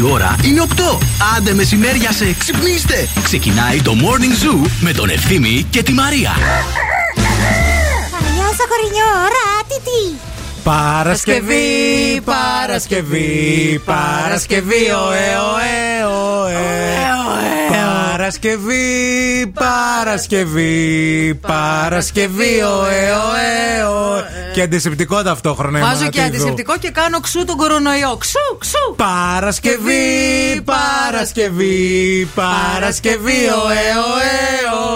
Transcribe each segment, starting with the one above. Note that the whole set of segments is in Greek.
Η ώρα είναι 8. Άντε μεσημέρια σε ξυπνήστε. Ξεκινάει το Morning Zoo με τον Ευθύμη και τη Μαρία. Γεια σα, κορινιός, ώρα, τι τι. Παρασκευή, Παρασκευή, Παρασκευή, ωε, ωε, ωε. Παρασκευή, Παρασκευή, Παρασκευή, ωε, ωε, ωε. Και αντισηπτικό ταυτόχρονα. η Βάζω και Μανατίδου. αντισηπτικό και κάνω ξού τον κορονοϊό. Ξού, ξού. Παρασκευή, Παρασκευή, Παρασκευή, ωε, ωε,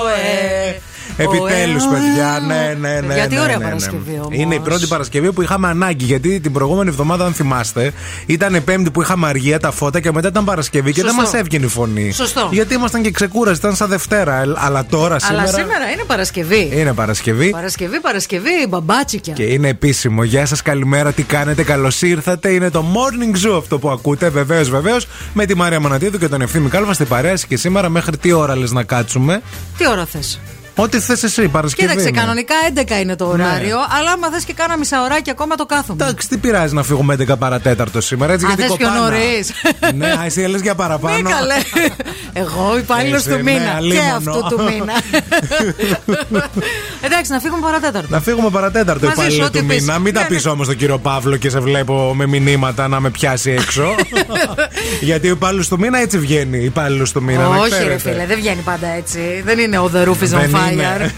ωε. Επιτέλους, Ωε, ωε, παιδιά, ωε. ναι, ναι, ναι. Γιατί ναι, ωραία ναι, ναι. Παρασκευή όμως. Είναι η πρώτη Παρασκευή που είχαμε ανάγκη. Γιατί την προηγούμενη εβδομάδα, αν θυμάστε, ήταν Πέμπτη που είχαμε αργία τα φώτα και μετά ήταν Παρασκευή και δεν Σωστό. μας έβγαινε η φωνή. Σωστό. Γιατί ήμασταν και ξεκούραστοι, ήταν σαν Δευτέρα. Ε, Αλλά τώρα σήμερα. Αλλά σήμερα είναι Παρασκευή. Είναι Παρασκευή. Παρασκευή, Παρασκευή, μπαμπάτσικια. Και είναι επίσημο. Γεια σας, καλημέρα, τι κάνετε, καλώς ήρθατε. Είναι το Morning Zoo αυτό που ακούτε. Βεβαίως, βεβαίως. Με τη Μαρία Μονατίδου και τον Ευθύμη Κάλβα στην παρέα και σήμερα μέχρι τι ώρα λες να κάτσουμε; Τι ώρα θες; Ό,τι θες εσύ, Παρασκευή. Κοίταξε, είναι. κανονικά 11 είναι το ωράριο, αλλά άμα θες και κάνα μισάωράκι ακόμα το κάθομαι. Εντάξει, τι πειράζει να φύγουμε 11 παρατέταρτο σήμερα, έτσι Α, γιατί θες πιο κοπάνα. νωρίς. ναι, α, εσύ λες για παραπάνω. Μη καλέ. Εγώ υπάλληλος Εσύ, του ναι, μήνα. και αλίμονο. αυτού του μήνα. Εντάξει, να φύγουμε παρατέταρτο. Να φύγουμε παρατέταρτο Μαζί σου, υπάλληλο ό,τι του πεις. μήνα. Μην τα Ναι, πεις ναι. όμως τον κύριο Παύλο και σε βλέπω με μηνύματα να με πιάσει έξω. Γιατί ο υπάλληλος του μήνα έτσι βγαίνει. Υπάλληλος του μήνα. να Όχι, ρε ξέρετε. φίλε, δεν βγαίνει πάντα έτσι. Δεν είναι ο The Roof is on Δεν fire. είναι.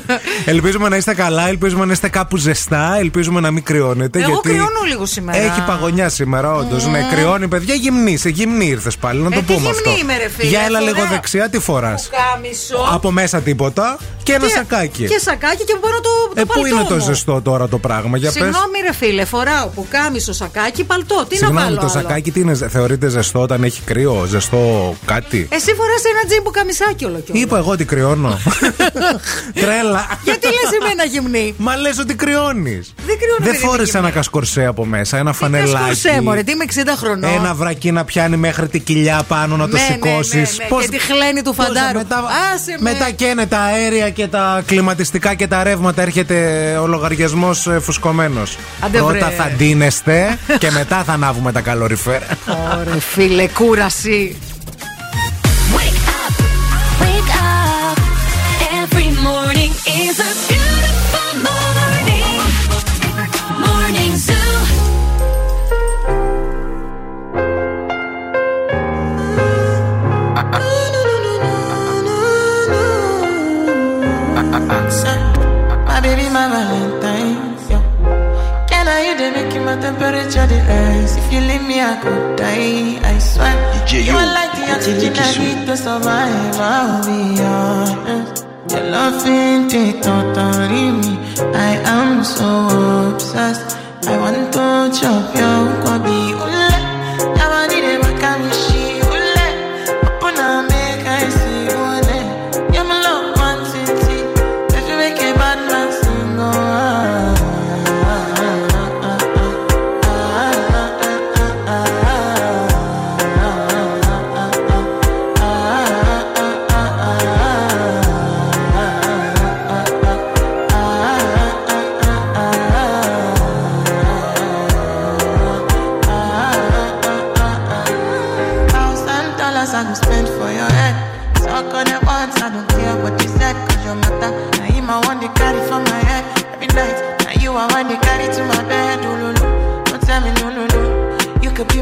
ελπίζουμε να είστε καλά, ελπίζουμε να είστε κάπου ζεστά, ελπίζουμε να μην κρυώνετε. Εγώ γιατί κρυώνω λίγο σήμερα. Έχει παγωνιά σήμερα, όντως. Ναι, κρυώνει, παιδιά, γυμνή. Σε γυμνή ήρθες πάλι, να το Ε, τι πούμε γυμνή αυτό. είμαι, ρε φίλε, Για έλα φοράω λίγο δεξιά, τι φοράς; Κάμισο. Από μέσα τίποτα και ένα σακάκι. Και σακάκι και πάνω το, το ε, πού παλτό είναι το μου. ζεστό τώρα το πράγμα, για πες. Συγγνώμη, ρε φίλε, φοράω που κάμισο σακάκι, παλτό. Τι να Συγγνώμη, βάλω. το άλλο; σακάκι τι είναι, θεωρείται ζεστό όταν έχει κρύο, ζεστό κάτι; Εσύ φοράς ένα τζίμπου καμισάκι όλο και όλο. Είπα εγώ ότι κρυώνω. Τρέλα. Γιατί λες εμένα γυμνή; Μα λες ότι κρυώνεις. Δεν κρυώνω, Δεν παιδί, φόρεσε γυμνή. ένα κασκορσέ από μέσα, ένα Τι φανελάκι. κασκορσέ, μωρέ, τι είμαι 60 χρονών. Ένα βρακί να πιάνει μέχρι την κοιλιά πάνω να το Ναι, ναι, σηκώσεις. ναι, ναι, και τη χλένη του φαντάρου. Μετά, Άσε με. μετά καίνε τα αέρια και τα κλιματιστικά και τα ρεύματα. Έρχεται ο λογαριασμός φουσκωμένος. Άντε, Πρώτα βρε. θα ντύνεστε και μετά θα ανάβουμε τα καλοριφέρα. Ωρε φίλε, κούραση. Survive. I'll be honest. Your love ain't it totally me. I am so obsessed. I want to chop your kwabi.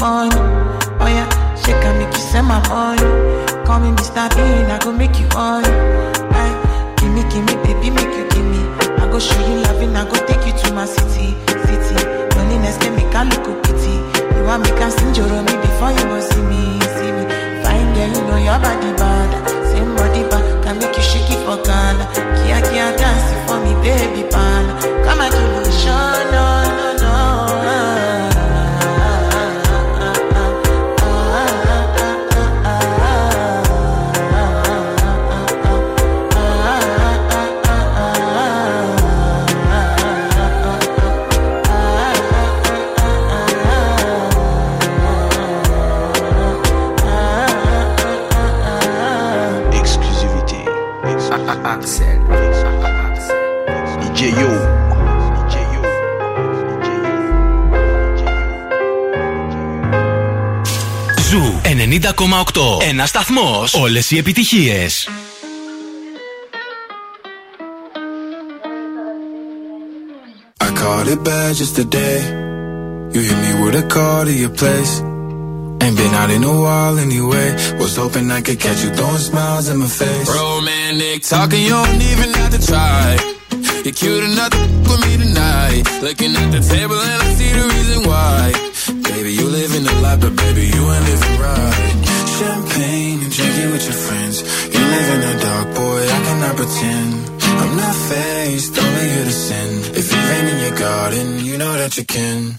money. Oh yeah, shake and make you send my money. Call me Mr. Bean, I go make you money. Aye, gimme, gimme, baby, make you gimme. Ένα σταθμό. Όλε οι επιτυχίε. I caught it bad just today. You hit me with a call to your place. Ain't been out in a while anyway. Was hoping I could catch you throwing smiles in my face. Romantic talking, you don't even have to try. You're cute enough to with me tonight. Looking at the table and I see the reason why. Baby, you live in the life, but baby, you ain't living right. Champagne and drinking with your friends. You live in the dark, boy, I cannot pretend. I'm not faced, only here to sin. If you rain in your garden, you know that you can.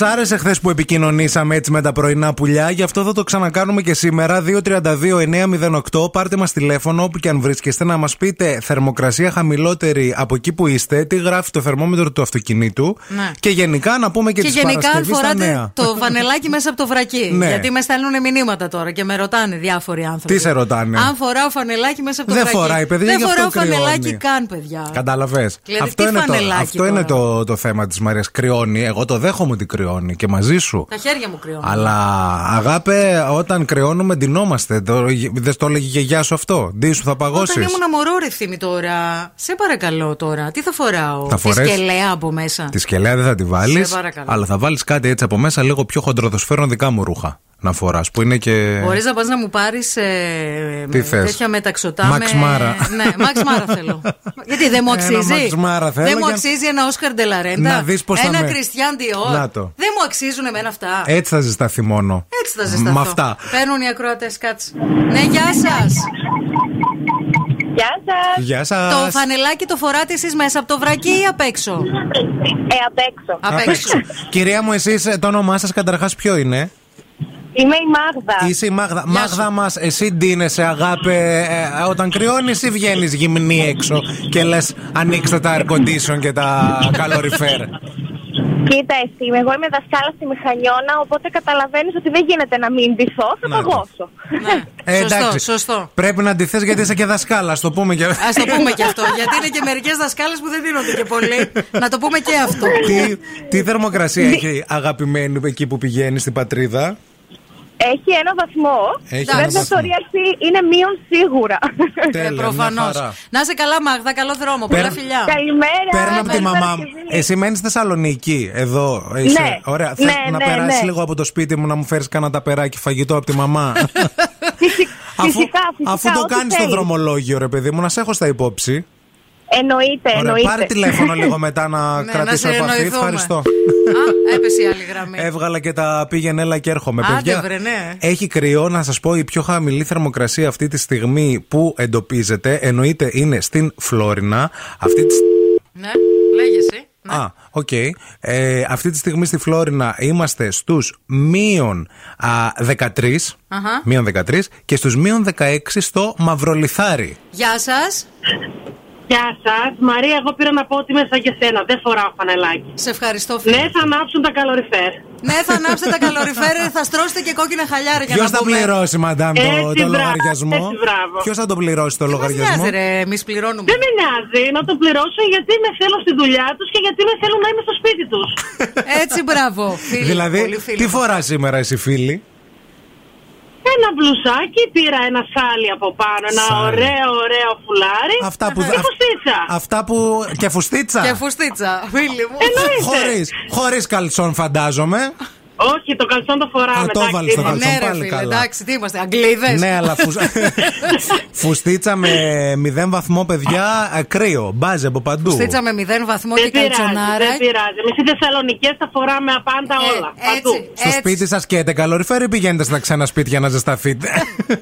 Μας άρεσε χθες που επικοινωνήσαμε έτσι με τα πρωινά πουλιά, γι' αυτό θα το ξανακάνουμε και σήμερα. 232-908. Πάρτε μας τηλέφωνο όπου και αν βρίσκεστε να μας πείτε θερμοκρασία χαμηλότερη από εκεί που είστε, τι γράφει το θερμόμετρο του αυτοκινήτου Ναι. και γενικά να πούμε και, Και τις γενικά αν Παρασκευής τα φοράτε νέα. το βανελάκι μέσα από το βρακί. Ναι. Γιατί με στέλνουν μηνύματα τώρα και με ρωτάνε διάφοροι άνθρωποι. Τι σε ρωτάνε; Αν φοράω φανελάκι μέσα από το Δεν βρακί. φοράει, παιδιά, Δεν γι' αυτό φοράω κρυώνει. φανελάκι καν, παιδιά. Κατάλαβες. Δηλαδή, αυτό τι είναι, το, φανελάκι αυτό τώρα. είναι το, το θέμα της Μαρίας. Κρυώνει. Εγώ το δέχομαι ότι κρυώνει και μαζί σου. Τα χέρια μου κρυώνουν. Αλλά αγάπε, όταν κρυώνουμε, ντυνόμαστε. Δεν το έλεγε η γιαγιά σου αυτό. Ντύ σου θα παγώσεις. Όταν ήμουν μωρό ρε ευθύμη τώρα. Σε παρακαλώ τώρα. Τι θα φοράω; Θα Τη φορές- σκελέα από μέσα. Τη σκελέα δεν θα τη βάλεις. Σε παρακαλώ. Αλλά θα βάλεις κάτι έτσι από μέσα λίγο πιο χοντροδοσφαίρων δικά μου ρούχα να φοράς. Που είναι και. Μπορείς να πας να μου πάρεις Τι θες; τέτοια μεταξωτά. Max με... Mara. Ναι, Max Mara θέλω. Γιατί δεν μου Ένα αξίζει; Max Mara θέλω δεν μου για- αξίζει ένα Όσκαρ Ντελαρέντα. Να δεις πώς θα Ένα με- Κριστιαν Dior. Να το. Δεν μου αξίζουν εμένα αυτά. Έτσι θα ζεσταθεί μόνο. Έτσι θα ζεσταθώ. Με αυτά. Παίρνουν οι ακροατές, κάτσε. Ναι, γεια σας. Γεια σας. Γεια σας. Το φανελάκι το φοράτε εσείς μέσα από το βρακί ή απ' έξω; Ε, απ' έξω. Απ' έξω. Κυρία μου, εσείς το όνομά σας καταρχάς ποιο είναι; Είμαι η Μάγδα. Είσαι η Μάγδα. Γεια Μάγδα σου. μας, εσύ ντύνεσαι, αγάπη, ε, όταν κρυώνεις ή βγαίνεις γυμνή έξω και λες ανοίξτε τα air condition και τα καλοριφέρ. Κοίτα εσύ, εγώ είμαι δασκάλα στη Μηχανιώνα, οπότε καταλαβαίνεις ότι δεν γίνεται να μην ντυθώ, θα Να το. παγώσω. Ναι, Ε, σωστό, εντάξει. σωστό. Πρέπει να αντιθέσει γιατί είσαι και δασκάλα, ας το πούμε και. Α το πούμε και αυτό. Γιατί είναι και μερικές δασκάλες που δεν δίνονται και πολύ. Να το πούμε και αυτό. τι, τι θερμοκρασία έχει αγαπημένη εκεί που πηγαίνεις στην πατρίδα; Έχει ένα βαθμό. Έχει ένα Βέβαια στο βαθμό. Real Sea είναι μείον σίγουρα. Τέλεια, μια Προφανώς. χαρά. Να είσαι καλά, Μάγδα, καλό δρόμο. Πολλά Πέρα- φιλιά. Καλημέρα. Παίρνω από τη καλή μαμά μου. Παρασκευή. Εσύ μένεις στη Θεσσαλονίκη, εδώ. Είσαι. Ναι. Ωραία. Ναι, Θες να ναι, περάσεις ναι. λίγο από το σπίτι μου να μου φέρεις κανένα ταπεράκι φαγητό από τη μαμά; Φυσι- αφού, Φυσικά, φυσικά. αφού το ό,τι κάνεις στο θέλεις. δρομολόγιο, ρε παιδί μου, να σε έχω στα υπόψη. Εννοείται, Ωραία, εννοείται. πάρε τηλέφωνο λίγο μετά να Ναι, κρατήσω να σε επαφή. εννοηθούμε. Ευχαριστώ. Α, έπεσε η άλλη γραμμή. Έβγαλα και τα πήγαινε, έλα και έρχομαι. Άντε, παιδιά, βρε, ναι. έχει κρυό, να σας πω, η πιο χαμηλή θερμοκρασία αυτή τη στιγμή που εντοπίζεται, εννοείται είναι στην Φλόρινα. Αυτή τη... Ναι, λέγε εσύ. Α, οκ. Ε, αυτή τη στιγμή στη Φλόρινα είμαστε στους μείον α, 13. Αχα. Μείον 13 και στους μείον 16 στο Μαυρολιθάρι. Γεια σας. Γεια σας. Μαρία, εγώ πήρα να πω ότι είμαι σαν και σένα. Δεν φοράω φανελάκι. Σε ευχαριστώ, φίλε. Ναι, θα ανάψουν τα καλοριφέρ. Ναι, θα ανάψετε τα καλοριφέρ, θα στρώσετε και κόκκινα χαλιάρα για Ποιος να θα πούμε. πληρώσει, μαντάμ, το, Έτσι, το μπράβο, λογαριασμό; έτσι, μπράβο. Ποιος θα το πληρώσει το Μας λογαριασμό; νοιάζει, ρε, εμείς πληρώνουμε. Δεν με νοιάζει να το πληρώσω γιατί με θέλουν στη δουλειά τους και γιατί με θέλουν να είμαι στο σπίτι τους. Έτσι, μπράβο. Φίλοι, πολύ Δηλαδή, φίλοι τι μας. φοράς σήμερα εσύ, φίλη; Ένα μπλουσάκι, πήρα ένα σάλι από πάνω, ένα Σάλι. ωραίο, ωραίο φουλάρι. Αυτά που. Και φουστίτσα. Αυτά που. και φουστίτσα. Και φουστίτσα, φίλοι μου. Εννοείται. Χωρίς χωρίς καλσόν, φαντάζομαι. Όχι, το καλσόν το φοράμε. Α, το εντάξει, έβαλες το είμαστε. καλσόν. Ναι, ρε πάλι φίλε, καλά. εντάξει, τι είμαστε, Αγγλίδες. Ναι, αλλά φους... φουστίτσα με 0 βαθμό, παιδιά, ε, κρύο. Μπάζει από παντού. Στίτσα με 0 βαθμό Δεν και πειράζει, καλτσονάρα. δεν πειράζει. Εμείς οι Θεσσαλονικές τα φοράμε απάντα Ε, όλα. Παντού. έτσι, Στο έτσι. σπίτι σας και καλοριφέρ ή πηγαίνετε στα ξένα σπίτια να ζεσταθείτε.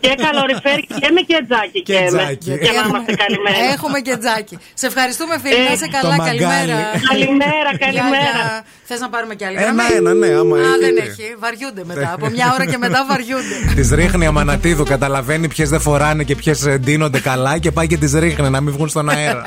Και καλοριφέρ και με και τζάκι. Και με. τζάκι. Για να είμαστε καλυμμένοι. Έχουμε και τζάκι. Σε ευχαριστούμε, φίλοι. Να είσαι Ε, καλά, το μαγκάλι. καλημέρα. Καλημέρα, καλημέρα. Θες να πάρουμε κι άλλη Ένα, γραμμή; ένα, ναι, άμα Α, δεν έχετε. έχει. Βαριούνται μετά. Από μια ώρα και μετά βαριούνται. τις ρίχνει αμανατίδου, καταλαβαίνει ποιες δεν φοράνε και ποιες ντύνονται καλά και πάει και τις ρίχνει να μην βγουν στον αέρα.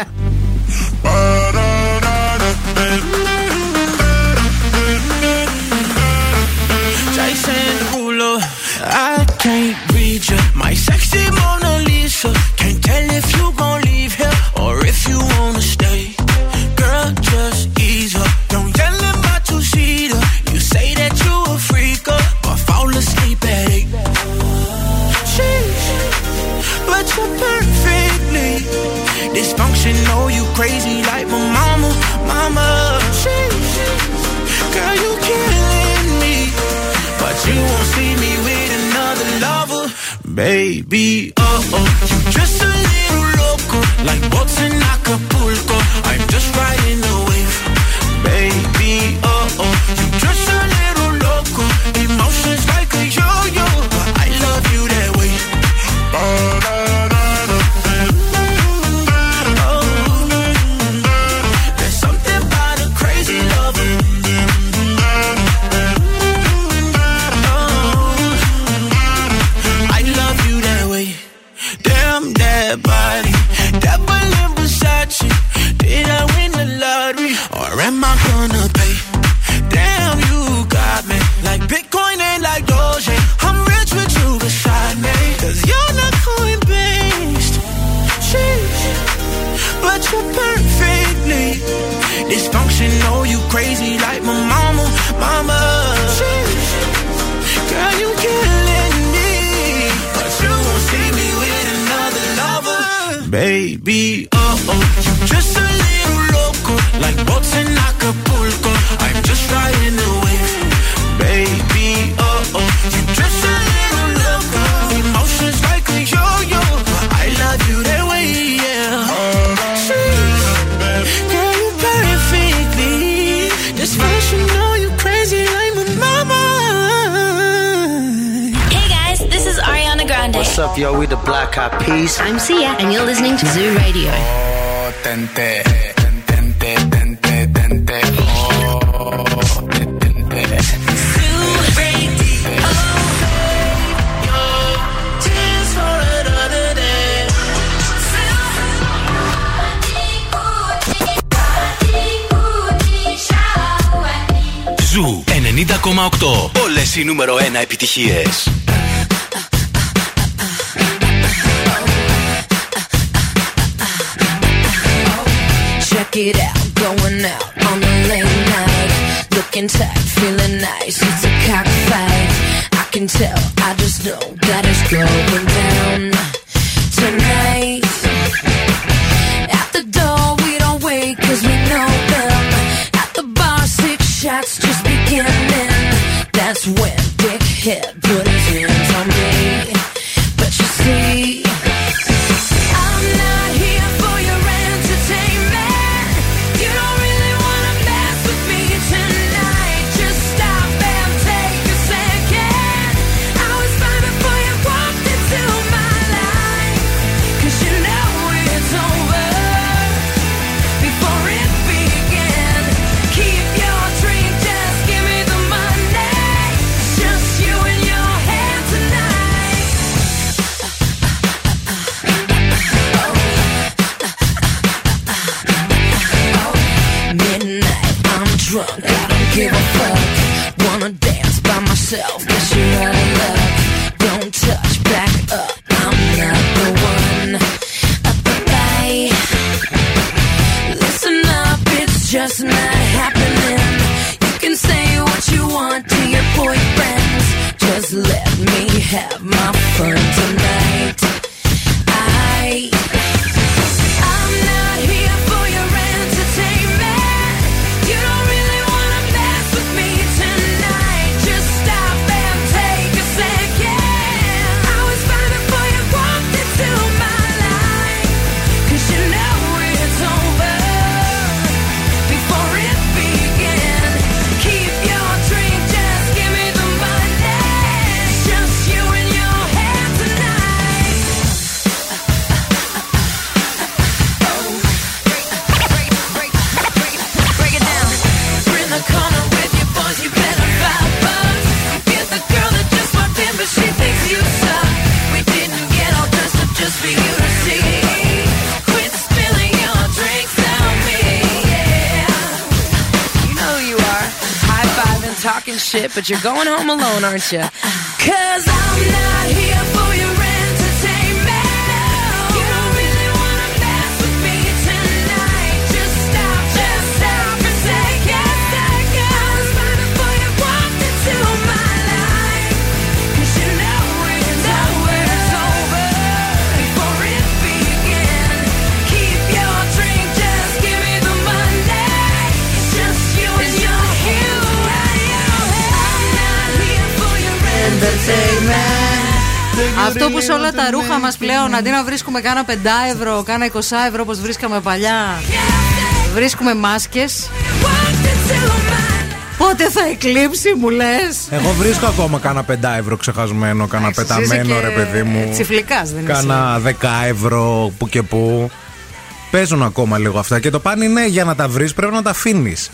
Jason Derulo. I can't read you. My sexy Mona Lisa. Can't tell if you gon' dysfunctional. Oh, you crazy like my mama, mama. Sheesh, girl, you killing me. But you won't see me with another lover, baby. Oh oh, you just a little loco, like boats in Acapulco. I'm just riding the wave, baby. Like Bitcoin and like Doge. I'm rich with you beside me, cause you're not coin based. Sheesh, but you're perfectly dysfunctional. You crazy like my mama, mama. Sheesh. Girl, you killing me. But you won't see me with another lover. Baby, oh oh. You just a little loco. Like boats in Acapulco. I'm just riding wave. Baby, oh oh. You just a little loco. Emotions like a yo-yo. I love you that way, yeah. Sheesh. Girl, you perfectly dysfunctional. You know you crazy like my mama. Hey guys, this is Ariana Grande. What's up, yo? We the Black Eyed Peas. I'm Sia, and you're listening to Zoo Radio. Oh, tente, tente, Ζου 90,8. Όλε οι νούμερο 1 επιτυχίε. Check it out, going out on a late night. Looking tight, feeling nice. It's a cockfight. I can tell, I just know that it's going down tonight. hip. You're going home alone, aren't you? Αυτό που σε όλα τα ρούχα μας πλέον αντί να βρίσκουμε κάνα 5 ευρώ, κάνα 20 ευρώ όπως βρίσκαμε παλιά, βρίσκουμε μάσκες. Πότε θα εκλείψει, μου λες; Εγώ βρίσκω ακόμα κάνα 5 ευρώ ξεχασμένο, κάνα πεταμένο ρε παιδί μου. Τσιφλικάς δεν είναι. Κάνα 10 ευρώ που και που. Παίζουν ακόμα λίγο αυτά. Και το πάνε είναι για να τα βρεις πρέπει να τα αφήνεις.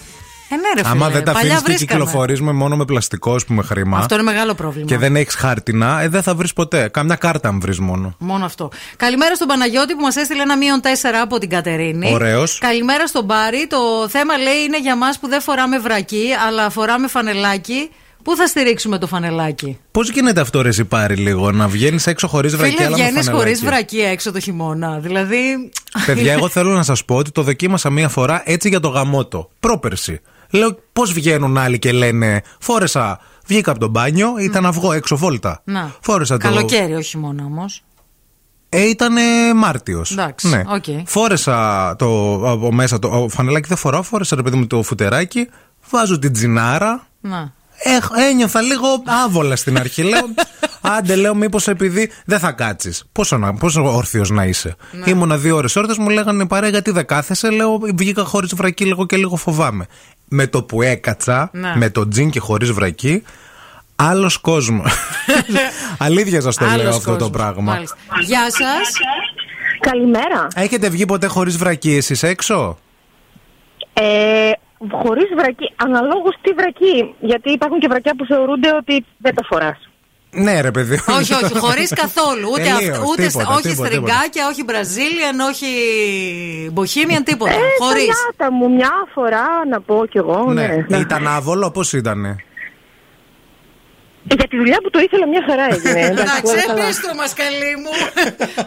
Ε, ναι, ρε, Άμα φίλε. δεν τα Παλιά αφήνεις και βρίσκαμε. κυκλοφορεί με μόνο με πλαστικό, ας πούμε, χρήμα. Αυτό είναι μεγάλο πρόβλημα. Και δεν έχεις χάρτινα, ε, δεν θα βρεις ποτέ. Κάμια κάρτα αν βρεις μόνο. Μόνο αυτό. Καλημέρα στον Παναγιώτη που μας έστειλε ένα μείον 4 από την Κατερίνη. Ωραίος. Καλημέρα στον Μπάρι. Το θέμα λέει είναι για μας που δεν φοράμε βρακί, αλλά φοράμε φανελάκι. Πού θα στηρίξουμε το φανελάκι; Πώς γίνεται αυτό, ρε, εσύ πάρει λίγο, να βγαίνεις έξω χωρίς βρακί, Φίλε, αλλά με βγαίνεις χωρίς φανελάκι. βρακί έξω το χειμώνα. Δηλαδή. Παιδιά, εγώ θέλω να σας πω ότι το δοκίμασα μία φορά έτσι για το γαμότο. Πρόπερση. Λέω πώς βγαίνουν άλλοι και λένε Φόρεσα, βγήκα από το μπάνιο, ήταν να βγω έξω βόλτα. Να. Φόρεσα το. Καλοκαίρι, όχι μόνο όμως. Ε, ήταν Μάρτιος. Εντάξει, Ναι. οκ. Φόρεσα το από μέσα το ο, φανελάκι, δεν φοράω. Φόρεσα ρε παιδί μου το φουτεράκι. Βάζω την τζινάρα. Να. Έχ, ένιωθα λίγο άβολα στην αρχή. λέω, άντε, λέω, μήπως επειδή δεν θα κάτσεις. Πόσο, να- πόσο όρθιος να είσαι. Ναι. Ήμουνα δύο ώρες όρθιος, μου λέγανε παρέ, γιατί δεν κάθεσαι. Λέω, βγήκα χωρίς βρακί λίγο και λίγο φοβάμαι. Με το που έκατσα, Ναι. με το τζιν και χωρίς βρακί, άλλος κόσμος. Αλήθεια σας το Άλλος λέω αυτό το κόσμος. πράγμα. Μάλιστα. Γεια σας. Καλημέρα. Έχετε βγει ποτέ χωρίς βρακί εσείς έξω; Ε, Χωρίς βρακί, αναλόγως τι βρακί. Γιατί υπάρχουν και βρακιά που θεωρούνται ότι δεν τα φοράς. Ναι, ρε παιδί. μου. όχι, όχι, χωρίς καθόλου. Ούτε, Τελείως, αυ- ούτε τίποτα, όχι τίποτα, στριγκάκια, όχι Brazilian, όχι Bohemian, τίποτα. Ε, Χωρίς. τα μου μια φορά να πω κι εγώ. Ναι. Ναι. Ήταν άβολο, πώς ήτανε; Ε, Για τη δουλειά που το ήθελα μια χαρά έγινε. Εντάξει, όλα καλά. πες το μας καλή μου.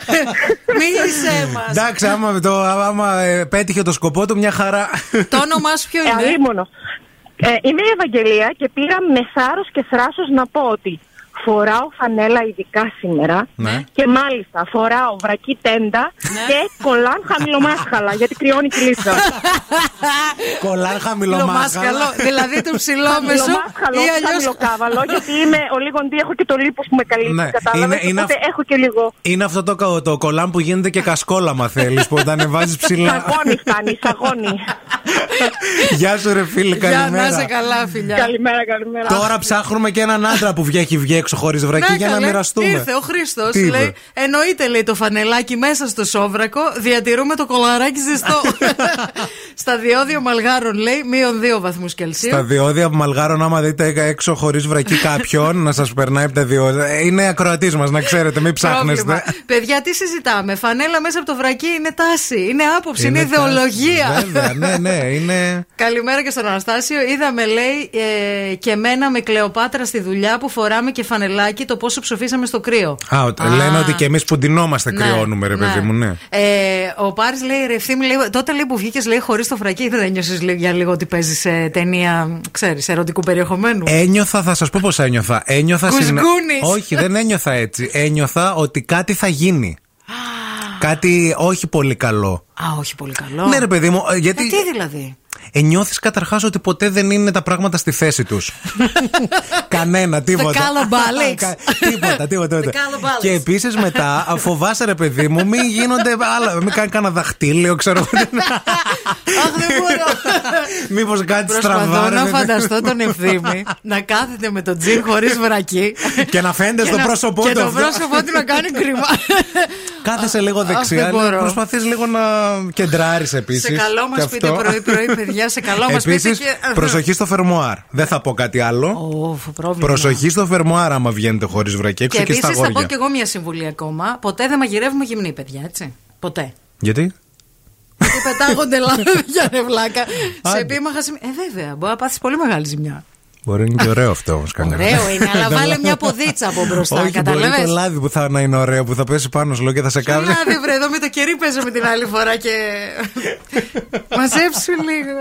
Μίλησέ μας. Εντάξει, άμα, το, άμα ε, πέτυχε το σκοπό του, μια χαρά. Το όνομά σου ποιο Ε, είναι; αλίμονο. Ε, είμαι η Ευαγγελία και πήρα με θάρρος και θράσος να πω ότι φοράω φανέλα ειδικά σήμερα Ναι. και μάλιστα φοράω βρακή τέντα Ναι. και κολάν χαμηλομάσχαλα γιατί κρυώνει η κλίσσα. Κολλάν Χαμηλομάσκαλο, χαμηλομάσκαλο. δηλαδή το ψηλόμεσο Χαμηλομάσχαλο, ή όχι αλλιώς χαμηλοκάβαλο γιατί είμαι ο λίγον έχω και το λίπος που με καλύπτει, Ναι, κατάλαβες, είναι- είναι οπότε αυ- έχω και λίγο... Είναι αυτό το, κα- το κολλάν που γίνεται και κασκόλα, μα θέλεις, που τα ανεβάζεις ψηλά. Σαγόνι φτάνει, σαγόνι. Γεια σου, ρε φίλε, Για να είσαι καλημέρα. καλά, φιλιά. Καλημέρα, καλημέρα. Τώρα ψάχνουμε και έναν άντρα που βγαίνει βγει έξω χωρί βρακί Ναι, για να καλέ. μοιραστούμε. Ήρθε ο Χρήστος. Τι είπε; Λέει: Εννοείται, λέει το φανελάκι μέσα στο σόβρακο. Διατηρούμε το κολαράκι ζεστό. Στα διόδια Μαλγάρων, λέει, μείον 2 βαθμούς Κελσίου. Στα διόδια που μαλγάρων, άμα δείτε έξω χωρίς βρακί κάποιον να σας περνάει από τα διόδια. Είναι ακροατής μας, να ξέρετε, μην Πρόβλημα. ψάχνεστε. Παιδιά, τι συζητάμε; Φανέλα μέσα από το βρακί είναι τάση, είναι άποψη, είναι, Είναι ιδεολογία. τάση. Βέβαια, ναι, ναι, είναι. Καλημέρα και στον Αναστάσιο. Είδαμε, λέει, ε, και μένα με Κλεοπάτρα στη δουλειά που φοράμε και φανελάκι φανελάκι το πόσο ψοφήσαμε στο κρύο. Α, ότι- Α. λένε ότι και εμείς που ντυνόμαστε Ναι, κρυώνουμε, ρε παιδί μου, ναι. Ε, ο Πάρης λέει, ρε ευθύμη, λέει, τότε λέει που βγήκες λέει χωρίς το φρακί, δεν ένιωσες για λίγο ότι παίζεις σε ταινία, ξέρεις, ερωτικού περιεχομένου. Ένιωθα, θα σας πω πώς ένιωθα. Ένιωθα Κουσγκούνης. Όχι, δεν ένιωθα έτσι. Ένιωθα ότι κάτι θα γίνει. κάτι όχι πολύ καλό. Α, όχι πολύ καλό. Ναι, ρε παιδί μου, ε, γιατί. Ε, τι δηλαδή. Νιώθεις καταρχάς ότι ποτέ δεν είναι τα πράγματα στη θέση τους. Κανένα, τίποτα. colour balance. Κα- τίποτα, τίποτα. τίποτα. colour balance. Και επίσης μετά α, φοβάσαι, ρε παιδί μου, μην γίνονται άλλα. Μην κάνει κανένα δαχτύλιο, ξέρω. Αχ, δεν μπορώ. Μήπως κάτι Προσπαθώ στραβά. ρε να παιδί μου. φανταστώ τον ευθύμη να κάθεται με τον τζιν χωρίς βρακί. Και να φαίνεται Και στο να- πρόσωπό Και του το αυτό. πρόσωπό του να κάνει κρίμα. Κάθεσαι λίγο Αχ, δεξιά. δεν μπορώ. Προσπαθείς λίγο να κεντράρεις επίσης. Σε καλό μας πείτε πρωί-πρωί, παιδιά, σε καλό μας πείτε Επίσης, και. προσοχή στο φερμοάρ. Δεν θα πω κάτι άλλο. Οφ, πρόβλημα. Προσοχή στο φερμοάρ άμα βγαίνετε χωρίς βρακί έξω Και και, στα επίσης θα πω γόρια. κι εγώ μια συμβουλή ακόμα. Ποτέ δεν μαγειρεύουμε γυμνή, παιδιά, έτσι. Ποτέ. Γιατί; Γιατί πετάγονται λάδια, ρε βλάκα. σε Άντε. επίμαχα σημεία. Ε, βέβαια, μπορεί να πάθεις πολύ μεγάλη ζημιά. Μπορεί να είναι και ωραίο αυτό όμως. Ωραίο είναι, αλλά βάλε μια ποδίτσα από μπροστά. Όχι, μπορεί Κατάλαβες; το λάδι που θα να είναι ωραίο, που θα πέσει πάνω σου λέω, και θα σε κάνει. Λάδι, βρε, εδώ με το κερί παίζουμε την άλλη φορά και. Μαζέψου λίγο.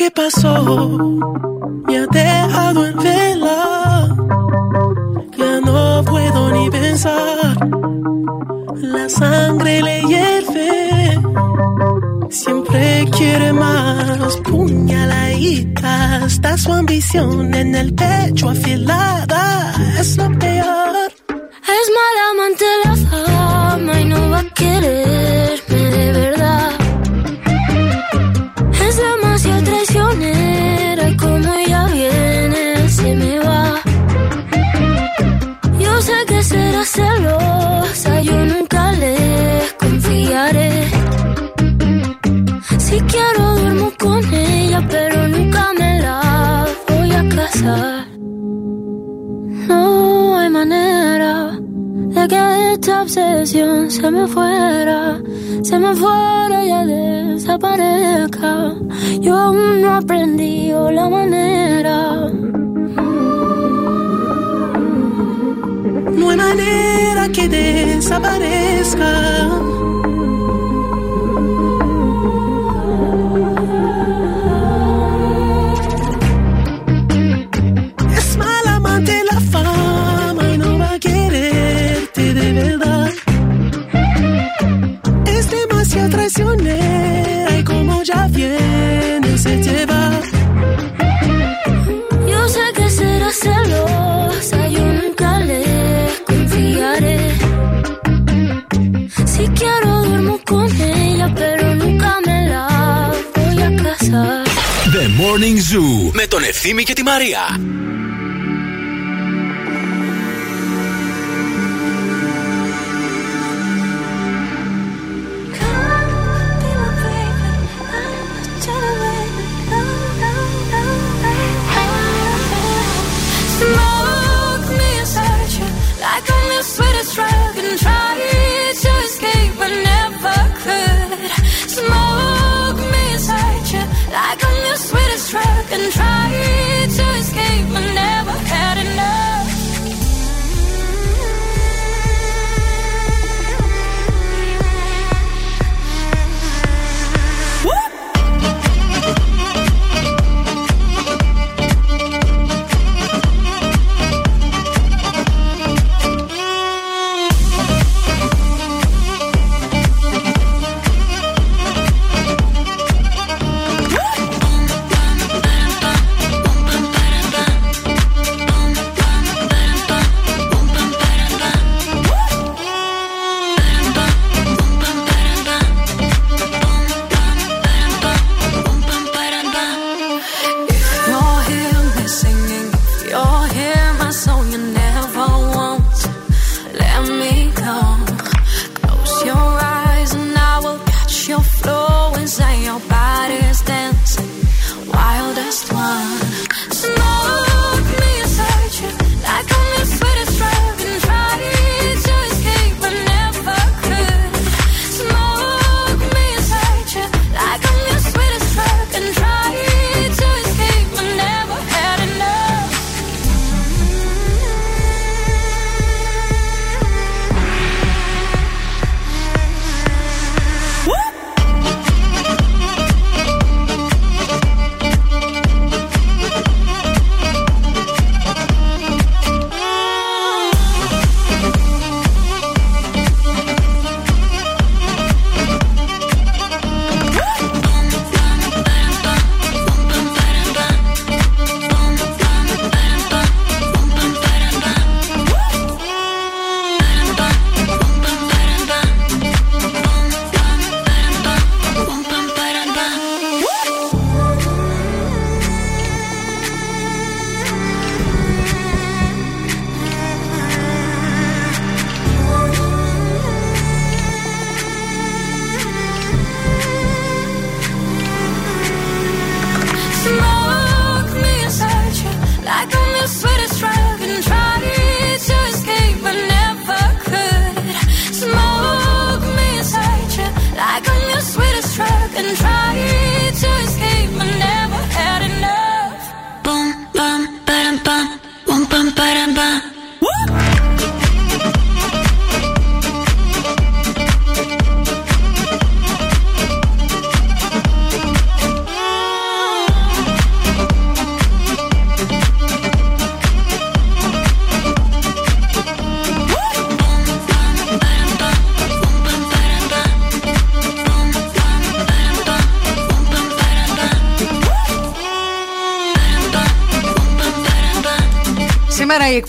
Que pasó me ha dejado en vela. Ya no puedo ni pensar. La sangre le hierve. Siempre quiere más. Puñaladita. Está su ambición en el pecho afilada. Es lo peor. Es mala amante la se me fuera, se me fuera y desaparezca. Yo aún no he aprendido la manera. No hay manera que desaparezca. Ya viene se te va. Yo sé que será celosa, yo nunca le confiaré. Si quiero duermo con ella, pero nunca me la voy a casar. The Morning Zoo με τον Ευθύμη και τη Μαρία.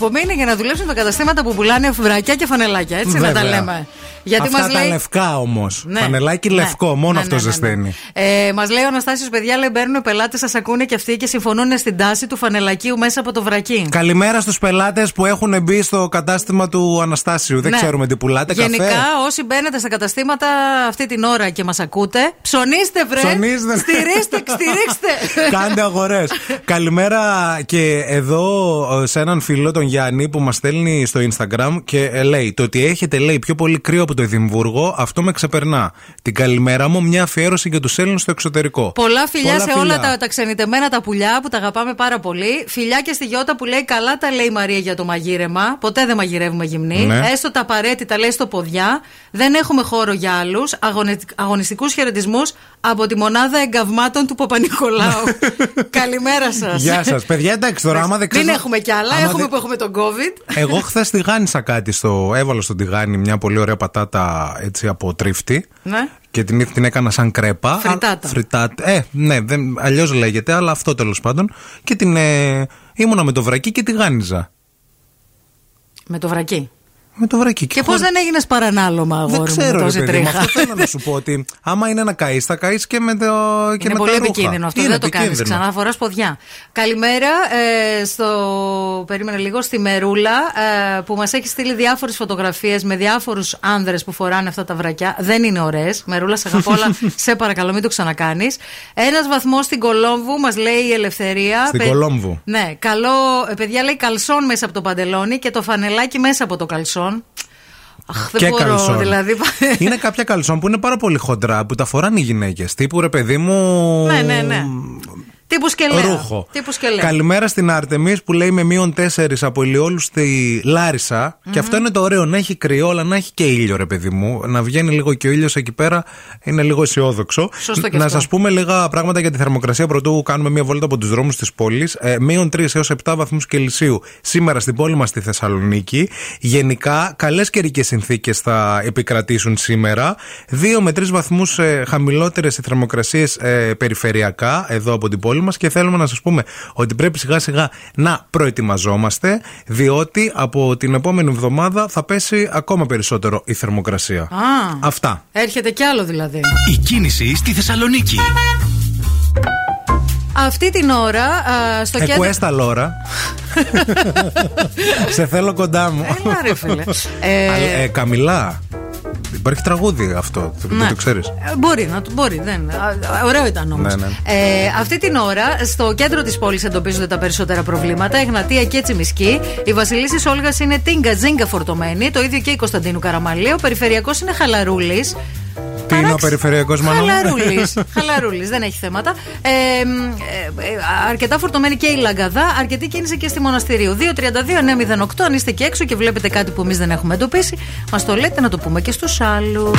Εκπομπή είναι για να δουλέψουν τα καταστήματα που πουλάνε φουβρακιά και φανελάκια. Έτσι να τα Βέβαια. λέμε. Γιατί Αυτά μας τα λέει. λευκά όμως. Ναι. Φανελάκι Ναι. λευκό, μόνο Ναι, αυτό ναι, ναι, ναι. ζεσταίνει. Ε, Μας λέει ο Αναστάσιος, παιδιά, λέει μπαίνουν οι πελάτες, σας ακούνε και αυτοί και συμφωνούν στην τάση του φανελακίου μέσα από το βρακί. Καλημέρα στους πελάτες που έχουν μπει στο κατάστημα του Αναστάσιου. Δεν Ναι. ξέρουμε τι πουλάτε. Γενικά, Καφέ. όσοι μπαίνετε στα καταστήματα αυτή την ώρα και μας ακούτε, ψωνίστε, βρε! Ψωνίστε. Στηρίστε, στηρίξτε! Κάντε αγορές. Καλημέρα και εδώ ε, σε έναν φίλο, τον Γιάννη, που μας στέλνει στο Instagram και ε, λέει: Το ότι έχετε, λέει, πιο πολύ κρύο από το Εδιμβούργο, αυτό με ξεπερνά. Την καλημέρα μου, μια αφιέρωση για τους Έλληνε στο εξωτερικό. Πολλά φιλιά Πολλά σε όλα τα, τα ξενιτεμένα τα πουλιά που τα αγαπάμε πάρα πολύ. Φιλιά και στη Γιώτα που λέει καλά τα λέει η Μαρία για το μαγείρεμα. Ποτέ δεν μαγειρεύουμε γυμνή. Ναι. Έστω τα απαραίτητα λέει στο ποδιά. Δεν έχουμε χώρο για άλλους. Αγωνιστικούς χαιρετισμούς από τη μονάδα εγκαυμάτων του Παπα-Νικολάου. Καλημέρα σας. Γεια σας. Παιδιά, εντάξει τώρα, άμα δεν Δεν ξέρεις- έχουμε κι άλλα. άμα Έχουμε δεν- που έχουμε τον COVID. Εγώ χθες τηγάνισα κάτι στο. Έβαλα στον τηγάνι μια πολύ ωραία πατάτα έτσι από τρίφτη. Ναι. Και την, την έκανα σαν κρέπα. Φριτάτα. Α, φριτάτα. Ε, ναι, αλλιώς λέγεται, αλλά αυτό τέλος πάντων. Και την. Ε, ήμουνα με το βρακί και τηγάνιζα. Με το βρακί. Με το βρακί. Και πώς δεν έγινες παρανάλωμα, αγόρι Δεν μου, ξέρω, με ρε τόση παιδί μου. τρίχα; Αυτό θέλω να σου πω ότι άμα είναι να καείς, θα καείς και με, το, και Είναι με πολύ τα ρούχα. επικίνδυνο αυτό. Είναι δεν το κάνεις επικίνδυνο. ξανά. Φορά ποδιά. Καλημέρα ε, στο. Περίμενε λίγο. Στη Μερούλα ε, που μας έχει στείλει διάφορες φωτογραφίες με διάφορους άνδρες που φοράνε αυτά τα βρακιά. Δεν είναι ωραίες. Μερούλα, σε αγαπώ, αλλά σε παρακαλώ, μην το ξανακάνεις. Ένας βαθμός στην Κολόμβου μας λέει η Ελευθερία. Στην Παι- Κολόμβου. Ναι, καλό. ε, Παιδιά λέει καλσόν μέσα από το παντελόνι και το φανελάκι μέσα από το καλσόν. Αχ, δεν Και μπορώ, καλσόν. δηλαδή. είναι κάποια καλσόν που είναι πάρα πολύ χοντρά που τα φοράνε οι γυναίκες. Τύπου ρε παιδί μου. Ναι, ναι, ναι. Τύπου σκελέα. Ρούχο. Τύπου σκελέα. Καλημέρα στην Άρτεμι που λέει με μείον 4 από ηλιόλους στη λαρισα Και αυτό είναι το ωραίο. Να έχει κρυό, αλλά να έχει και ήλιο, ρε παιδί μου. Να βγαίνει λίγο και ο ήλιος εκεί πέρα είναι λίγο αισιόδοξο. Σωστό και να αυτό. σας πούμε λίγα πράγματα για τη θερμοκρασία πρωτού κάνουμε μια βόλτα από τους δρόμους της πόλης. Ε, μείον 3 έως 7 βαθμούς Κελσίου σήμερα στην πόλη μας στη Θεσσαλονίκη. Γενικά, καλές καιρικές συνθήκες θα επικρατήσουν σήμερα. 2 με 3 βαθμούς ε, χαμηλότερες οι θερμοκρασίες ε, περιφερειακά εδώ από την πόλη μας και θέλουμε να σας πούμε ότι πρέπει σιγά σιγά να προετοιμαζόμαστε, διότι από την επόμενη εβδομάδα θα πέσει ακόμα περισσότερο η θερμοκρασία. Α, Αυτά. έρχεται κι άλλο δηλαδή. Η κίνηση στη Θεσσαλονίκη. Αυτή την ώρα α, στο κέντρο. Εκουέστα Λόρα. Σε θέλω κοντά μου. Έλα, ρε, φίλε. Ε, Α, ε, Καμιλά. Υπάρχει τραγούδι αυτό. Δεν Ναι. το ξέρεις; Ε, Μπορεί, να το μπορεί. Δεν. α, α, Ωραίο ήταν όμως. Ναι, ναι. Ε, αυτή την ώρα στο κέντρο της πόλης εντοπίζονται τα περισσότερα προβλήματα. Εγνατία και Τσιμισκή. Η Βασιλίση Όλγας είναι τίνγκα τζίνγκα φορτωμένη. Το ίδιο και η Κωνσταντίνου Καραμαλίου. Ο περιφερειακός είναι χαλαρούλης. Τι είναι ο περιφερειακός Μανώλη. Χαλαρούλης. Χαλαρούλης, δεν έχει θέματα. Ε, μ, ε, ε, αρκετά φορτωμένη και η Λαγκαδά. Αρκετή κίνηση και στη Μοναστηρίου. 232-908. Αν είστε και έξω και βλέπετε κάτι που εμείς δεν έχουμε εντοπίσει, μας το λέτε να το πούμε και στους άλλους.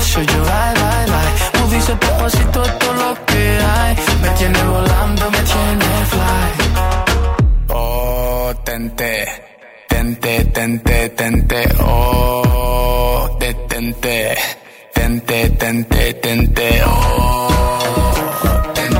me pide un beso, yo ay, ay, ay. Tú dices despacito todo lo que hay. Me tiene volando, me tiene fly. Oh, tente, tente, tente, tente, oh, detente, tente, tente, tente, oh, tente,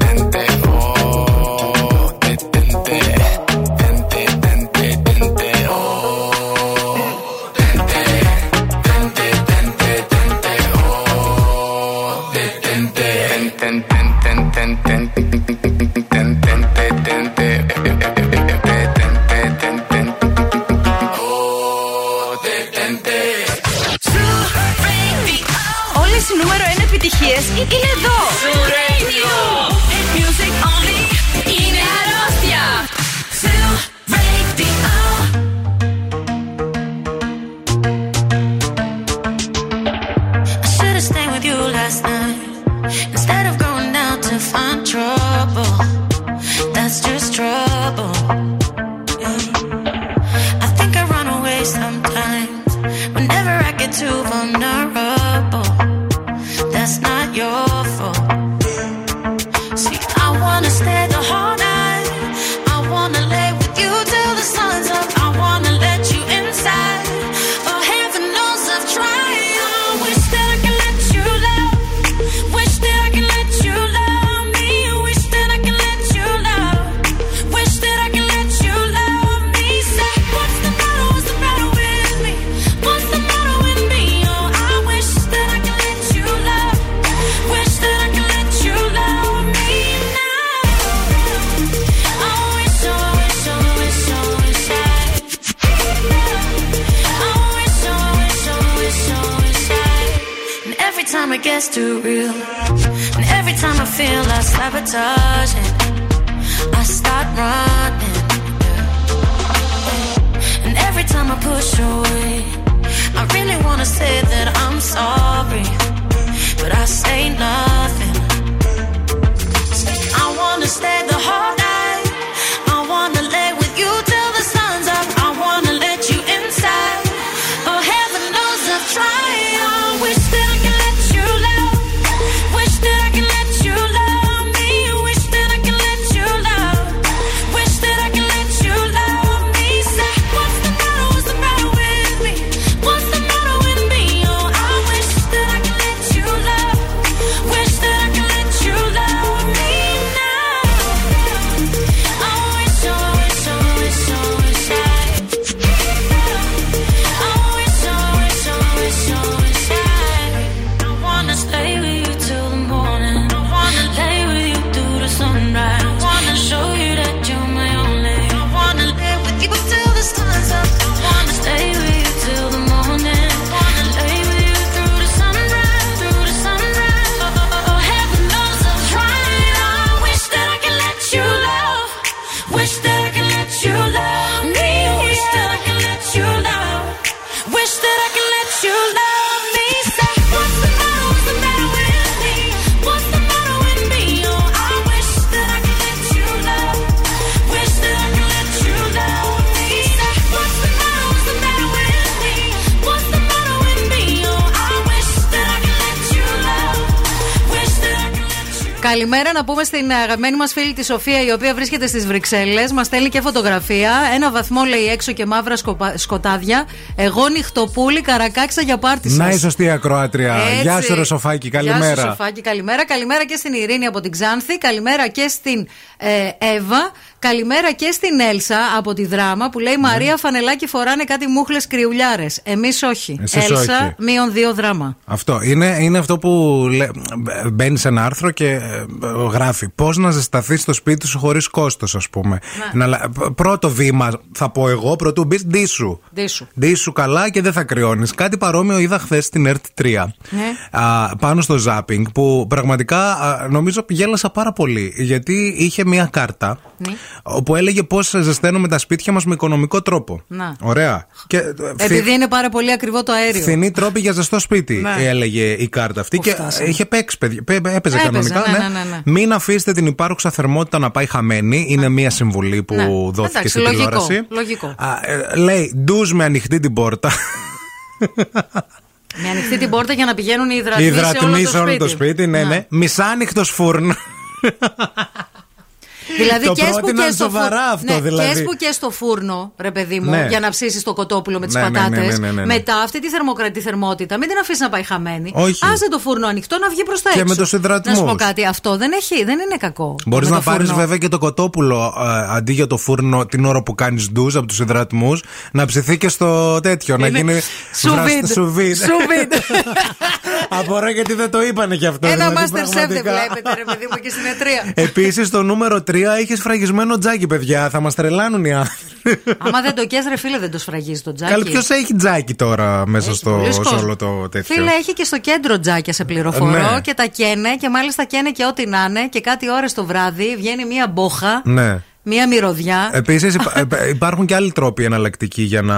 επιτυχίε είναι εδώ. Καλημέρα να πούμε στην αγαπημένη μας φίλη τη Σοφία, η οποία βρίσκεται στις Βρυξέλλες. Μας στέλνει και φωτογραφία. Ένα βαθμό λέει έξω και μαύρα σκοπα- σκοτάδια. Εγώ νυχτοπούλη καρακάξα για πάρτι σας. Να η σωστή ακροάτρια. Έτσι. Γεια σου, Ρωσοφάκη, Γεια καλημέρα. σου, Σοφάκη, καλημέρα. Καλημέρα και στην Ειρήνη από την Ξάνθη. Καλημέρα και στην ε, Εύα. Καλημέρα και στην Έλσα από τη Δράμα που λέει Μαρία φανελάκι φοράνε κάτι μούχλες κρυουλιάρες. Εμείς όχι. Εσείς Έλσα όχι. μείον δύο δράμα. Αυτό είναι, είναι αυτό που μπαίνει σε ένα άρθρο και ε, γράφει πώς να ζεσταθείς στο σπίτι σου χωρίς κόστος, ας πούμε. Να λα- π- πρώτο βήμα, θα πω εγώ, πρωτού μπεις ντύσου. Ντύσου. Ντύσου καλά και δεν θα κρυώνεις. Κάτι παρόμοιο είδα χθες στην ΕΡΤ 3. Ναι. Α, πάνω στο ζάπινγκ που πραγματικά α, νομίζω γέλασα πάρα πολύ γιατί είχε μία κάρτα Ναι. Όπου έλεγε πώς ζεσταίνουμε τα σπίτια μας με οικονομικό τρόπο. Να. Ωραία. Και, ε, Επειδή είναι πάρα πολύ ακριβό το αέριο. Φθηνή τρόπη για ζεστό σπίτι, Ναι. έλεγε η κάρτα αυτή. Πού και φτάσαμε. είχε παίξει, παιδιά. Πέ- Έπαιζε, Έπαιζε, κανονικά. ναι, ναι, ναι, ναι. Μην αφήσετε την υπάρχουσα θερμότητα να πάει χαμένη. Είναι μία συμβουλή που Ναι. δόθηκε Εντάξει, στην λογικό, τηλεόραση. λογικό. Α, ε, λέει ντουζ με ανοιχτή την πόρτα. Με ανοιχτή την πόρτα για να πηγαίνουν οι υδρατμοί, Υδρατμή σε όλο το σπίτι. ναι, ναι. Μισάνοιχτος φούρνο. Δηλαδή Το και έσπου πρότειναν και στο σοβαρά φούρνο. αυτό, ναι, δηλαδή. Και έσπου και στο φούρνο, ρε παιδί μου, Ναι. για να ψήσεις το κοτόπουλο με τις Ναι, ναι, ναι, πατάτες. ναι, ναι, ναι, ναι. Μετά αυτή τη θερμοκρατή θερμότητα, μην την αφήσεις να πάει χαμένη. Όχι. Άσε το φούρνο ανοιχτό να βγει προς τα Και έξω. με τους υδρατμούς. Να σου πω κάτι, αυτό δεν, έχει, δεν είναι κακό. Μπορείς Με να το πάρεις φούρνο. βέβαια και το κοτόπουλο ε, αντί για το φούρνο την ώρα που κάνεις ντουζ από τους υδρατμού να ψηθεί και στο τέτοιο. να Είναι γίνει. σουβίντ. Σουβίντ. Σουβίντ. Απορώ γιατί δεν το είπανε κι αυτό. Ένα δηλαδή, master chef δεν πραγματικά. βλέπετε, ρε παιδί μου, και στην ετρία. Επίσης, το νούμερο 3 έχεις σφραγισμένο τζάκι, παιδιά. Θα μας τρελάνουν οι άνθρωποι. Άμα δεν το κες ρε φίλε, δεν το σφραγίζει το τζάκι. Καλή, ποιος έχει τζάκι τώρα μέσα στο, πολλοί σε κόσμος. όλο το τέτοιο; Φίλε, έχει και στο κέντρο τζάκια σε πληροφορώ Ναι. και τα καίνε και μάλιστα καίνε και ό,τι να είναι και κάτι ώρες το βράδυ βγαίνει μία μπόχα, Ναι. μία μυρωδιά. Επίσης, υπάρχουν και άλλοι τρόποι εναλλακτικοί για να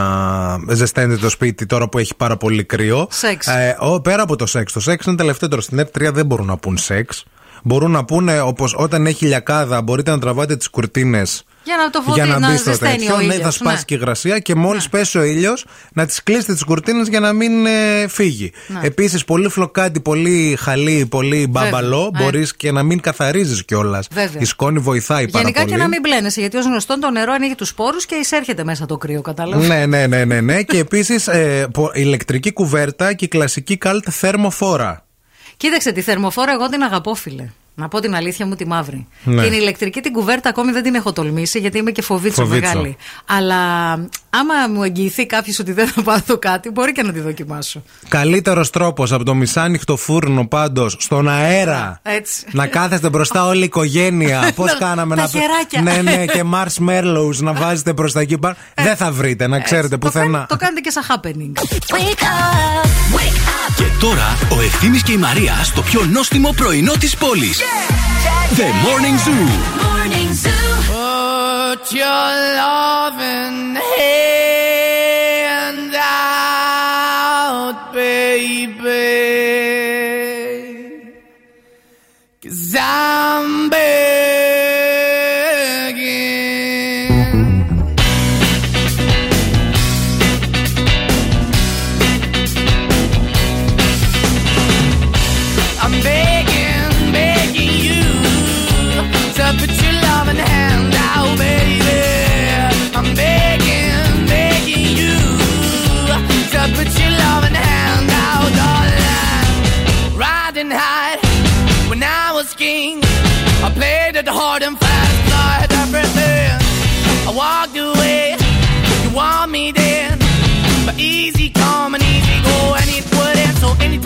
ζεσταίνετε το σπίτι τώρα που έχει πάρα πολύ κρύο. Σεξ. Ε, ο, πέρα από το σεξ. Το σεξ είναι τελευταίο. Στην ΕΡΤ3 δεν μπορούν να πούν σεξ. Μπορούν να πούνε όπως όταν έχει λιακάδα, μπορείτε να τραβάτε τις κουρτίνες Για να το φωτί, για να, να, μπει στο ζεσταίνει τέτοιο. ο Ναι, ήλιος. θα σπάσει ναι. και η υγρασία και μόλις πέσει ο ήλιος να τι κλείσετε τις κουρτίνες για να μην ε, φύγει. Ναι. Επίσης, πολύ φλοκάτι, πολύ χαλί, πολύ μπαμπαλό. Ε. Μπορείς και να μην καθαρίζεις κιόλας. Βέβαια. Η σκόνη βοηθάει πάρα Γενικά πολύ. και να μην μπλένεσαι, γιατί ως γνωστόν το νερό ανοίγει τους σπόρους και εισέρχεται μέσα το κρύο, κατάλαβες. Ναι, ναι, ναι, ναι, ναι. και επίσης ε, πο- ηλεκτρική κουβέρτα και η κλασική καλτ θερμοφόρα. Κοίταξε, τη θερμοφόρα εγώ την αγαπώ, φίλε. Να πω την αλήθεια μου τη μαύρη. Ναι. Την ηλεκτρική την κουβέρτα ακόμη δεν την έχω τολμήσει γιατί είμαι και φοβίτσο, Φοβίτσο. μεγάλη. Αλλά άμα μου εγγυηθεί κάποιος ότι δεν θα πάθω κάτι, μπορεί και να τη δοκιμάσω. Καλύτερος τρόπος από το μισάνοιχτο φούρνο πάντως στον αέρα. Έτσι. Να κάθεστε μπροστά όλη η οικογένεια. Πώς Τα- κάναμε τα να. χεράκια. Ναι, ναι, και marshmallows να βάζετε προς τα εκεί πάνω. Δεν θα βρείτε, να ξέρετε Το, πουθενά. κάνετε, το κάνετε και σαν happening. Wake up, wake up. Και τώρα ο Ευθύμης και η Μαρία στο πιο νόστιμο πρωινό της πόλης. The Morning Zoo. Morning Zoo. Put your loving hand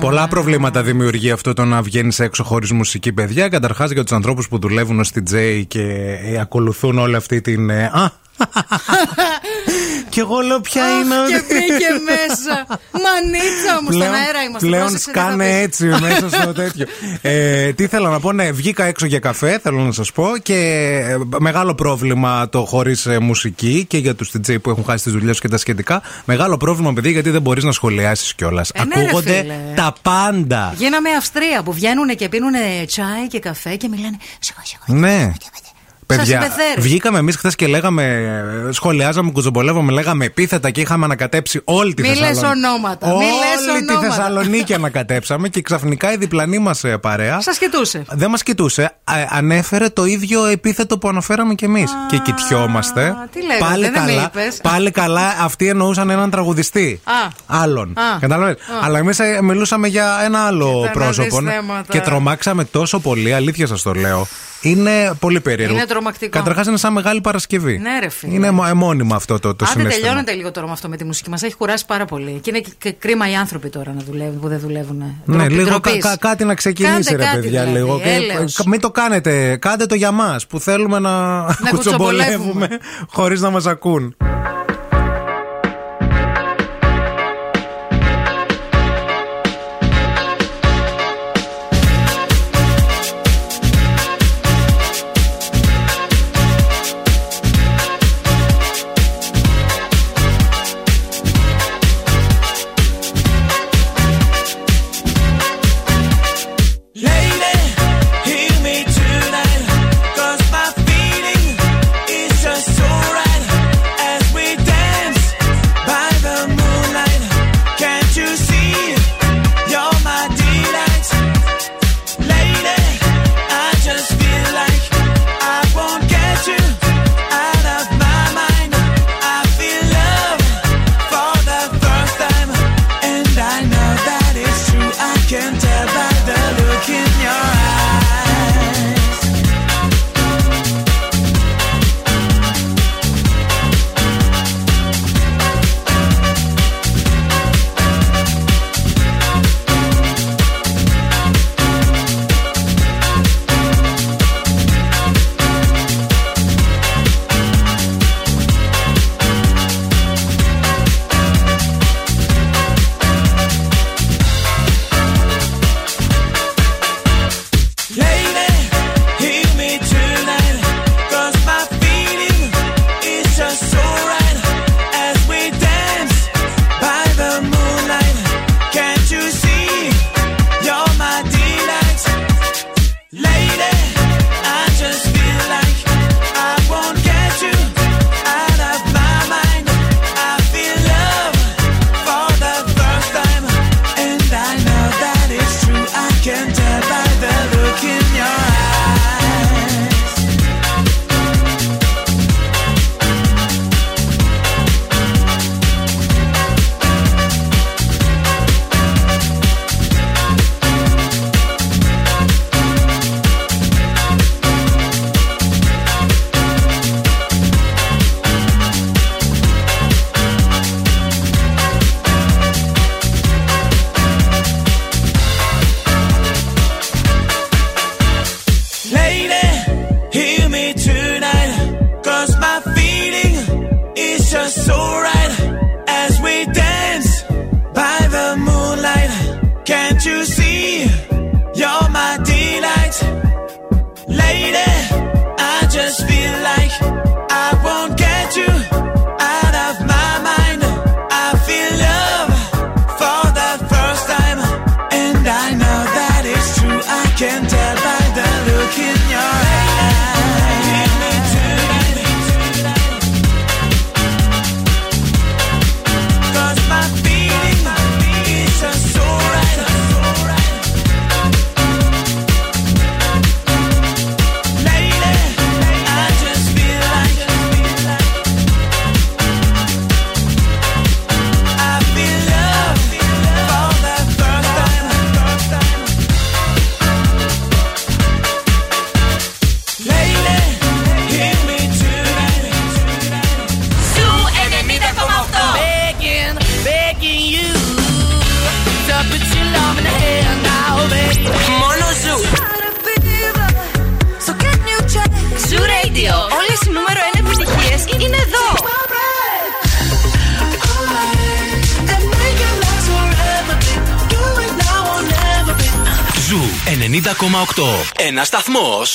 Πολλά προβλήματα δημιουργεί αυτό το να βγαίνεις έξω χωρίς μουσική, παιδιά. Καταρχάς για τους ανθρώπους που δουλεύουν στη J και ε, ακολουθούν όλη αυτή την. ε, Α, και εγώ λέω ποια είναι. Και μπήκε μέσα. Μανίτσα μου, στον αέρα είμαστε. Πλέον πρόσεξε, τι θα σκάνε πεις. έτσι μέσα στο τέτοιο. Ε, τι θέλω να πω, ναι, βγήκα έξω για καφέ, θέλω να σας πω. Και ε, μεγάλο πρόβλημα το χωρίς μουσική και για τους DJ που έχουν χάσει τις δουλειές και τα σχετικά. Μεγάλο πρόβλημα, παιδί, γιατί δεν μπορείς να σχολιάσεις κιόλα. Ε, ναι, ρε, Ακούγονται φίλε. τα πάντα. Γίναμε Αυστρία που βγαίνουν και πίνουν τσάι και καφέ και μιλάνε. Σιγά, σιγά. Ναι. Παιδιά, συμπεθέρει. βγήκαμε εμείς χθες και λέγαμε, ε, σχολιάζαμε, κουζομπολεύαμε, λέγαμε επίθετα και είχαμε ανακατέψει όλη τη Μη λες Θεσσαλονίκη. ονόματα, μη λες Όλη τη ονόματα. Θεσσαλονίκη ανακατέψαμε και ξαφνικά η διπλανή μας παρέα. Σας κοιτούσε. Δεν μας κοιτούσε. ε, ανέφερε το ίδιο επίθετο που αναφέραμε κι εμείς. Και κοιτιόμαστε. τι λέγατε, πάλι, δεν με καλά, είπες. πάλι καλά, αυτοί εννοούσαν έναν τραγουδιστή. Α. Άλλον. Α. Κατάλαβες; Α. Αλλά εμείς μιλούσαμε για ένα άλλο Κοίτα να πρόσωπο. δεις θέματα. Και τρομάξαμε τόσο πολύ, αλήθεια σας το λέω. Είναι πολύ περίεργο. Είναι τρομακτικό. Καταρχάς είναι σαν μεγάλη Παρασκευή. Ναι, ρε φίλε. Είναι μο- μόνιμα αυτό το, το Άντε, συνέστημα. τελειώνεται λίγο τώρα με αυτό με τη μουσική. Μας έχει κουράσει πάρα πολύ. Και είναι και, και κρίμα οι άνθρωποι τώρα να δουλεύουν, που δεν δουλεύουν. Ναι, Ντροπή- λίγο ντροπής. κα- κα- κάτι να ξεκινήσει, Κάντε ρε κάτι παιδιά. δηλαδή, λίγο. Και, έλεος. ε, μην το κάνετε. Κάντε το για μας που θέλουμε να, κουτσομπολεύουμε. κουτσομπολεύουμε χωρίς να μας ακούν.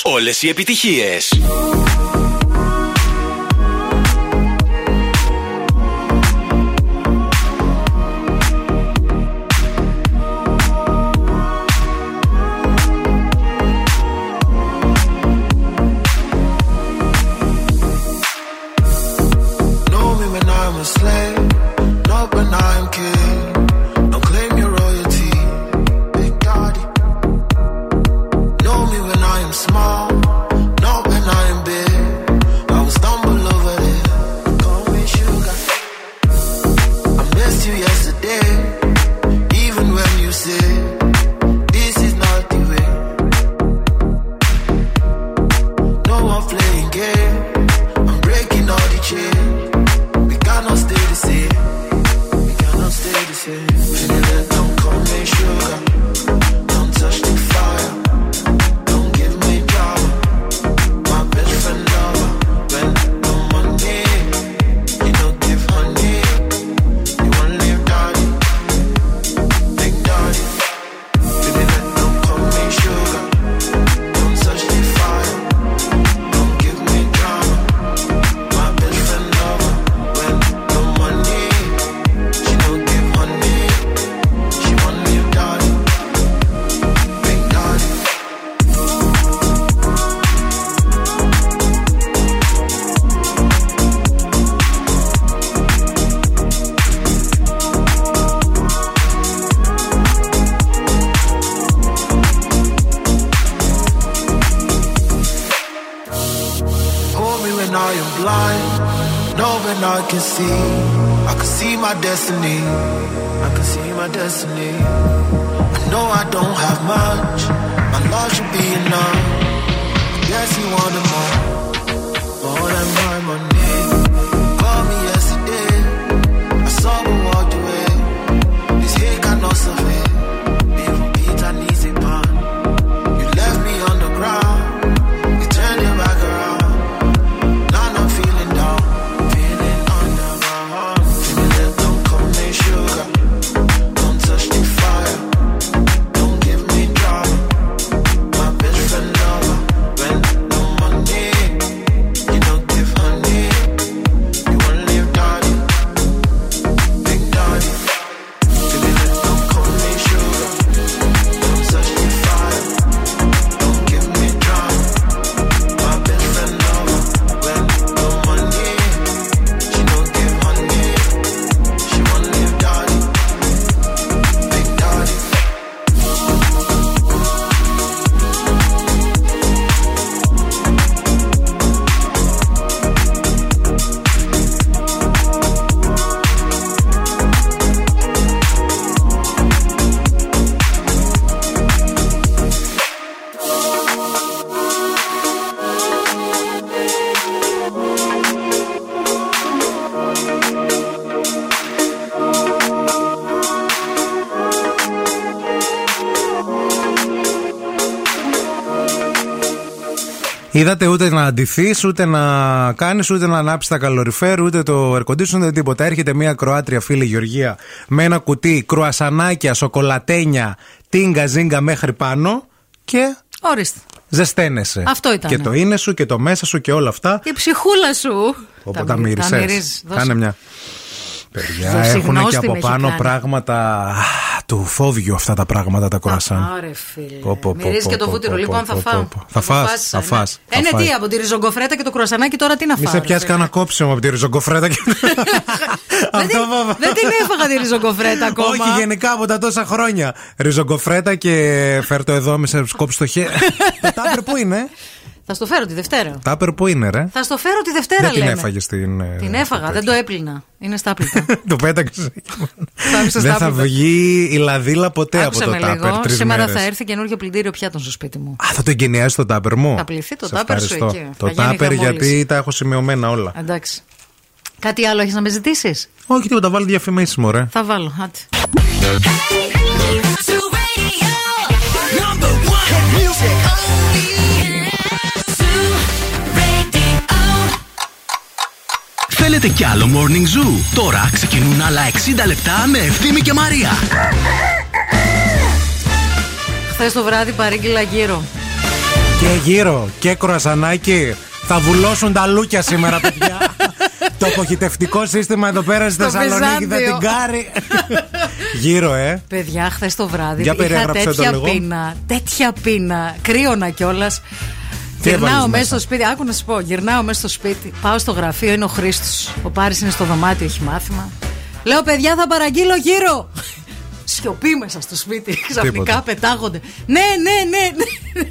Σταθμό. Όλες οι επιτυχίες. Είδατε ούτε να αντιθείς, ούτε να κάνεις, ούτε να ανάψεις τα καλοριφέρ, ούτε το air conditioner, ούτε τίποτα. Έρχεται μια Κροάτρια φίλη Γεωργία με ένα κουτί κρουασανάκια, σοκολατένια, τίνγκα ζίνγκα μέχρι πάνω και Ορίστε. ζεσταίνεσαι. Αυτό ήτανε. Και το είναι σου και το μέσα σου και όλα αυτά. Και η ψυχούλα σου. Όπω τα μυρι- μύρισες. μυρίζεις. Δώσε. Κάνε μια. Παιδιά, Δώσε έχουν γνώστη και από με έχει πάνω κάνει. πράγματα α, του φόβιου αυτά τα πράγματα τα κουρασάν. Άρε φίλε. Πω, πω, πω, Μυρίζεις πω, και το πω, βούτυρο. πω, Λοιπόν, θα πω, φάω. πω, πω. Θα φας, αποφάσισα, θα ναι. φας, Ε, θα ναι, φας. τι από τη ριζογκοφρέτα και το κρουασανάκι τώρα τι να Μη φάω. σε ρε, πιάσεις φίλε. κανένα κόψιμο από τη ριζογκοφρέτα. και- Δεν την- Δεν την έφαγα τη ριζογκοφρέτα ακόμα. Όχι, γενικά από τα τόσα χρόνια. Ριζογκοφρέτα και φέρ το εδώ, μη σε σκόψεις το χέρι. Το τάπερ που είναι; Θα στο φέρω τη Δευτέρα. Τάπερ που είναι, ρε. Θα στο φέρω τη Δευτέρα, Δεν την λέμε. έφαγε στην. ε, Την έφαγα, δεν το έπλυνα. Είναι στάπλητα. Το πέταξε. άφησα Δεν θα στάπλητα. βγει η λαδίλα ποτέ από Άκουσα το με τάπερ. λίγο. τρεις Σήμερα μέρες. θα έρθει καινούργιο πλυντήριο πιάτων στο σπίτι μου. Α, θα το εγκαινιάσει το τάπερ μου. Θα πληθεί το Σε τάπερ σου ευχαριστώ. εκεί. Το Θα γίνει τάπερ χαμόλης. γιατί τα έχω σημειωμένα όλα. Εντάξει. Κάτι άλλο έχει να με ζητήσει. Όχι, τίποτα, βάλει διαφημίσει, μωρέ. Θα βάλω. Άντε. Θέλετε κι άλλο Morning Zoo; Τώρα ξεκινούν άλλα 60 λεπτά με Ευθύμη και Μαρία. Χθες το βράδυ παρήγγειλα γύρω. Και γύρω και κρουασανάκι. Θα βουλώσουν τα λούκια σήμερα, παιδιά. το αποχητευτικό σύστημα εδώ πέρα στη Στο Θεσσαλονίκη θα Βυζάντιο. την κάρει. Γύρω, ε. Παιδιά, χθες το βράδυ Για είχα περιέγραψε το τέτοια λίγο. πείνα. Τέτοια πείνα. Κρύωνα κιόλας. Τι Γυρνάω έβαλες μέσα; μέσα; στο σπίτι. Άκου να σου πω. Γυρνάω μέσα στο σπίτι. Πάω στο γραφείο. Είναι ο Χρήστος. Ο Πάρης είναι στο δωμάτιο. Έχει μάθημα. Λέω, παιδιά, θα παραγγείλω γύρω. Σιωπή μέσα στο σπίτι. Ξαφνικά Τίποτα. πετάγονται. Ναι, ναι, ναι. ναι.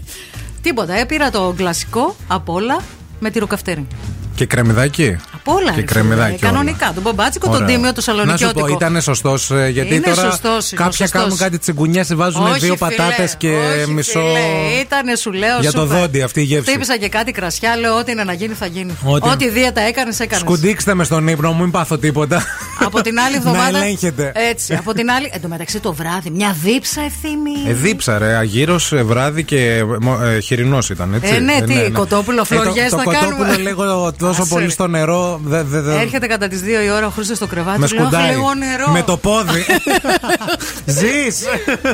Τίποτα. Έπειρα το κλασικό απ' όλα με τυροκαυτέρι. Και κρεμμυδάκι; Απ' όλα. Και ρε κρεμμυδάκι. φίλε. Κανονικά. Τον μπαμπάτσικο, τον Ωραία. τίμιο, το Να σου πω, σαλονικιώτικο. ήταν σωστός γιατί Είναι τώρα σωστός, είναι κάποια σωστός. κάνουν κάτι τσιγκουνιές, βάζουν Όχι, δύο φίλε, πατάτες και όχι, μισό. Φίλε, ήτανε, σου λέω. Για το σούπερ. δόντι αυτή η γεύση. Χτύπησα και κάτι κρασιά, λέω ό,τι είναι να γίνει θα γίνει. Ό,τι- Ό,τι δίαιτα έκανες, έκανες. Σκουντίξτε με στον ύπνο μου, μην πάθω τίποτα. Από την άλλη Να εβδομάδα. ελέγχετε. Έτσι. Από την άλλη. Εν τω μεταξύ το βράδυ, μια δίψα ευθύμη. Ε, δίψα, ρε. Αγύρος, βράδυ και ε, χοιρινός ήταν, έτσι. Ε, ναι, τι, κοτόπουλο, φλωριές το, θα το κάνουμε. κοτόπουλο λίγο τόσο Άσε, πολύ ρε. στο νερό. Δε, δε, δε- Έρχεται κατά τις 2 η ώρα ο Χρήστος στο κρεβάτι. με του λέω, «Αχ, σκουντάει. λίγο νερό. Με το πόδι. Ζεις!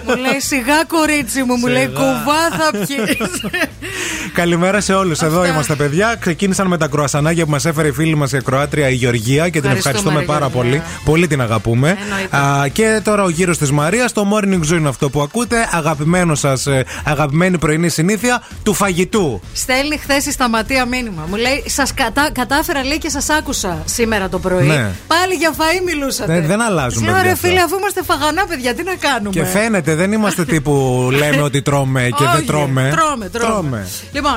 Μου λέει σιγά κορίτσι μου, μου λέει Σιγά. κουβά θα πιεις. Καλημέρα σε όλους. Εδώ είμαστε, παιδιά. Ξεκίνησαν με τα κρουασανάκια που μας έφερε η φίλη μας η Ακροάτρια η Γεωργία και την Ευχαριστούμε, ευχαριστούμε ρε, πάρα Γεωργία. πολύ. Πολύ την αγαπούμε. Εννοείται. Α, και τώρα ο γύρος της Μαρίας. Το morning zoo είναι αυτό που ακούτε. Αγαπημένο σας, αγαπημένη πρωινή συνήθεια του φαγητού. Στέλνει χθες η σταματία μήνυμα. Μου λέει: Σας κατα... κατάφερα λέει και σας άκουσα σήμερα το πρωί. Ναι. Πάλι για φαΐ μιλούσατε. Δεν- δεν αλλάζουν, Λέω, παιδιά, ρε αυτά. φίλε, αφού είμαστε φαγανά, παιδιά, τι να κάνουμε; Και φαίνεται, δεν είμαστε τύπου λέμε ότι τρώμε και Όχι, δεν τρώμε. Τρώμε, τρώμε. Λοιπόν,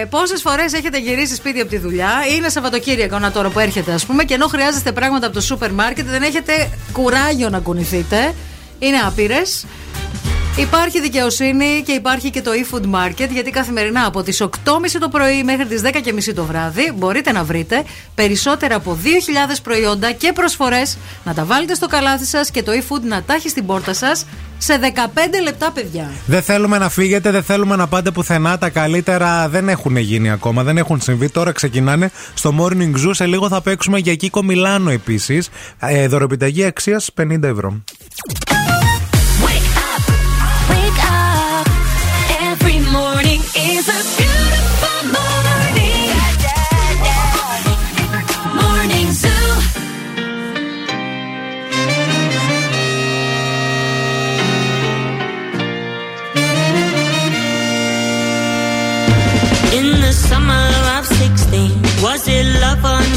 ε, πόσες φορές έχετε γυρίσει σπίτι από τη δουλειά, είναι Σαββατοκύριακο ένα τώρα που έρχεται, ας πούμε, και ενώ χρειάζεστε πράγματα από το σούπερ μάρκετ, δεν έχετε κουράγιο να κουνηθείτε. Είναι άπειρες. Υπάρχει δικαιοσύνη και υπάρχει και το e-food market γιατί καθημερινά από τις 8.30 το πρωί μέχρι τις 10.30 το βράδυ μπορείτε να βρείτε περισσότερα από 2.000 προϊόντα και προσφορές να τα βάλετε στο καλάθι σας και το e-food να τα έχει στην πόρτα σας σε 15 λεπτά παιδιά. Δεν θέλουμε να φύγετε, δεν θέλουμε να πάτε πουθενά. Τα καλύτερα δεν έχουν γίνει ακόμα, δεν έχουν συμβεί. Τώρα ξεκινάνε στο Morning Zoo. Σε λίγο θα παίξουμε για Κίκο Μιλάνο επίσης. Ε, δωροπιταγή αξίας 50 ευρώ.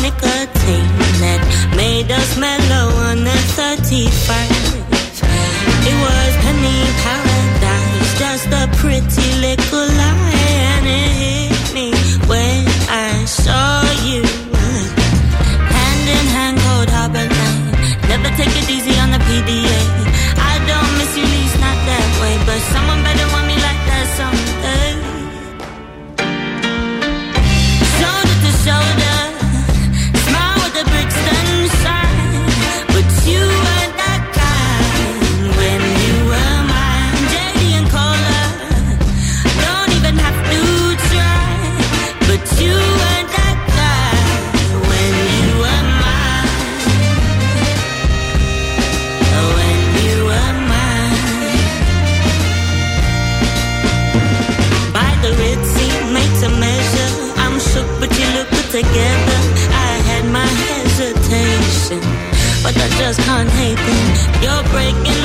Nicotine that made us mellow on the 31st? It was penny paradise, just a pretty little lie, together. I had my hesitation, but I just can't hate them. You're breaking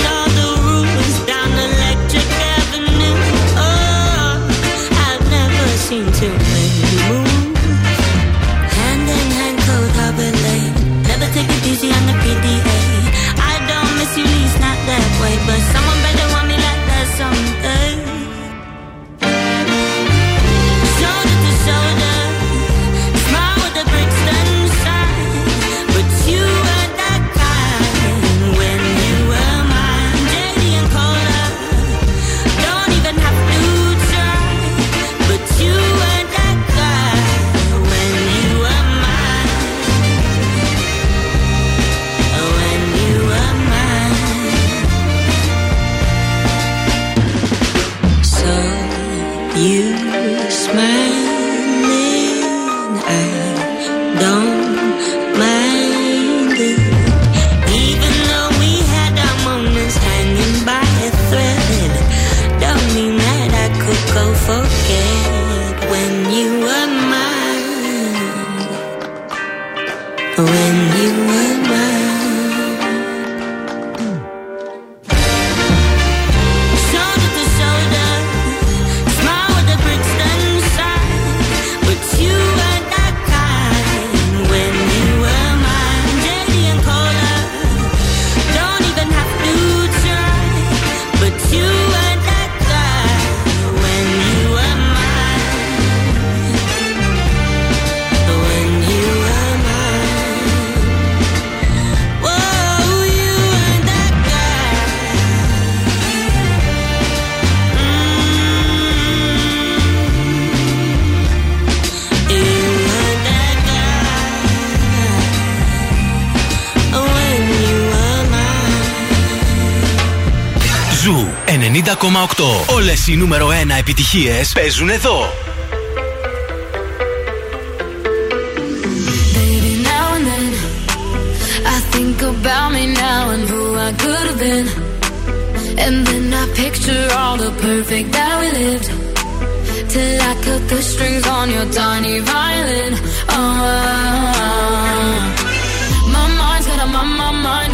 90,8. Όλε οι νούμερο 1 επιτυχίε παίζουν εδώ. Baby, now and then I think about me now and who I could have been. And then I picture all the perfect that we lived. Till I cut the strings on your tiny violin. Oh,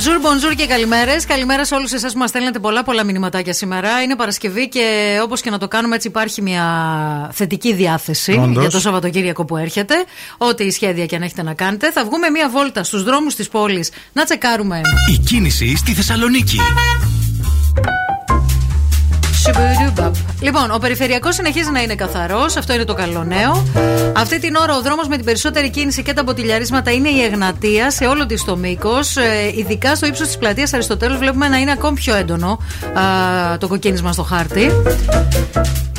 Bonjour, bonjour και καλημέρες. Καλημέρα σε όλους εσάς που μας στέλνετε πολλά πολλά μηνυματάκια σήμερα. Είναι Παρασκευή και όπως και να το κάνουμε, έτσι υπάρχει μια θετική διάθεση Όντως. για το Σαββατοκύριακο που έρχεται. Ό,τι σχέδια και αν έχετε να κάνετε. Θα βγούμε μια βόλτα στους δρόμους της πόλης να τσεκάρουμε. Η κίνηση στη Θεσσαλονίκη. Σιμπουρουμπαπ. Λοιπόν, ο περιφερειακός συνεχίζει να είναι καθαρός. Αυτό είναι το καλό νέο. Αυτή την ώρα ο δρόμος με την περισσότερη κίνηση και τα μποτιλιαρίσματα είναι η Εγνατία σε όλο της το μήκος. ειδικά στο ύψος της πλατείας Αριστοτέλους βλέπουμε να είναι ακόμη πιο έντονο α, το κοκκίνισμα στο χάρτη.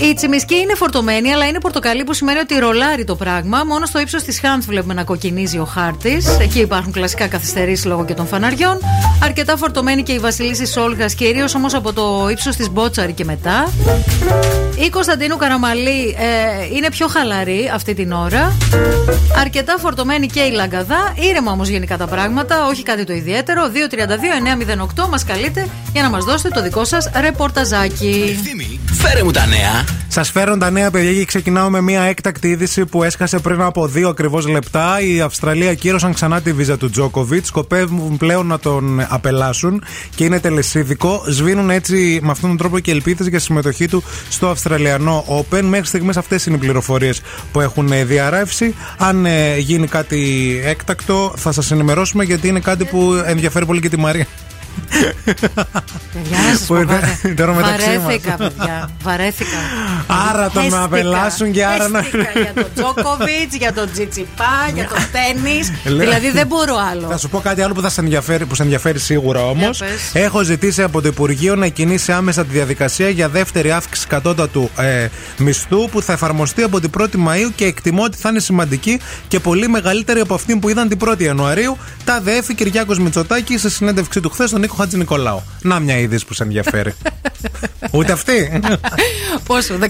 Η τσιμισκή είναι φορτωμένη, αλλά είναι πορτοκαλί που σημαίνει ότι ρολάρει το πράγμα. Μόνο στο ύψος της Χάντ βλέπουμε να κοκκινίζει ο χάρτης. Εκεί υπάρχουν κλασικά καθυστερήσεις λόγω και των φαναριών. Αρκετά φορτωμένη και η Βασιλίση Όλγα, κυρίως όμως από το ύψος της Μπότσαρη και μετά. Η Κωνσταντίνου Καραμαλή ε, είναι πιο χαλαρή αυτή την ώρα. Αρκετά φορτωμένη και η Λαγκαδά. Ήρεμα όμως γενικά τα πράγματα, όχι κάτι το ιδιαίτερο. 232-908 μας καλείτε για να μας δώσετε το δικό σας ρεπορταζάκι. Φέρε μου τα νέα. Σας φέρω τα νέα παιδιά και ξεκινάω με μια έκτακτη είδηση που έσκασε πριν από δύο ακριβώς λεπτά. Η Αυστραλία κύρωσαν ξανά τη βίζα του Τζόκοβιτ. Σκοπεύουν πλέον να τον απελάσουν και είναι τελεσίδικο. Σβήνουν έτσι με αυτόν τον τρόπο και ελπίδες για συμμετοχή του στο Αυστραλιανό Open. Μέχρι στιγμής αυτές είναι οι πληροφορίες που έχουν ε, διαρρεύσει. Αν ε, γίνει κάτι έκτακτο, θα σας ενημερώσουμε γιατί είναι κάτι που ενδιαφέρει πολύ και τη Μαρία. Παιδιά, να σας Που πω είναι- κάτι. τώρα μεταξύ μας. Βαρέθηκα, παιδιά. Βαρέθηκα. Άρα τον Χαίστηκα. απελάσουν και άρα να- Χαίστηκα για τον Τζόκοβιτς, για τον Τζιτσιπά, για τον τέννη. Λέω- δηλαδή δεν μπορώ άλλο. Θα σου πω κάτι άλλο που θα σε ενδιαφέρει, που σε ενδιαφέρει σίγουρα όμως. Για πες. Έχω ζητήσει από το Υπουργείο να κινήσει άμεσα τη διαδικασία για δεύτερη αύξηση κατώτατου ε, μισθού που θα εφαρμοστεί από την 1η Μαου και εκτιμώ ότι θα είναι σημαντική και πολύ μεγαλύτερη από αυτή που είδαν την 1η Ιανουαρίου. Τα ΔΕΦ Κυριάκος Μητσοτάκη σε συνέντευξή του χθες στον Νίκο Χατζη Νικολάου. Να μια είδηση που σε ενδιαφέρει. Ούτε αυτή. Πόσο, 13, 13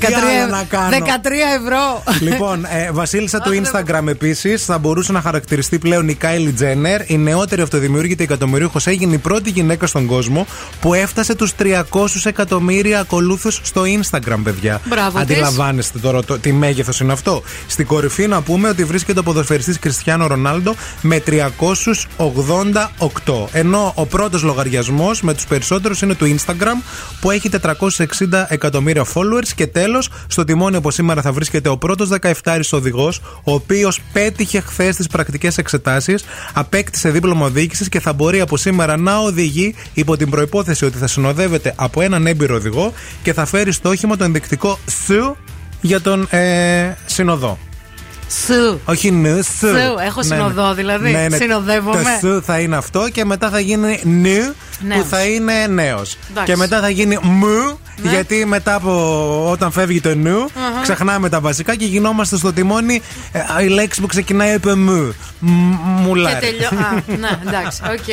ευρώ. λοιπόν, ε, βασίλισσα του Instagram επίσης θα μπορούσε να χαρακτηριστεί πλέον η Κάιλι Τζένερ. Η νεότερη αυτοδημιούργητη εκατομμυρίουχος έγινε η πρώτη γυναίκα στον κόσμο που έφτασε τους 300 εκατομμύρια ακολούθους στο Instagram, παιδιά. Μπράβο Αντιλαμβάνεστε τώρα το, τι μέγεθος είναι αυτό. Στην κορυφή να πούμε ότι βρίσκεται ο ποδοσφαιριστής Κριστιανό Ρονάλντο με 388. Ενώ ο πρώτος λογαριασμός με τους περισσότερους είναι του Instagram που έχει 460 εκατομμύρια followers. Και τέλος, στο τιμόνι από σήμερα θα βρίσκεται ο πρώτος 17 οδηγός, ο οποίος πέτυχε χθες τις πρακτικές εξετάσεις, απέκτησε δίπλωμα οδήγησης και θα μπορεί από σήμερα να οδηγεί υπό την προπόθεση ότι θα συνοδεύεται από έναν έμπειρο οδηγό και θα φέρει στο όχημα το ενδεικτικό σου για τον ε, συνοδό. Σου. Όχι νου, σου. Σου. Έχω Ναι, συνοδό ναι. δηλαδή. Ναι, ναι. Συνοδεύομαι. Το σου θα είναι αυτό και μετά θα γίνει νου που Νέος. θα είναι νέος. Εντάξει. Και μετά θα γίνει μου γιατί μετά από όταν φεύγει το νου Αχα. ξεχνάμε τα βασικά και γινόμαστε στο τιμόνι ε, η λέξη που ξεκινάει από μου. Μ- Και Μουλάρι. τελειώ. Α, ναι, εντάξει, οκ.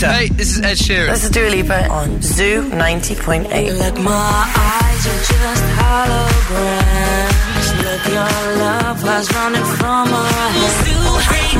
David Hey, this is Ed Sheeran. This is Dua Lipa on Zoo 90.8. Like my eyes are just holograms. Look, your love was running from our hands.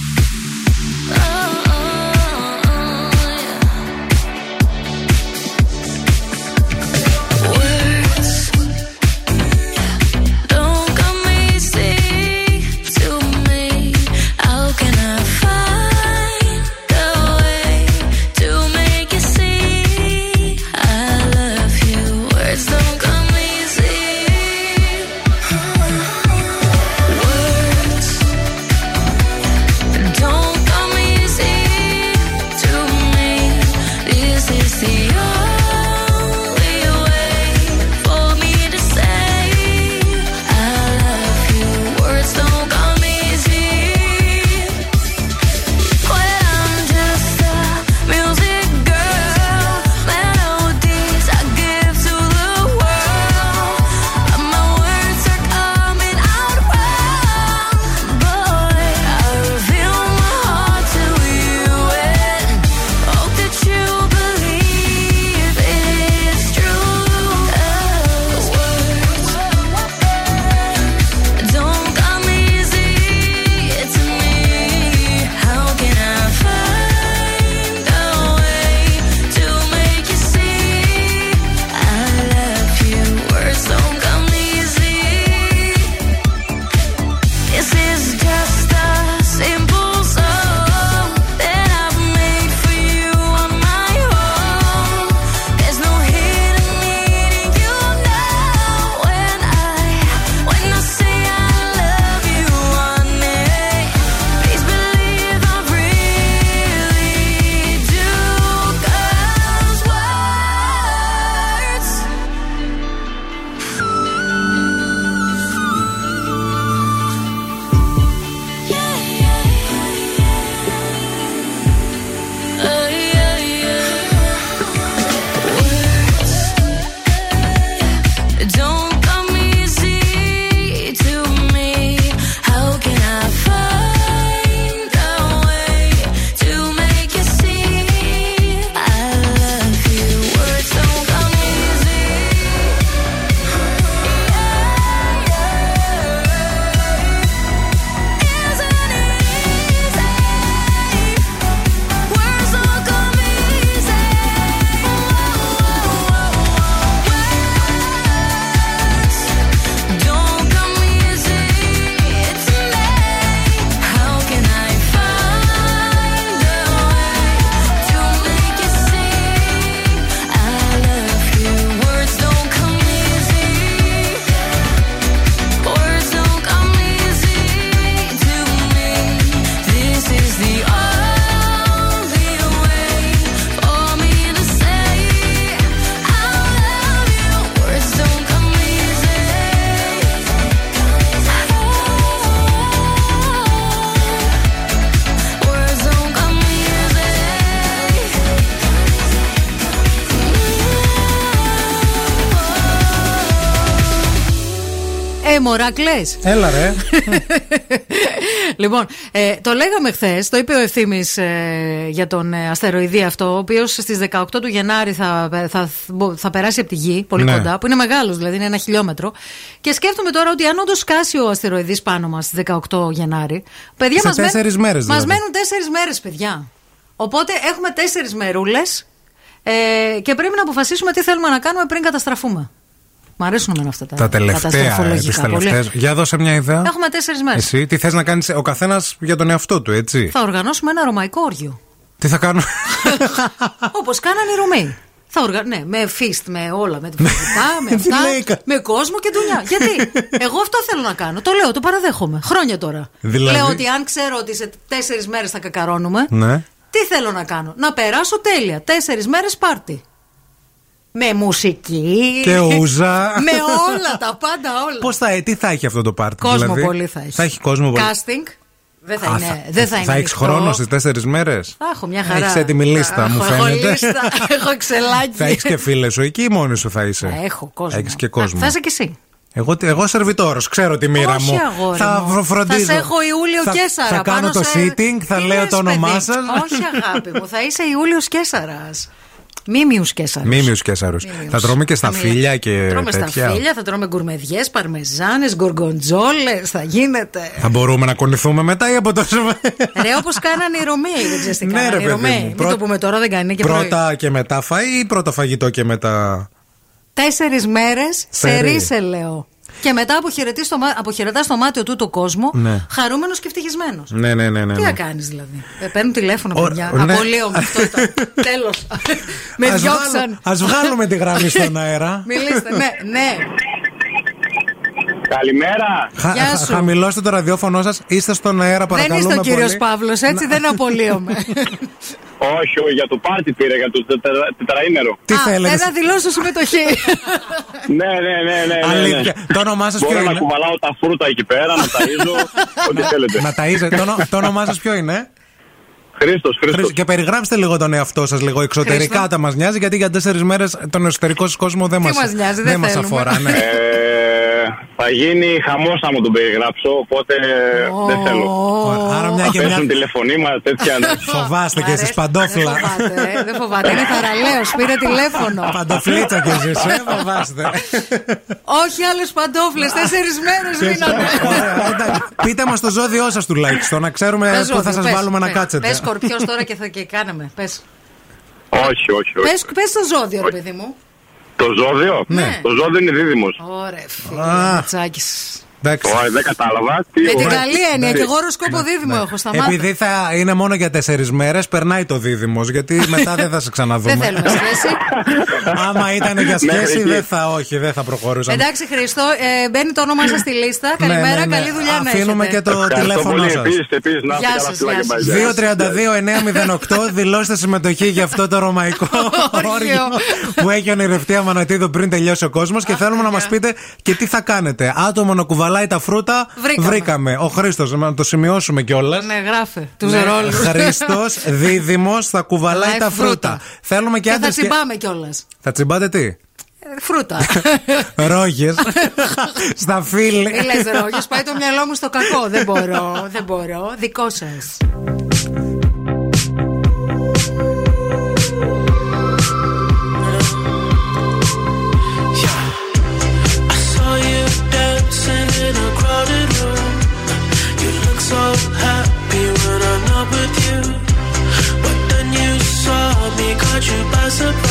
Μωράκλε. Έλα, ρε. λοιπόν, ε, το λέγαμε χθες, το είπε ο ευθύνη ε, για τον ε, αστεροειδή αυτό, ο οποίος στις 18 του Γενάρη θα, θα, θα, περάσει από τη γη, πολύ ναι. κοντά, που είναι μεγάλος, δηλαδή είναι ένα χιλιόμετρο. Και σκέφτομαι τώρα ότι αν όντως σκάσει ο αστεροειδής πάνω μας στις 18 Γενάρη. Παιδιά μας μέρες δηλαδή. Μας μένουν τέσσερις μέρες, παιδιά. Οπότε έχουμε τέσσερις μερούλες ε, και πρέπει να αποφασίσουμε τι θέλουμε να κάνουμε πριν καταστραφούμε. Μ' αρέσουν εμένα αυτά τα, τα τελευταία. Τα Για δώσε μια ιδέα. Έχουμε τέσσερις μέρες. Εσύ τι θες να κάνεις ο καθένας για τον εαυτό του, έτσι. Θα οργανώσουμε ένα ρωμαϊκό όργιο. Τι θα κάνουμε. Όπως κάνανε οι Ρωμαίοι. Θα οργα... Ναι, με φίστ, με όλα, με φαγητά, με αυτά. με κόσμο και δουλειά. Γιατί; Εγώ αυτό θέλω να κάνω. Το λέω, το παραδέχομαι. Χρόνια τώρα. Δηλαδή... Λέω ότι αν ξέρω ότι σε τέσσερις μέρες θα κακαρώνουμε. Ναι. Τι θέλω να κάνω; Να περάσω τέλεια. Τέσσερις μέρες πάρτι. Με μουσική. Και ούζα. με όλα τα πάντα, όλα. Πώς θα, τι θα έχει αυτό το πάρτι, Κόσμο δηλαδή; πολύ θα έχει. Θα έχει κόσμο πολύ. Casting. Δεν θα, είναι, θα, δεν θα, θα έχεις χρόνο στι τέσσερις μέρες; Θα έχω μια χαρά. Έχει έτοιμη λίστα, μου φαίνεται. Έχω, λίστα, έχω εξελάκι. θα έχεις και φίλες σου εκεί ή μόνη σου θα είσαι; Θα έχω κόσμο. Έχεις και κόσμο. Θα είσαι κι εσύ. Εγώ, εγώ σερβιτόρος, ξέρω τη μοίρα Όχι, μου. Αγόρι θα μου. φροντίζω. Θα σε έχω Ιούλιο θα, Κέσσαρα. Θα κάνω το σε... sitting, θα λέω το όνομά σας. Όχι, αγάπη μου, θα είσαι Ιούλιος Κέσσαρα. Μίμιους Κέσσαρου. Μίμιους Κέσσαρου. Θα τρώμε και στα φίλια και Τρώμε τέτοια. στα φίλια, θα τρώμε γκουρμεδιές, παρμεζάνες, γκοργοντζόλες. Θα γίνεται. Θα μπορούμε να κονηθούμε μετά ή από τόσο. Ρε, όπως κάνανε οι Ρωμαίοι, δεν ξέρεις τι Ναι, κάνανε ρε, οι παιδί Ρωμαίοι. μου. Μην Πρώτα- το πούμε τώρα, δεν κάνει και πρωί. Πρώτα και μετά φαΐ ή πρώτα φαγητό και μετά. Τέσσερις μέρες σε Σερί. ρίσελεο. Και μετά αποχαιρετεί στο, μα- αποχαιρετάς στο μάτιο του το κόσμο, Ναι. χαρούμενος και ευτυχισμένος. Ναι, ναι, ναι. ναι, Τι ναι. να κάνεις δηλαδή. Ε, παίρνουν τηλέφωνο, Ω, παιδιά. ναι. Απολύομαι. Αυτό ήταν. Τέλος. Με Ας διώξαν. βγάλω- Ας βγάλουμε τη γραμμή στον αέρα. Μιλήστε, ναι, ναι. Καλημέρα. Χα- Γεια χα- σου. χαμηλώστε το ραδιόφωνο σας. Είστε στον αέρα, Δεν παρακαλούμε. είστε ο κύριος πολύ. Παύλος, έτσι δεν απολύομαι. Όχι, όχι, για το πάρτι πήρε, για το τετρα- τετραήμερο. Τι Α, θέλετε; Ένα δηλώσω συμμετοχή. Ναι, ναι, ναι, ναι. ναι, Αλήθεια. ναι. Το όνομά σας ποιο Μπορώ να είναι; κουβαλάω τα φρούτα εκεί πέρα, να ταΐζω, ό,τι θέλετε. Να ταΐζετε. Το, όνο- το όνομά σας ποιο είναι; Χρήστος, Χρήστος. Χρήστος. Και περιγράψτε λίγο τον εαυτό σας, λίγο εξωτερικά Χρήστο. τα μας νοιάζει, γιατί για τέσσερις μέρες τον εσωτερικό σας κόσμο δεν Τι μα μας νοιάζει, δεν μας θέλουμε. αφορά. Ναι. Ε, θα γίνει χαμός άμα τον περιγράψω, οπότε δεν θέλω. Άρα μια Θα και μια. πέσουν τηλεφωνήματα, τέτοια. ναι. Φοβάστε και εσείς Δεν παντόφλα. φοβάται, ε, δεν φοβάται. Είναι θαραλέος, πήρε τηλέφωνο. Παντοφλίτσα κι εσείς, ε, φοβάστε. Όχι άλλες παντόφλες, τέσσερις μέρες μείνανε. Ωραία, εντάξει. Πείτε μας το ζώδιό σας τουλάχιστον, να ξέρουμε Πες πού θα ζώδιο, σας πες, βάλουμε να πες. κάτσετε. Πες σκορπιός τώρα και θα και κάναμε. Πες. Όχι, όχι, όχι. Πες, πες το ζώδιο, ρε παιδί μου. Το ζώδιο; Ναι. Το ζώδιο είναι δίδυμος. Ωραία, φίλε. Α. Ματσάκης. Εντάξει. Όχι, δεν κατάλαβα. Τι Με την ωραία. καλή έννοια. Ναι. Και εγώ οροσκόπο δίδυμο έχω. Σταμάτα. Επειδή θα είναι μόνο για τέσσερις μέρες, περνάει το δίδυμος. Γιατί μετά δεν θα σε Δεν ξαναδούμε. θέλουμε σχέση. Άμα ήταν για Μέχρι σχέση, εκεί. δεν θα, όχι, δεν θα προχωρούσαμε. Εντάξει, Χριστό, ε, μπαίνει το όνομά σας στη λίστα. Ναι, Καλημέρα, ναι, ναι. καλή δουλειά να Αφήνουμε έχετε. και το Ευχαριστώ τηλέφωνο πολύ. σας. Επίσης, επίσης, να είστε Γεια καλά, σας, φιλάκια, γεια bye, σας. bye. 232-908, δηλώστε συμμετοχή για αυτό το ρωμαϊκό όργιο που έχει ονειρευτεί Αμανατίδο πριν τελειώσει ο κόσμος και θέλουμε να μας πείτε και τι θα κάνετε. Άτομο να κουβαλάει τα φρούτα, Βρήκαμε. Ο Χρήστος, να το σημειώσουμε κιόλας. Ναι, γράφε. Τους ρόλους. Χρήστος δίδυμος θα κουβαλάει Κουβαλάει τα φρούτα. φρούτα. Θέλουμε και Και θα άντρες. τσιμπάμε κιόλας. Θα τσιμπάτε τι; Φρούτα. Ρόγες. Στα φίλη. Μη λες ρόγες, πάει το μυαλό μου στο κακό. Δεν μπορώ, δεν μπορώ. Δικό σας. You by surprise.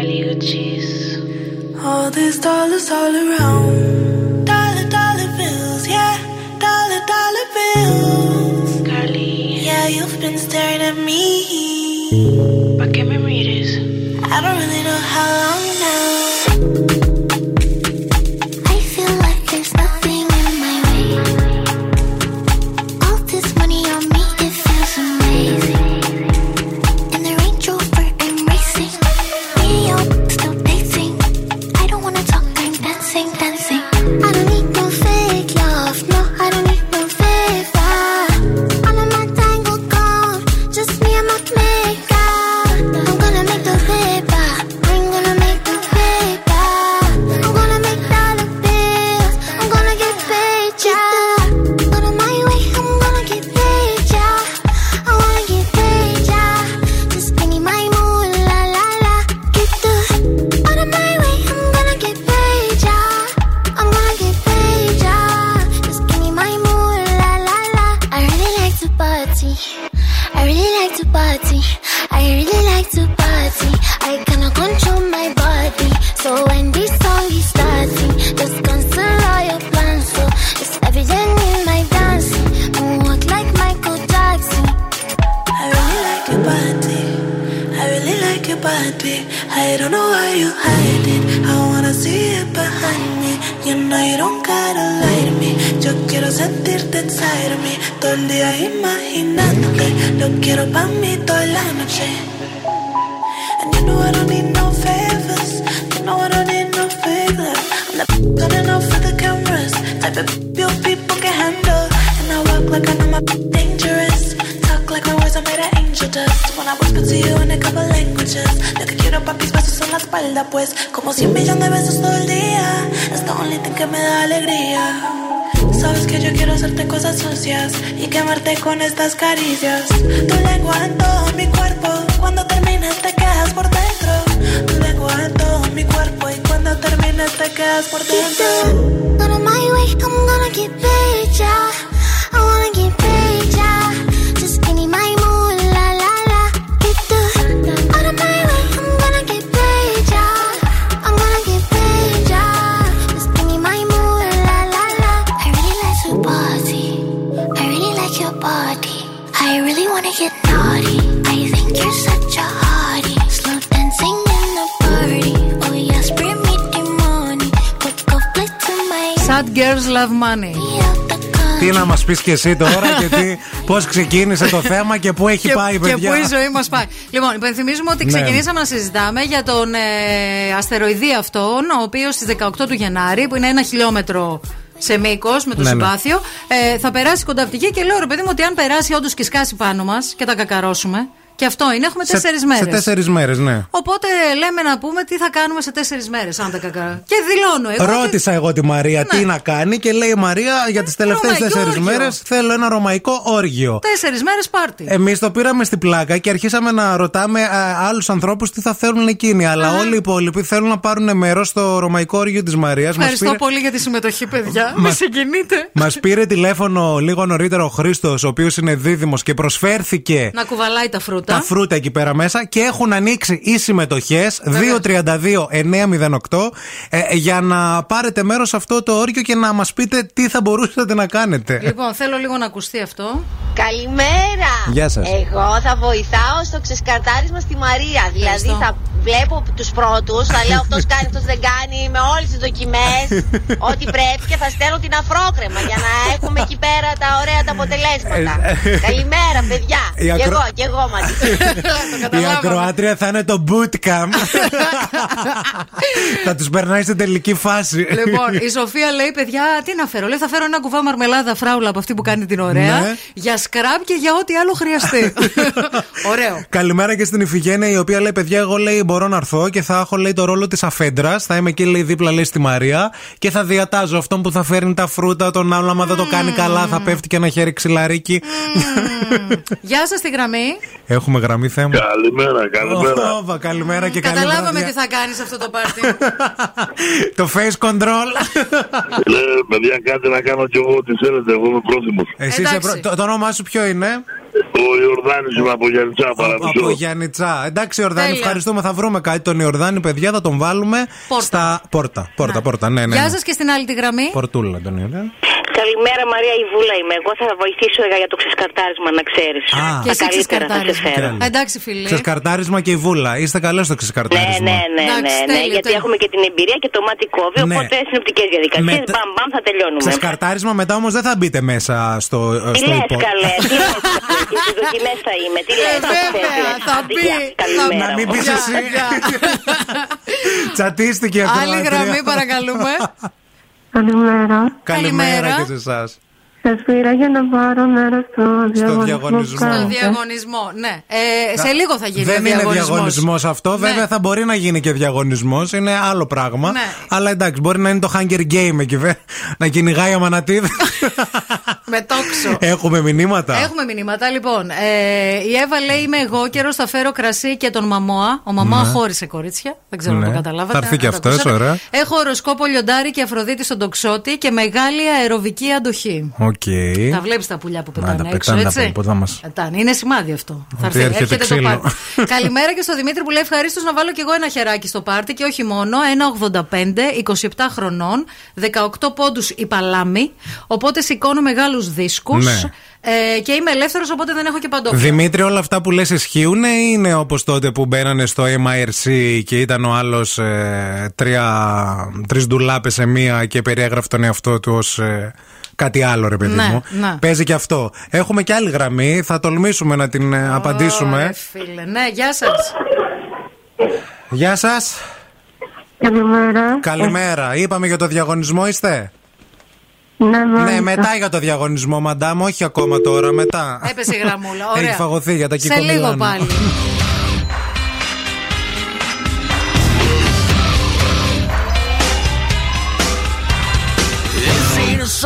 Και εσύ τώρα και τι, πώς ξεκίνησε το θέμα και πού έχει και, πάει, παιδιά. Και πού η ζωή μας πάει. Λοιπόν, υπενθυμίζουμε ότι Ναι. ξεκινήσαμε να συζητάμε για τον ε, αστεροειδή αυτόν, ο οποίος στις 18 του Γενάρη, που είναι ένα χιλιόμετρο σε μήκος με το Ναι, ναι. συμπάθειο, ε, θα περάσει κοντά από τη γη και λέω ρε παιδί μου ότι αν περάσει όντως και σκάσει πάνω μας και τα κακαρώσουμε. Και αυτό είναι, έχουμε τέσσερις σε, μέρες. Σε τέσσερις μέρες, ναι. Οπότε λέμε να πούμε τι θα κάνουμε σε τέσσερις μέρες, αν τα κακαρώσουμε. Και δηλώνω εγώ. ότι- Ρώτησα εγώ τη Μαρία τι να κάνει και λέει η Μαρία για τις τελευταίες Ρωμαϊκό τέσσερις όργιο. μέρες θέλω ένα ρωμαϊκό όργιο. Τέσσερις μέρες πάρτι. Εμείς το πήραμε στην πλάκα και αρχίσαμε να ρωτάμε άλλους ανθρώπους τι θα θέλουν εκείνοι. Αλλά όλοι οι υπόλοιποι θέλουν να πάρουν μέρος στο ρωμαϊκό όργιο της Μαρίας. Ευχαριστώ πολύ για τη συμμετοχή, παιδιά. Με Μας- συγκινείτε. Μας πήρε τηλέφωνο λίγο νωρίτερα ο Χρήστος, ο οποίος είναι δίδυμος και προσφέρθηκε Να κουβαλάει τα φρούτα. τα φρούτα εκεί πέρα μέσα και έχουν ανοίξει οι συμμετοχέ 232-908 ε, για να πάρετε μέρος σε αυτό το όργιο και να μας πείτε τι θα μπορούσατε να κάνετε. Λοιπόν, θέλω λίγο να ακουστεί αυτό. Καλημέρα! Γεια σας. Εγώ θα βοηθάω στο ξεσκαρτάρισμα στη Μαρία. Δηλαδή Ευχαριστώ. θα βλέπω τους πρώτους, θα λέω αυτός κάνει, αυτός δεν κάνει, με όλες τις δοκιμές, ό,τι πρέπει και θα στέλνω την αφρόκρεμα για να έχουμε εκεί πέρα τα ωραία τα αποτελέσματα. Καλημέρα, παιδιά! Η Και ακρο- εγώ, και εγώ μαζί. Η ακροάτρια θα είναι το bootcamp. Θα τους περνάει στην τελική φάση. Λοιπόν, η Σοφία λέει: Παιδιά, τι να φέρω. Λέει: Θα φέρω ένα κουβά μαρμελάδα φράουλα από αυτή που κάνει την ωραία. Ναι. Για σκράπ και για ό,τι άλλο χρειαστεί. Ωραίο. Καλημέρα και στην Ιφηγένεια η οποία λέει: Παιδιά, εγώ λέει μπορώ να έρθω και θα έχω λέει το ρόλο της αφέντρας. Θα είμαι εκεί λέει δίπλα λέει στη Μαρία και θα διατάζω αυτόν που θα φέρνει τα φρούτα, τον άλλον άμα δεν το κάνει καλά θα πέφτει και ένα χέρι ξυλαρίκι. Γεια σας, τη γραμμή. Έχουμε γραμμή θέμα. Καλημέρα, καλημέρα. Ω, καλημέρα και καλή Καταλάβαμε βραδιά. τι θα κάνεις αυτό το πάρτι. Το face control. Λέω, παιδιά, κάτι να κάνω κι εγώ ό,τι θέλετε. Εγώ είμαι πρόθυμος. Εσύ είσαι Εντάξει. προ- το, το όνομά σου ποιο είναι; Ο Ιορδάνης είμαι από Γιάννητσά, παραδείγματο. Από Γιάννητσά. Εντάξει, Ιορδάνη, Τέλεια. ευχαριστούμε. Θα βρούμε κάτι τον Ιορδάνη, παιδιά, θα τον βάλουμε Πόρτα. στα πόρτα. Πόρτα, πόρτα, ναι, ναι. Γεια ναι. σας και στην άλλη τη γραμμή. Πορτούλα τον Ιορδάνη. Καλημέρα Μαρία Ιβούλα είμαι. Εγώ θα βοηθήσω για το ξεσκαρτάρισμα να ξέρεις. Α. Και εσύ καλύτερα θα σε ξεσκαρτάρισμα. φέρω. Τέλεια. Εντάξει, φίλε. Ξεσκαρτάρισμα και η βούλα. Είστε καλέ στο Ναι, ξεσκαρτάρισμα; ναι, ναι, Εντάξει, ναι, ναι, τέλειο, γιατί τέλειο. έχουμε και την εμπειρία και το μάτι κόβει, Ναι. οπότε συνοπτικέ διαδικασίες. Μετα- Μπαμ, μπαμ, θα τελειώνουμε. Ξεσκαρτάρισμα μετά όμως δεν θα μπείτε μέσα στο, Τι στο λες υπό. καλέ, τι λες καλέ, και στις δοκιμές θα είμαι, τι λες, τι Ε, βέβαια, θες, θα άντε, πει. γεια, καλημέρα Να μην μου. πεις Γεια, εσύ. γεια. Τσατίστηκε η Άλλη ακροάτρια. γραμμή, παρακαλούμε. Καλημέρα. Καλημέρα Καλημέρα. και σε εσάς. Σας πήρα για να πάρω μέρος στο διαγωνισμό. διαγωνισμό. που Στο κάνετε. διαγωνισμό, ναι. Ε, σε λίγο θα γίνει Δεν ο είναι διαγωνισμός. διαγωνισμός αυτό. Ναι. Βέβαια θα μπορεί να γίνει και διαγωνισμός. Είναι άλλο πράγμα. Ναι. Αλλά εντάξει, μπορεί να είναι το Hunger Game εκεί. βε. Να κυνηγάει αμανατίδ. Με τόξο. Έχουμε μηνύματα. Έχουμε μηνύματα. Λοιπόν, ε, η Εύα λέει: Είμαι εγώ καιρός, θα φέρω κρασί και τον Μαμόα. Ο Μαμόα Ναι. χώρισε κορίτσια. Δεν ξέρω αν Ναι. το καταλάβατε. Θα έρθει και αν το αυτός, ακούσατε. ωραία. Έχω οροσκόπο λιοντάρι και Αφροδίτη στον τοξότη και μεγάλη αεροβική αντοχή. Οκ. Τα βλέπεις τα πουλιά που πετάνε τα έξω, πετάνε τα έτσι; πουλιά, πού θα μας- Πετάνε. Είναι σημάδι αυτό. Θα Ότι έρθει, έρχεται το ξύλο. πάρτι. Καλημέρα και στο Δημήτρη που λέει ευχαρίστως να βάλω κι εγώ ένα χεράκι στο πάρτι και όχι μόνο. 1,85, 27 χρονών, 18 πόντους η παλάμη. Οπότε σηκώνω μεγάλους δίσκους. Ναι. Ε, και είμαι ελεύθερος, οπότε δεν έχω και παντόφλα. Δημήτρη, όλα αυτά που λες ισχύουν ή είναι όπως τότε που μπαίνανε στο MIRC και ήταν ο άλλος ε, τρία, τρεις ντουλάπες σε μία και περιέγραφε τον εαυτό του ως ε, κάτι άλλο ρε παιδί Ναι, μου. ναι. Παίζει και αυτό. Έχουμε και άλλη γραμμή, θα τολμήσουμε να την ε, απαντήσουμε. Ωραία, φίλε. Ναι, γεια σας. Γεια σας. Καλημέρα. Καλημέρα. Είπαμε για το διαγωνισμό είστε; Ναι, μάλιστα. Ναι, μετά για το διαγωνισμό, μαντάμ, όχι ακόμα τώρα, μετά. Έπεσε η γραμμούλα. Ωραία. Έχει φαγωθεί για τα Σε Κίκο λίγο Μιλάνο. πάλι.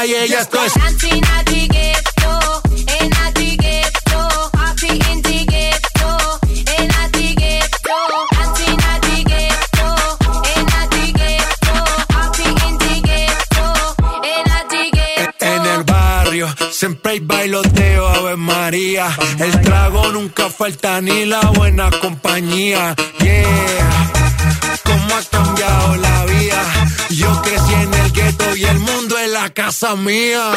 Calle. Ya esto es. En el barrio siempre hay bailoteo, Ave María. El trago nunca falta ni la buena compañía. Yeah, la casa mía.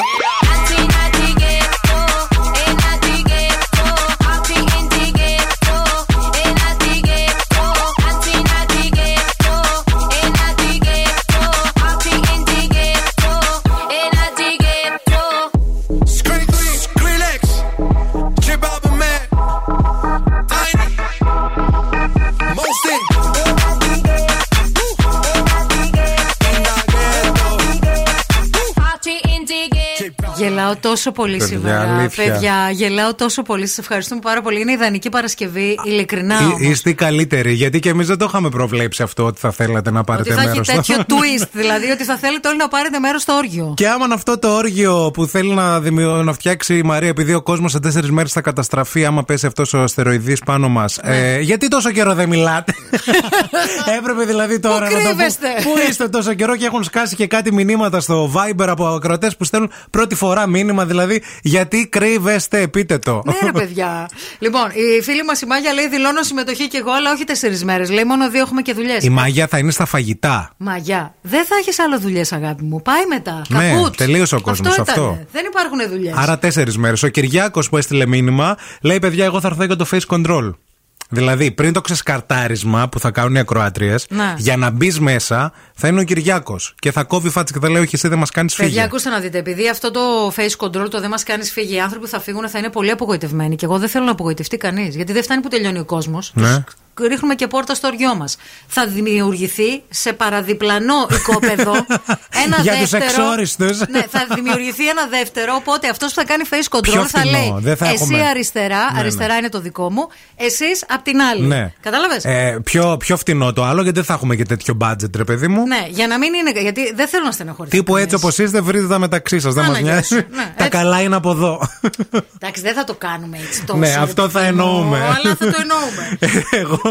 Γελάω τόσο πολύ Παιδιά, σήμερα. αλήθεια. Παιδιά, γελάω τόσο πολύ. Σας ευχαριστούμε πάρα πολύ. Είναι ιδανική Παρασκευή, ειλικρινά. Εί- όμως. Είστε οι καλύτεροι, γιατί και εμείς δεν το είχαμε προβλέψει αυτό ότι θα θέλατε να Ότι πάρετε θα έχει μέρος. τέτοιο twist, δηλαδή ότι θα θέλετε όλοι να πάρετε μέρος στο όργιο. Και άμα αυτό το όργιο που θέλει να, δημιου... να φτιάξει η Μαρία, επειδή ο κόσμος σε τέσσερις μέρες θα καταστραφεί, άμα πέσει αυτός ο αστεροειδής πάνω μας. Ναι. Ε, γιατί τόσο καιρό δεν μιλάτε; Έπρεπε δηλαδή τώρα Πού να το κρύβεστε; Πού είστε τόσο καιρό και έχουν σκάσει και κάτι μηνύματα στο Viber από ακροατές που στέλνουν πρώτη φορά μήνυμα. Δηλαδή, γιατί κρύβεστε, πείτε το. Ναι, ρε παιδιά. λοιπόν, η φίλη μας η Μάγια λέει: Δηλώνω συμμετοχή και εγώ, αλλά όχι τέσσερις μέρες. Λέει: Μόνο δύο έχουμε και δουλειές. Η μάγια θα είναι στα φαγητά. Μαγιά. Δεν θα έχεις άλλο δουλειές, αγάπη μου. Πάει μετά. Ναι, Καπούτ. τελείωσε ο κόσμος αυτό. αυτό. ήτανε. Δεν υπάρχουν δουλειές. Άρα τέσσερις μέρες. Ο Κυριάκος που έστειλε μήνυμα λέει: Παιδιά, εγώ θα έρθω για το face control. Δηλαδή, πριν το ξεσκαρτάρισμα που θα κάνουν οι ακροάτριες, Ναι. για να μπεις μέσα θα είναι ο Κυριάκος. Και θα κόβει φάτσα και θα λέει: Όχι, εσύ δεν μας κάνεις φύγη. Παιδιά, ακούστε να δείτε, επειδή αυτό το face control το δεν μας κάνεις φύγει, οι άνθρωποι που θα φύγουν θα είναι πολύ απογοητευμένοι. Και εγώ δεν θέλω να απογοητευτεί κανείς. Γιατί δεν φτάνει που τελειώνει ο κόσμος. Ναι. Ρίχνουμε και πόρτα στο οριό μας. Θα δημιουργηθεί σε παραδιπλανό οικόπεδο ένα Για τους δεύτερο. εξόριστους. Ναι, θα δημιουργηθεί ένα δεύτερο. Οπότε αυτός που θα κάνει face control Πιο θα φθηνό, λέει: δεν θα Εσύ έχουμε. αριστερά, Ναι, αριστερά είναι το δικό μου, εσείς απ' την άλλη. Ναι. Κατάλαβες; Ε, πιο, πιο φτηνό το άλλο, γιατί δεν θα έχουμε και τέτοιο budget, ρε παιδί μου. Ναι, για να μην είναι. Γιατί δεν θέλω να στενοχωρήσω. Τύπου έτσι όπως είστε, βρείτε τα μεταξύ σας. Δεν μας Άναγια νοιάζει. σου. Ναι, τα έτσι. καλά είναι από εδώ. Εντάξει, δεν θα το κάνουμε έτσι τόσο. Ναι, ρε αυτό θα παιδί μου, εννοούμε. Αλλά θα το εννοούμε. Εγώ.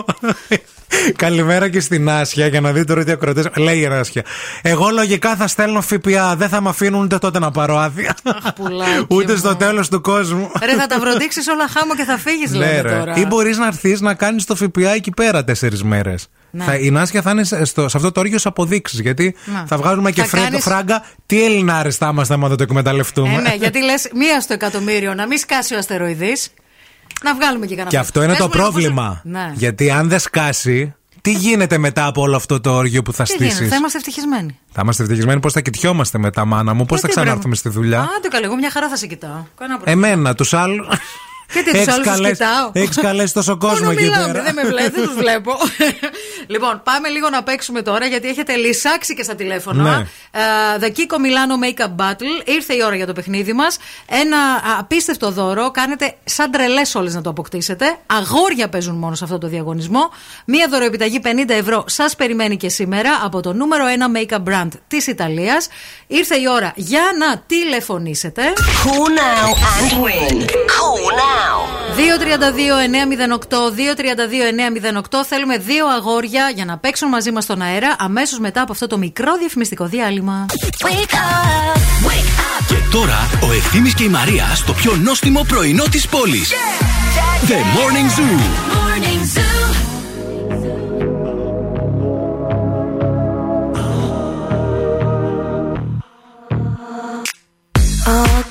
Καλημέρα και στην Άσια για να δείτε τώρα τι ακροτέ. Λέει η Άσια. Εγώ λογικά θα στέλνω ΦΠΑ. Δεν θα με αφήνουν ούτε τότε να πάρω άδεια. πουλάκι ούτε μου. στο τέλος του κόσμου. Ρε, θα τα βροντίξεις όλα χάμω και θα φύγεις, Ναι, λέτε ρε. τώρα. Ή μπορείς να έρθεις να κάνεις το ΦΠΑ εκεί πέρα τέσσερις μέρες. Ναι. Θα, η Νάσια θα είναι σε- στο, σε αυτό το όργιο αποδείξεις. Γιατί Να. θα βγάζουμε και Θα φράγκα, κάνεις- φράγκα. Τι Ελληνάρες θα είμαστε άμα δεν το εκμεταλλευτούμε. Ε, ναι, γιατί λες μία στο εκατομμύριο να μην σκάσει ο αστεροειδής. Να βγάλουμε και κανένα. Και αυτό είναι Πες το μου λίγο πώς- πρόβλημα. Ναι. Γιατί αν δεν σκάσει, τι γίνεται μετά από όλο αυτό το όργιο που θα Τι γίνεται, στήσεις; θα είμαστε ευτυχισμένοι. Θα είμαστε ευτυχισμένοι πώς θα κοιτιόμαστε μετά, μάνα μου, πώς θα Γιατί, ξανάρθουμε βρε, στη δουλειά; Άντε καλά, εγώ μια χαρά θα σε κοιτάω. Κανένα πρόβλημα. Εμένα, τους άλλους. Και τι τους Έχεις άλλους τους καλέσει- κοιτάω; έχεις καλέσει τόσο κόσμο Μόνο εκεί μιλάμε, πέρα. Δεν με βλέπετε, δεν τους βλέπω. λοιπόν, πάμε λίγο να παίξουμε τώρα γιατί έχετε λυσάξει και στα τηλέφωνα. Ναι. Ε, The Kiko Milano Makeup Battle. Ήρθε η ώρα για το παιχνίδι μας. Ένα α, απίστευτο δώρο. Κάνετε σαν τρελές όλες να το αποκτήσετε. Αγόρια παίζουν μόνο σε αυτό το διαγωνισμό. Μία δωροεπιταγή 50 ευρώ σας περιμένει και σήμερα από το νούμερο 1 makeup brand της Ιταλίας. Ήρθε η ώρα για να τηλεφωνήσετε. Call now and win. Call now. 232-908, 232-908. Θέλουμε δύο αγόρια για να παίξουν μαζί μας στον αέρα αμέσως μετά από αυτό το μικρό διαφημιστικό διάλειμμα. Wake up. Wake up. Και τώρα ο Ευθύμης και η Μαρία στο πιο νόστιμο πρωινό της πόλης. The Morning Zoo. Morning Zoo.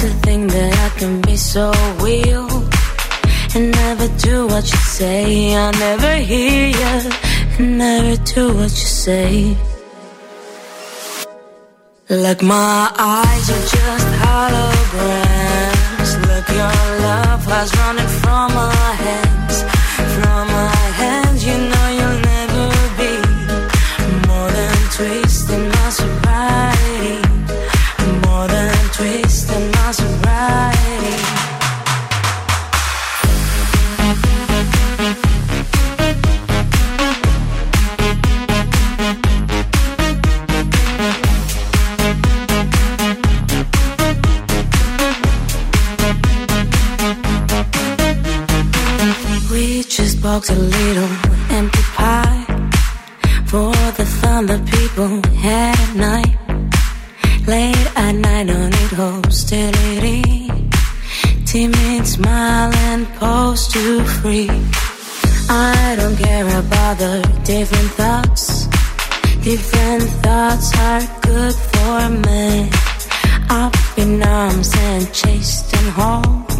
to think that I can be so real and never do what you say. I never hear you and never do what you say. Like my eyes are just holograms. Look, your love was running from my hands, box a little empty pie for the fun that people had at night. Late at night, don't need hostility. Timid smile and pose too free. I don't care about the different thoughts. Different thoughts are good for me. Up in arms and chased and home.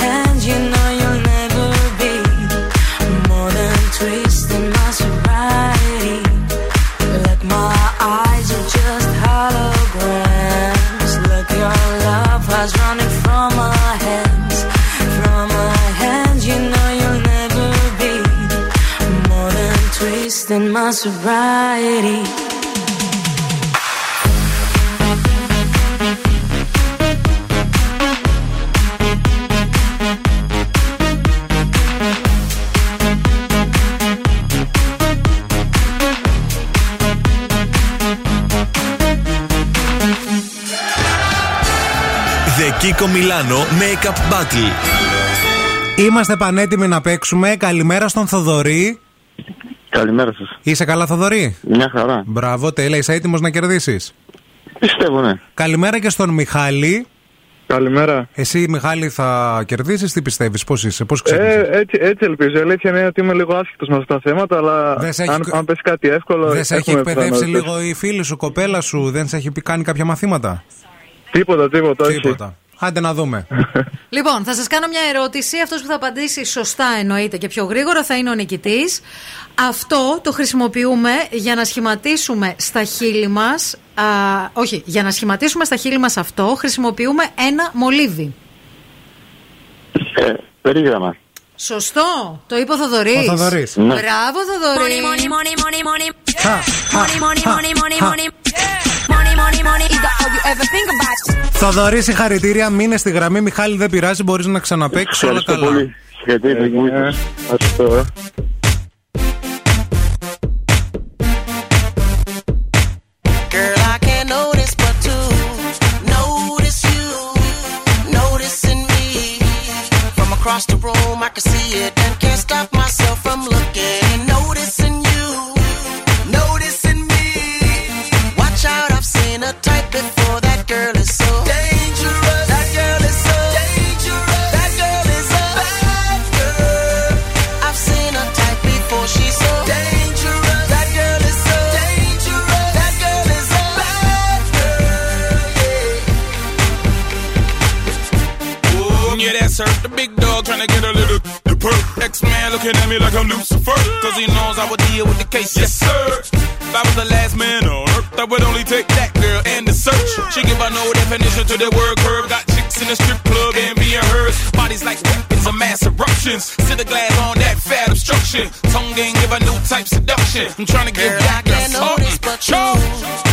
My sobriety. The Kiko Milano Makeup Battle. Είμαστε πανέτοιμοι να παίξουμε. Καλημέρα στον Θοδωρή. Καλημέρα σας. Είσαι καλά, Θοδωρή; Μια χαρά. Μπράβο, τέλεια. Είσαι έτοιμος να κερδίσεις; Πιστεύω, ναι. Καλημέρα και στον Μιχάλη. Καλημέρα. Εσύ, Μιχάλη, θα κερδίσεις; Τι πιστεύεις, πώς είσαι, πώς ξεκινήσει. Ε, έτσι, έτσι ελπίζω. Η αλήθεια είναι ότι είμαι λίγο άσχετος με αυτά τα θέματα, αλλά Δεν σε έχει- αν, αν πέσει κάτι εύκολο. Δεν σε έχει έχουμε εκπαιδεύσει πιθανότητες. λίγο η φίλη σου, κοπέλα σου, δεν σε έχει πει κάνει κάποια μαθήματα; Τίποτα, τίποτα. όχι. Τίποτα. Άντε να δούμε. Λοιπόν, θα σας κάνω μια ερώτηση. Αυτός που θα απαντήσει σωστά εννοείται και πιο γρήγορα θα είναι ο νικητής. Αυτό το χρησιμοποιούμε για να σχηματίσουμε στα χείλη μας. Όχι, για να σχηματίσουμε στα χείλη μας αυτό, χρησιμοποιούμε ένα μολύβι. Ε, περίγραμμα. Σωστό, το είπε ο Θοδωρής. Ο Θοδωρής. Ναι. Μπράβο, Θοδωρή. Money, money, money, money, money. Θα δωρεί συγχαρητήρια, μείνε στη γραμμή. Μιχάλη, δεν πειράζει, μπορείς να ξαναπέξει. όλα καλά. The big dog trying to get a little the perk. X-Man looking at me like I'm Lucifer. Cause he knows I would deal with the case. Yes, sir. If I was the last man on earth, I would only take that girl and the search. She give her no definition to the word curve. Got chicks in the strip club and being hers. Bodies like weapons of mass eruptions. Sit the glass on that fat obstruction. Tongue ain't give a new type seduction. I'm trying to give Girl, I that girl can't notice something. but you.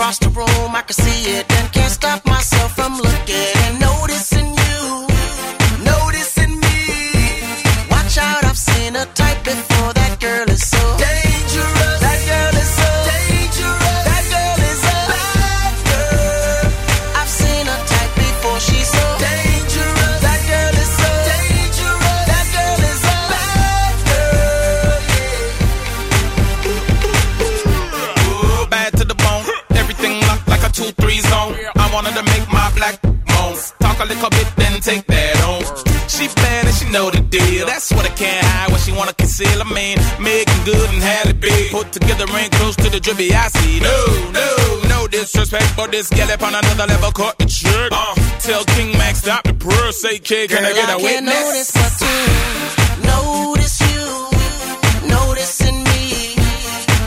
Across the room, I can see it and can't stop myself from looking. Black moans. Talk a little bit, then take that on. She bad and she know the deal. That's what I can't hide. What she wanna conceal. I mean, making good and had it big. Put together ain't close to the drippy I see. No, no, no disrespect, but this gal up on another level. Cut the trick. Uh, tell King Max stop the purr. Say, kid, can I Girl, get a can't witness? notice but you. Notice you, noticing me.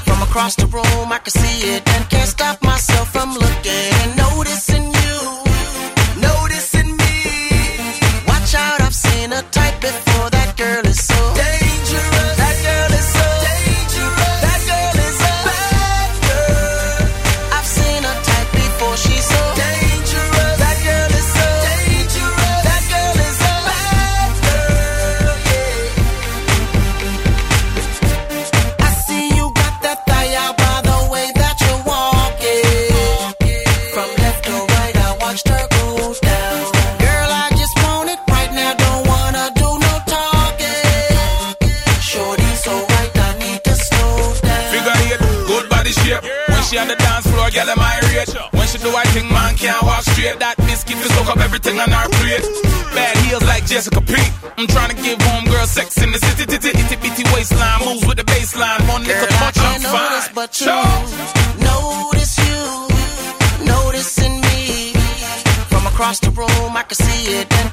From across the room, I can see it and can't stop myself from looking. Before. When she do I think man can't walk straight. That biscuit to soak up everything on her plate. Bad heels like Jessica Pete. I'm trying to give home girl sex in the city, titty, itty bitty waistline. Moves with the baseline. One I punch, I'm fine. but you. Notice you, noticing me. From across the room, I can see it and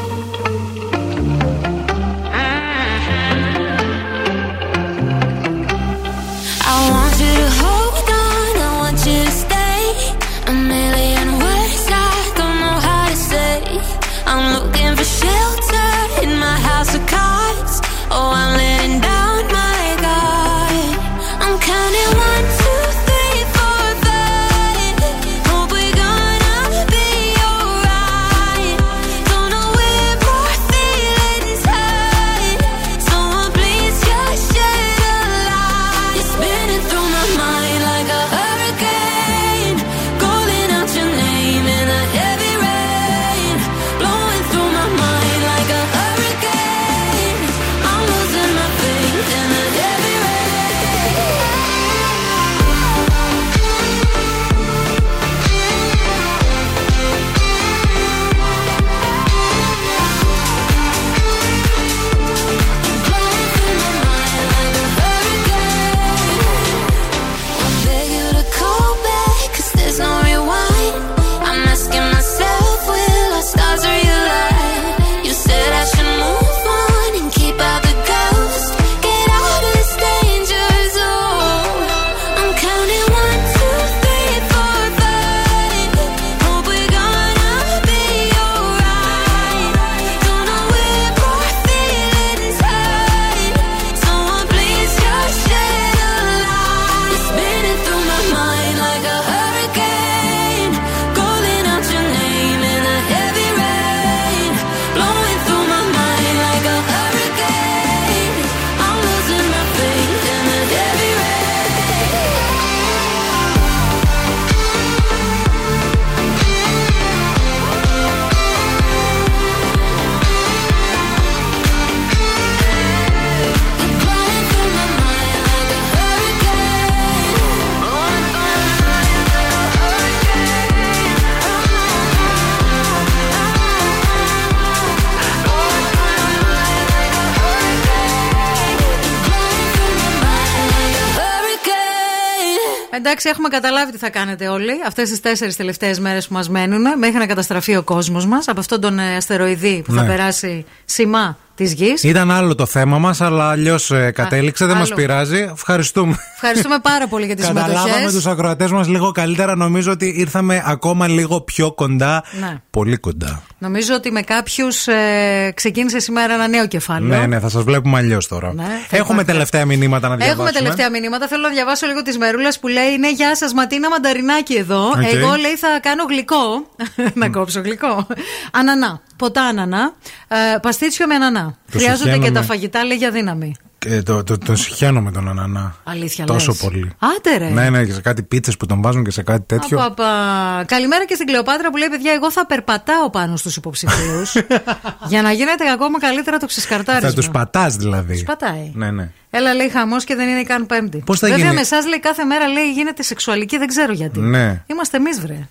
Εντάξει, έχουμε καταλάβει τι θα κάνετε όλοι αυτές τις τέσσερις τελευταίες μέρες που μας μένουν μέχρι να καταστραφεί ο κόσμος μας από αυτόν τον ε, αστεροειδή που θα Ναι. περάσει σημά της γης. Ήταν άλλο το θέμα μας, αλλά αλλιώς κατέληξε. Δεν μας άλλο. πειράζει. Ευχαριστούμε. Ευχαριστούμε πάρα πολύ για τις συμμετοχές. Καταλάβαμε τους ακροατές μας λίγο καλύτερα. Νομίζω ότι ήρθαμε ακόμα λίγο πιο κοντά. Ναι. Πολύ κοντά. Νομίζω ότι με κάποιους ε, ξεκίνησε σήμερα ένα νέο κεφάλαιο. Ναι, ναι, θα σας βλέπουμε αλλιώς τώρα. Ναι, θα Έχουμε υπάρχει. τελευταία μηνύματα να διαβάσουμε. Έχουμε τελευταία μηνύματα. Θέλω να διαβάσω λίγο τη Μερούλα που λέει: Ναι, γεια σας, Ματίνα Μανταρινάκι εδώ. Οκ. Εγώ λέει θα κάνω γλυκό. να κόψω γλυκό. Ανανά. Ποτά ανανά. Ε, παστίτσιο με ανανά. Το Χρειάζονται και σιχαίνομαι. τα φαγητά, λέει για δύναμη. Ε, το, το, τον σιχαίνω με τον Ανανά. Αλήθεια Τόσο λες. πολύ. Άντε ρε. Ναι, ναι, και σε κάτι πίτσες που τον βάζουν και σε κάτι τέτοιο. Απα, απα. Καλημέρα και στην Κλεοπάτρα που λέει: Παιδιά, εγώ θα περπατάω πάνω στους υποψηφίους για να γίνεται ακόμα καλύτερα το ξεσκαρτάρισμα. Θα τους πατάς δηλαδή. Τους πατάει. Ναι, ναι. Έλα, λέει χαμός και δεν είναι καν Πέμπτη. Πώς θα Βέβαια, γίνει; με εσάς λέει κάθε μέρα λέει γίνεται σεξουαλική, δεν ξέρω γιατί. Ναι. Είμαστε εμείς, βρε.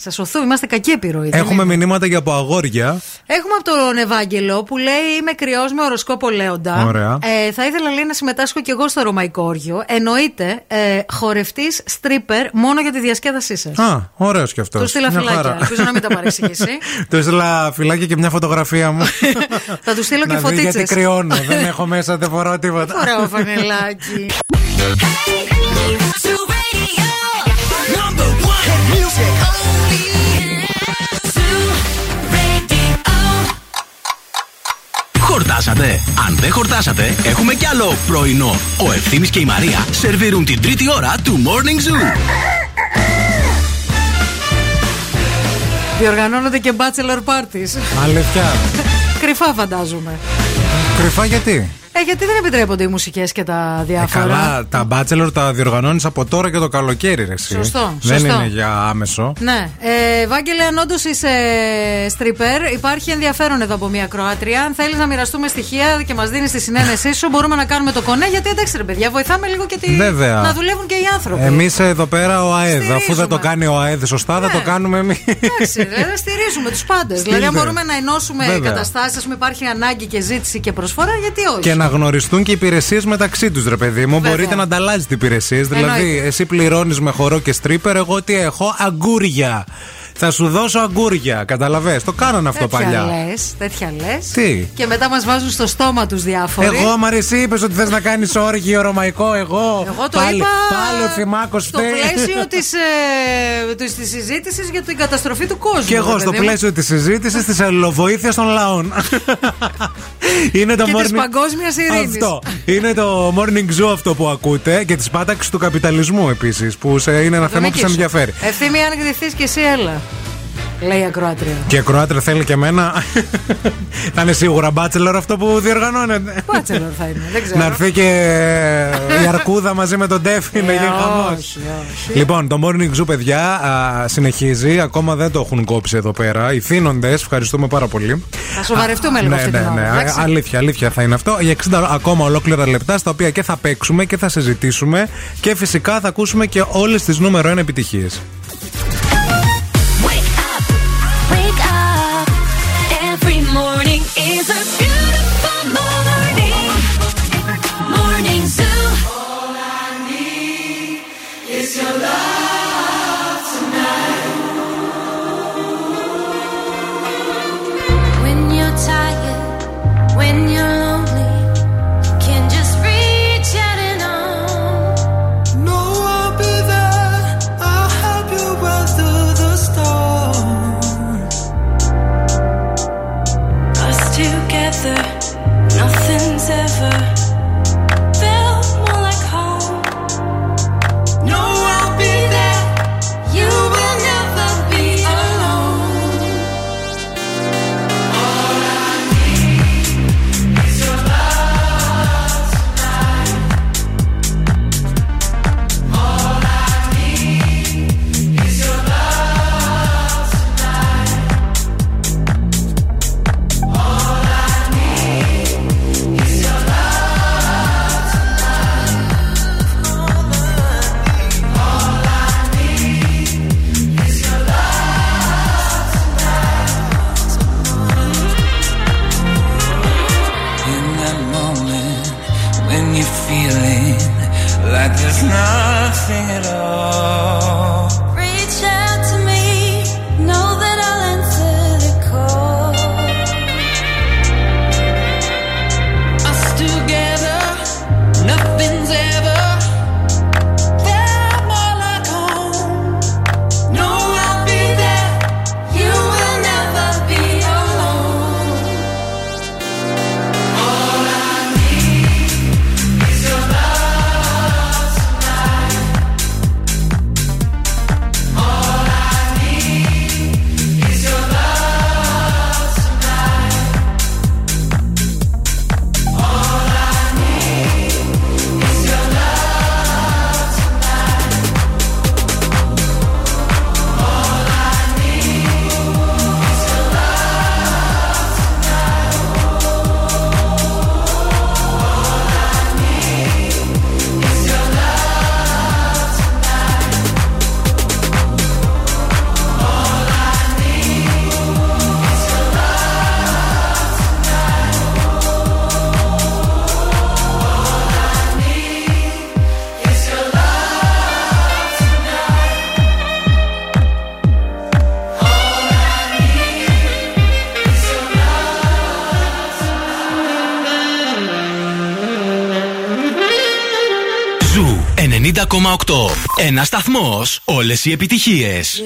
Σα σωθούμε, είμαστε κακή επιρροή. δεν Έχουμε είναι. μηνύματα για από αγόρια. Έχουμε από τον Ευάγγελο που λέει Είμαι κρυός με οροσκόπο Λέοντα. Ωραία. Ε, θα ήθελα λέει να συμμετάσχω κι εγώ στο ρωμαϊκό όργιο. Εννοείται ε, χορευτής stripper μόνο για τη διασκέδασή σας. Α, ωραίος και αυτός. Του στείλα φυλάκια. Ελπίζω να μην τα παρεξηγήσει. Του έστειλα φυλάκια και μια φωτογραφία μου. θα του στείλω και να δει γιατί φωτίτσες. κρυώνω. δεν έχω μέσα, δεν φοράω τίποτα. Ωραίο φανελάκι. Χορτάσατε. Αν δεν χορτάσατε, έχουμε κι άλλο πρωινό. Ο Ευθύμης και η Μαρία σερβίρουν την τρίτη ώρα του Morning Zoo. Διοργανώνονται και bachelor parties. Αλήθεια. Κρυφά φαντάζομαι. Κρυφά γιατί; Ε, γιατί δεν επιτρέπονται οι μουσικές και τα Ε, διάφορα. καλά, τα bachelor τα διοργανώνεις από τώρα και το καλοκαίρι, ρε, εσύ. Σωστό, Δεν σωστό. είναι για άμεσο. Ναι. Ε, Βάγγελε, αν όντως είσαι stripper, υπάρχει ενδιαφέρον εδώ από μια Κροάτρια. Αν θέλεις να μοιραστούμε στοιχεία και μας δίνεις τη συνένεσή σου, μπορούμε να κάνουμε το κονέ. Γιατί εντάξει, ρε παιδιά, βοηθάμε λίγο και τη... Βέβαια. να δουλεύουν και οι άνθρωποι. Εμείς εδώ πέρα ο ΑΕΔ, αφού Στηρίζουμε. δεν το κάνει ο ΑΕΔ σωστά, θα το κάνουμε εμείς. Εντάξει, ρε, στηρίζουμε τους πάντες. Δηλαδή, αν μπορούμε να ενώσουμε Βέβαια. καταστάσεις, ας πούμε, υπάρχει ανάγκη και ζήτηση και προσφορά, γιατί όχι; Και να γνωριστούν και οι υπηρεσίες μεταξύ τους, ρε παιδί μου. Βέβαια. Μπορείτε να ανταλλάζετε υπηρεσίες. Δηλαδή, Εννοείται. εσύ πληρώνεις με χορό και στρίπερ, εγώ τι έχω, αγκούρια. Θα σου δώσω αγκούρια. Καταλαβέ. Το κάνανε αυτό τέτοια παλιά. λες, τέτοια λες. Τι; Και μετά μας βάζουν στο στόμα τους διάφοροι. Εγώ, μα εσύ είπες ότι θες να κάνεις όργιο ρωμαϊκό, εγώ. Εγώ το πάλι, είπα Πάλι ο Θημάκο στο πλαίσιο της, ε, της, της συζήτησης για την καταστροφή του κόσμου. Και εγώ ρε στο παιδί μου. πλαίσιο της συζήτησης της αλληλοβοήθειας των λαών. Είναι το Και της morning... παγκόσμιας ειρήνης. Αυτό. Είναι το morning zoo αυτό που ακούτε και της πάταξης του καπιταλισμού επίσης. Που σε- είναι ένα θέμα που σε Δομίκη σου. ενδιαφέρει. Ευθύμη, αν γδυθείς και εσύ, έλα. Λέει η ακροάτρια. Και Κροάτρε θέλει και εμένα. θα είναι σίγουρα μπάτσελορ αυτό που διοργανώνεται. Μπάτσελορ θα είναι, δεν ξέρω. Να έρθει και η Αρκούδα μαζί με τον Τέφι να Ε, γίνει χαμός. όχι, όχι. Λοιπόν, το Morning Zoo, παιδιά, α, συνεχίζει. Ακόμα δεν το έχουν κόψει εδώ πέρα. Οι θύνοντε, ευχαριστούμε πάρα πολύ. Θα σοβαρευτούμε λίγο ναι, αυτή ναι, την ώρα. ναι. εντάξει. Αλήθεια, αλήθεια θα είναι αυτό. Για 60 ακόμα ολόκληρα λεπτά, στα οποία και θα παίξουμε και θα συζητήσουμε. Και φυσικά θα ακούσουμε και όλες τις νούμερο 1 επιτυχίες. Ένα σταθμός. Όλες οι επιτυχίες.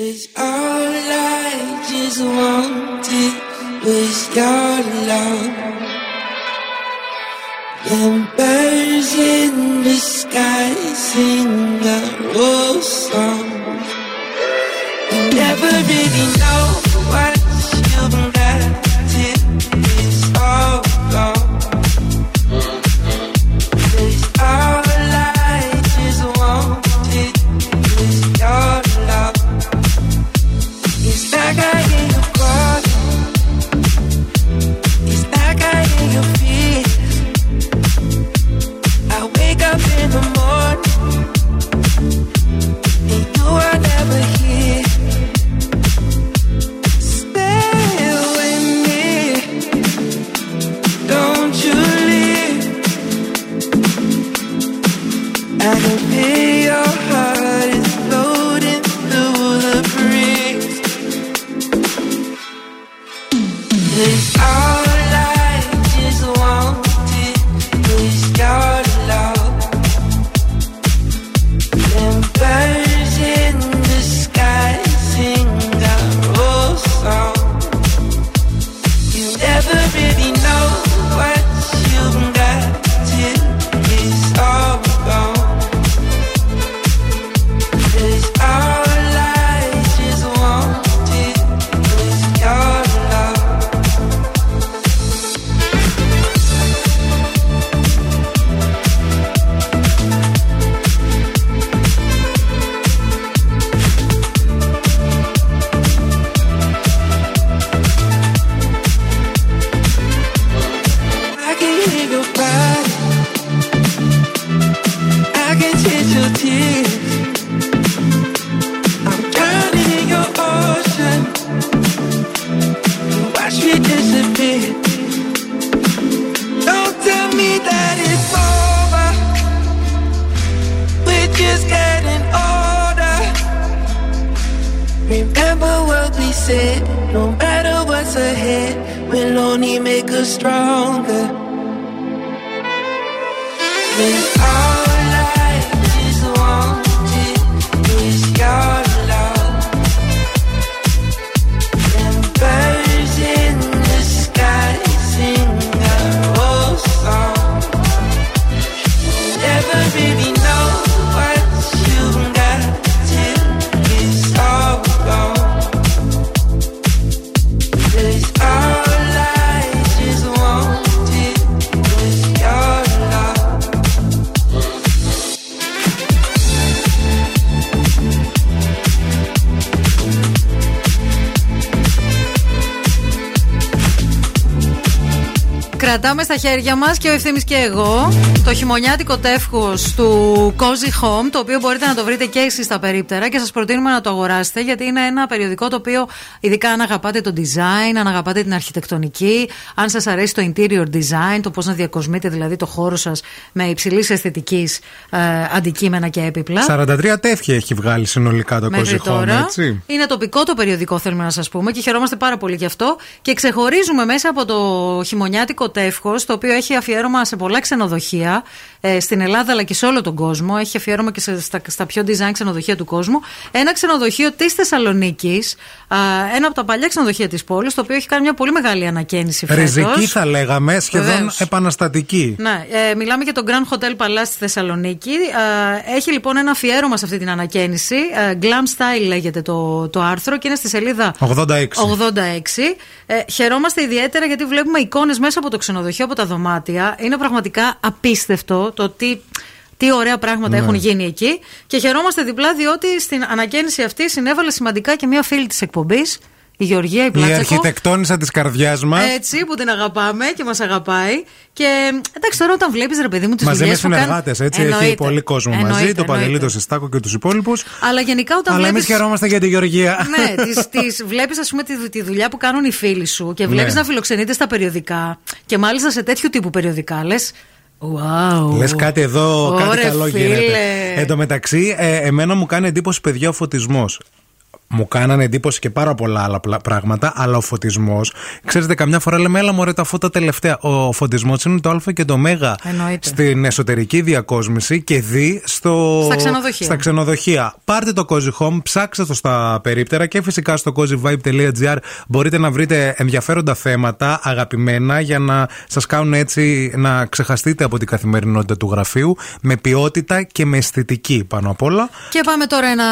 Χέρια μας και ο ευθύνη και εγώ το χειμωνιάτικο τεύχος του Cozy Home, το οποίο μπορείτε να το βρείτε και εσείς στα περίπτερα και σας προτείνουμε να το αγοράσετε, γιατί είναι ένα περιοδικό το οποίο, ειδικά αν αγαπάτε το design, αν αγαπάτε την αρχιτεκτονική, αν σας αρέσει το interior design, το πώς να διακοσμείτε δηλαδή το χώρο σας με υψηλής αισθητικής ε, αντικείμενα και έπιπλα. 43 τέτοια έχει βγάλει συνολικά το Μέχρι Cozy Home, τώρα. έτσι; Είναι τοπικό το περιοδικό, θέλουμε να σας πούμε, και χαιρόμαστε πάρα πολύ γι' αυτό. Και ξεχωρίζουμε μέσα από το χειμωνιάτικο τεύχος, το οποίο έχει αφιέρωμα σε πολλά ξενοδοχεία. ε, στην Ελλάδα αλλά και σε όλο τον κόσμο. Έχει αφιέρωμα και σε, στα, στα πιο design ξενοδοχεία του κόσμου. Ένα ξενοδοχείο της Θεσσαλονίκης, ένα από τα παλιά ξενοδοχεία της πόλης, το οποίο έχει κάνει μια πολύ μεγάλη ανακαίνιση φέτος. Ριζική θα λέγαμε, σχεδόν Βεβαίως. επαναστατική. Ναι, ε, μιλάμε για το Grand Hotel Palace στη Θεσσαλονίκη. Ε, έχει λοιπόν ένα αφιέρωμα σε αυτή την ανακαίνιση. Ε, Glam Style λέγεται το, το άρθρο και είναι στη σελίδα 86. 86. Ε, χαιρόμαστε ιδιαίτερα γιατί βλέπουμε εικόνες μέσα από το ξενοδοχείο, από τα δωμάτια. Είναι πραγματικά απίστευτο το τι. Τι ωραία πράγματα Ναι. έχουν γίνει εκεί. Και χαιρόμαστε διπλά διότι στην ανακαίνιση αυτή συνέβαλε σημαντικά και μια φίλη της εκπομπής, η Γεωργία η Η Πλάτσακο. αρχιτεκτόνισσα της καρδιάς μας. Έτσι, που την αγαπάμε και μας αγαπάει. Και εντάξει, τώρα όταν βλέπεις ρε παιδί μου τις Μαζί δουλειές με συνεργάτες, έτσι. Έχει πολύ κόσμο μαζί, το Παντελή, το Σιστάκο και τους υπόλοιπους. Αλλά γενικά όταν Αλλά εμείς βλέπεις... χαιρόμαστε για τη Γεωργία. ναι, τις, τις βλέπεις ας πούμε τη, τη δουλειά που κάνουν οι φίλοι σου και βλέπεις Ναι. να φιλοξενείτε στα περιοδικά και μάλιστα σε τέτοιου τύπου περιοδικά λες Wow. Λες κάτι εδώ, κάτι Ωρε, καλό φίλε. γίνεται. Εν τω μεταξύ, ε, εμένα μου κάνει εντύπωση παιδιά ο φωτισμός μου κάνανε εντύπωση και πάρα πολλά άλλα πράγματα, αλλά ο φωτισμός. Ξέρετε, καμιά φορά λέμε, έλα μωρέ τα φώτα τελευταία. Ο φωτισμός είναι το Α και το Μ στην εσωτερική διακόσμηση και δι στο... στα, ξενοδοχεία. στα ξενοδοχεία. Πάρτε το Cozy Home, ψάξτε το στα περίπτερα και φυσικά στο cozyvibe.gr μπορείτε να βρείτε ενδιαφέροντα θέματα αγαπημένα για να σας κάνουν έτσι να ξεχαστείτε από την καθημερινότητα του γραφείου με ποιότητα και με αισθητική πάνω απ' όλα. Και πάμε τώρα ένα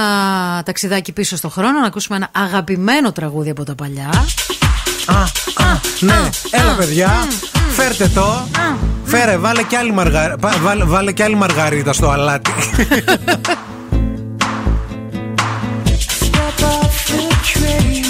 ταξιδάκι πίσω στο χρόνο χρόνο να ακούσουμε ένα αγαπημένο τραγούδι από τα παλιά. Α, α, ναι, έλα παιδιά, φέρτε το. Φέρε, βάλε κι άλλη, μαργα... βάλε, βάλε κι άλλη μαργαρίτα στο αλάτι. Step off the train.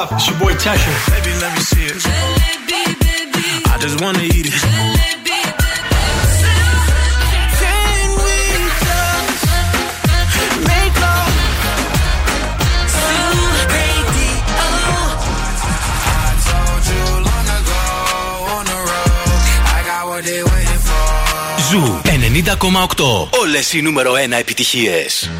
up? It's your boy Tesha. I just wanna eat it. Ζου 90,8. Όλες οι νούμερο ένα επιτυχίες.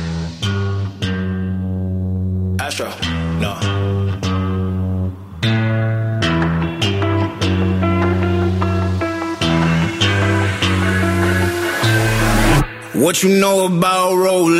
What you know about rolling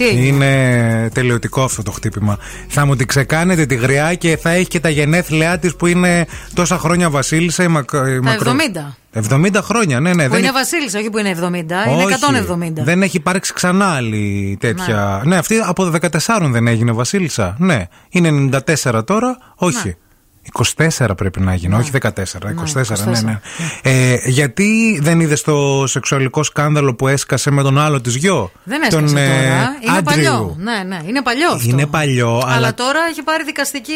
Τι έγινε; Είναι τελειωτικό αυτό το χτύπημα. Θα μου την ξεκάνετε τη γριά και θα έχει και τα γενέθλιά της που είναι τόσα χρόνια Βασίλισσα. Η μακ... η Τα μακρο- 70. 70 χρόνια, ναι, ναι. Που δεν είναι Βασίλισσα, όχι που είναι 70, είναι Όχι. 170. Δεν έχει υπάρξει ξανά άλλη τέτοια. Ναι, αυτή από το 14 δεν έγινε Βασίλισσα. Ναι. Είναι 94 τώρα. Όχι. 24 πρέπει να γίνει, όχι 14. 24, ναι, ναι. Ε, γιατί δεν είδες το σεξουαλικό σκάνδαλο που έσκασε με τον άλλο της γιο; Δεν έσκασε τον, ε, τώρα. είναι Άντριου. παλιό. Ναι, ναι, είναι παλιό αυτό. Είναι παλιό, αλλά... αλλά τώρα έχει πάρει δικαστική.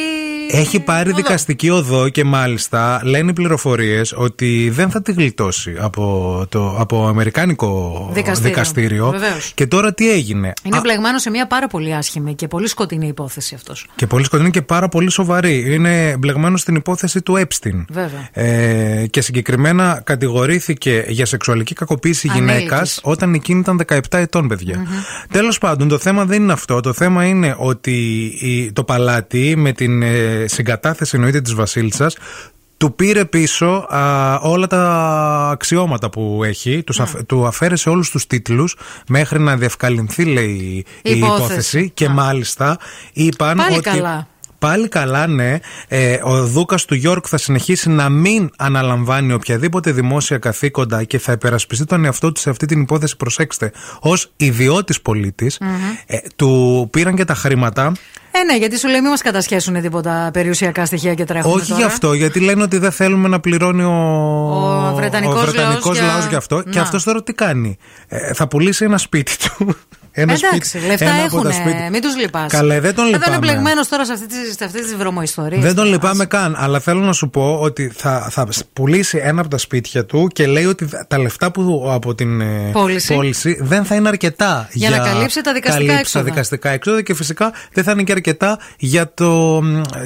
έχει πάρει οδό. δικαστική οδό και μάλιστα λένε οι πληροφορίες ότι δεν θα τη γλιτώσει από, το, από αμερικάνικο Δικαστήριο. δικαστήριο. Βεβαίως. Και τώρα τι έγινε; Είναι Α, μπλεγμένο σε μια πάρα πολύ άσχημη και πολύ σκοτεινή υπόθεση αυτός. και πολύ σκοτεινή και πάρα πολύ σοβαρή. Είναι μπλεγμένο στην υπόθεση του Epstein. Βέβαια. Ε, και συγκεκριμένα κατηγορήθηκε για σεξουαλική κακοποίηση Ανήλικης. γυναίκας όταν εκείνη ήταν 17 ετών, παιδιά. Τέλος πάντων, το θέμα δεν είναι αυτό. Το θέμα είναι ότι η- το παλάτι με την ε, συγκατάθεση εννοείται της Βασίλισσας του πήρε πίσω α, όλα τα αξιώματα που έχει, τους Ναι. αφ- του αφαίρεσε όλους τους τίτλους μέχρι να διευκαλυνθεί λέει η, Η υπόθεση. υπόθεση και μάλιστα είπαν Πάλι ότι καλά. Πάλι καλά, ναι. Ε, ο Δούκας του Γιώργου θα συνεχίσει να μην αναλαμβάνει οποιαδήποτε δημόσια καθήκοντα και θα υπερασπιστεί τον εαυτό του σε αυτή την υπόθεση. Προσέξτε, ως ιδιώτης πολίτης, ε, του πήραν και τα χρήματα. Ε, ναι, γιατί σου λέει μην μας κατασχέσουν τίποτα περιουσιακά στοιχεία και τρέχουμε. Όχι τώρα. γι' αυτό, γιατί λένε ότι δεν θέλουμε να πληρώνει ο, Ο Βρετανικός Βρετανικός λαός για- λαός γι' αυτό. Και Να. αυτός τώρα τι κάνει; Ε, θα πουλήσει ένα σπίτι του. Ένα Εντάξει, σπίτι, λεφτά ένα από έχουν. τα σπίτια. Μην τους λυπάσαι. Καλά, δεν τον Θα λυπάμαι. είναι μπλεγμένο τώρα σε αυτή τη, σε αυτές τις βρωμοϊστορίες. Δεν τον λυπάμαι καν, αλλά θέλω να σου πω ότι θα, θα πουλήσει ένα από τα σπίτια του και λέει ότι τα λεφτά που από την ε, Πώληση. δεν θα είναι αρκετά Για να καλύψει τα δικαστικά καλύψει έξοδα. τα δικαστικά έξοδα και φυσικά δεν θα είναι και αρκετά για το,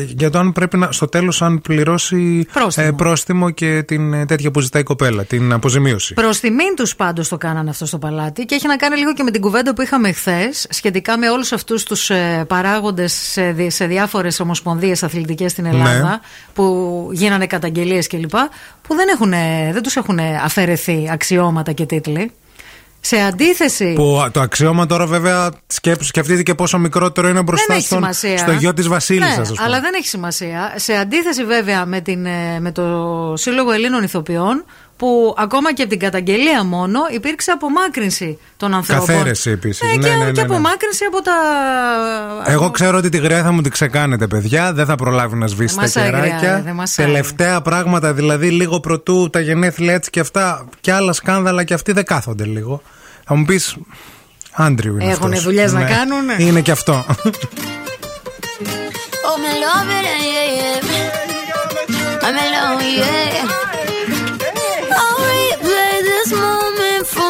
για το αν πρέπει να, στο τέλος αν πληρώσει Πρόστιμο. ε, πρόστιμο και την ε, τέτοια που ζητάει η κοπέλα, την αποζημίωση. Προς τιμήν τους πάντως το κάνανε αυτό στο παλάτι και έχει να κάνει λίγο και με την κουβέντα που είχαμε χθες σχετικά με όλους αυτούς τους ε, παράγοντες σε, δι- σε διάφορες ομοσπονδίες αθλητικές στην Ελλάδα Ναι. που γίνανε καταγγελίες κλπ. που δεν, έχουν, δεν τους έχουν αφαιρεθεί αξιώματα και τίτλοι. Σε αντίθεση. Που α, το αξίωμα τώρα βέβαια σκέψου, σκεφτείτε και πόσο μικρότερο είναι μπροστά δεν έχει στον, σημασία. στο γιο της Βασίλισσας. Ναι, αλλά δεν έχει σημασία. Σε αντίθεση βέβαια με, την, ε, με το Σύλλογο Ελλήνων Ηθοποιών, που ακόμα και από την καταγγελία μόνο υπήρξε απομάκρυνση των ανθρώπων. Καθαίρεση επίσης. Ναι, ναι, ναι, ναι, ναι, και απομάκρυνση από τα. Εγώ ξέρω ότι τη γριά θα μου την ξεκάνετε, παιδιά. Δεν θα προλάβει να σβήσει τα κεράκια. Τελευταία πράγματα, δηλαδή λίγο πρωτού τα γενέθλια έτσι και αυτά, και άλλα σκάνδαλα και αυτοί δεν κάθονται λίγο. Θα μου πεις. Άντριου είναι Έχουν δουλειές να ναι, κάνουν. Είναι και αυτό.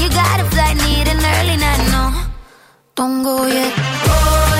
you got a flight, need an early night, no. Don't go yet. Oh,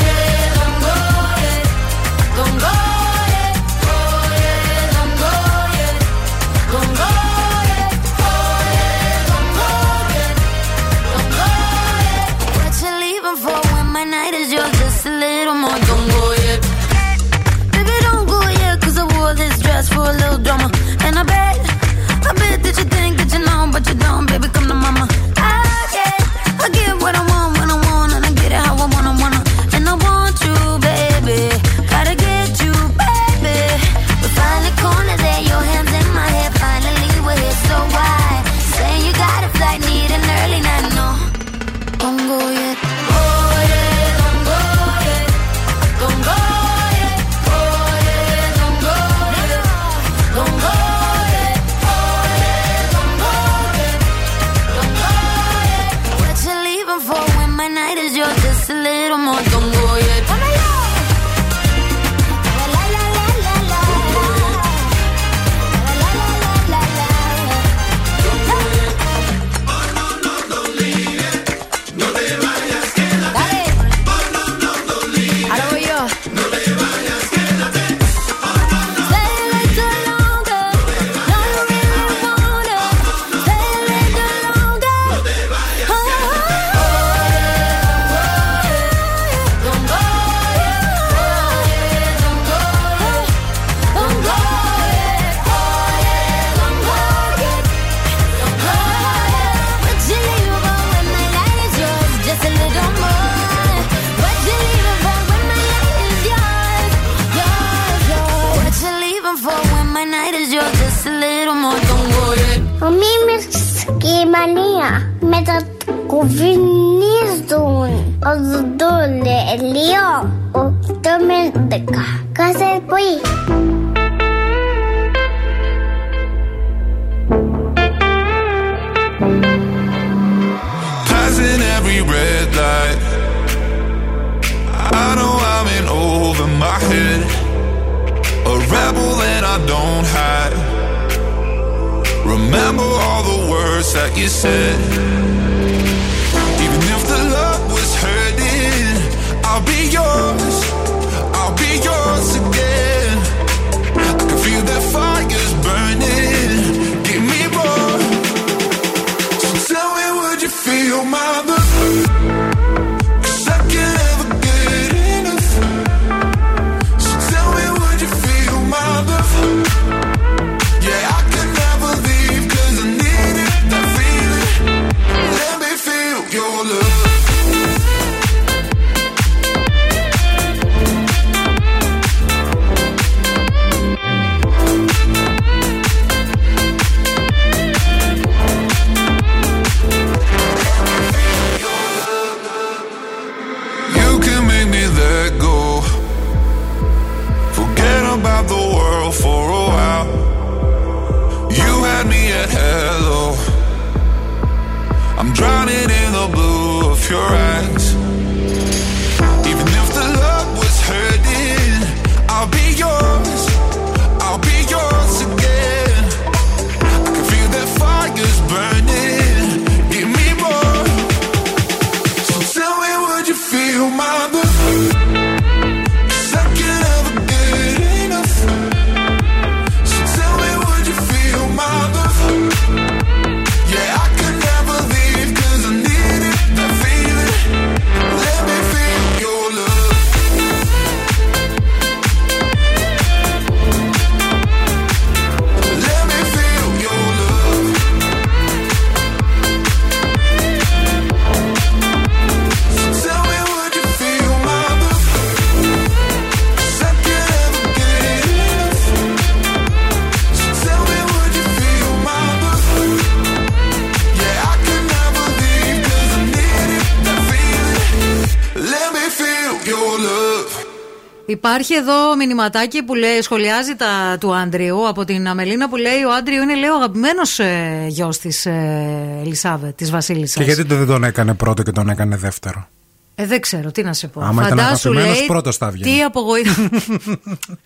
Υπάρχει εδώ μηνυματάκι που λέει, σχολιάζει τα του Άντριου από την Αμελίνα που λέει: Ο Άντριου είναι, λέει, ο αγαπημένος ε, γιος της ε, Ελισάβετ, της Βασίλισσας. Και γιατί το δεν τον έκανε πρώτο και τον έκανε δεύτερο; Ε, δεν ξέρω, τι να σε πω. Άμα ήταν Φαντάσου, αγαπημένος, λέει, πρώτος θα έβγαινε. Τι απογοήτευση.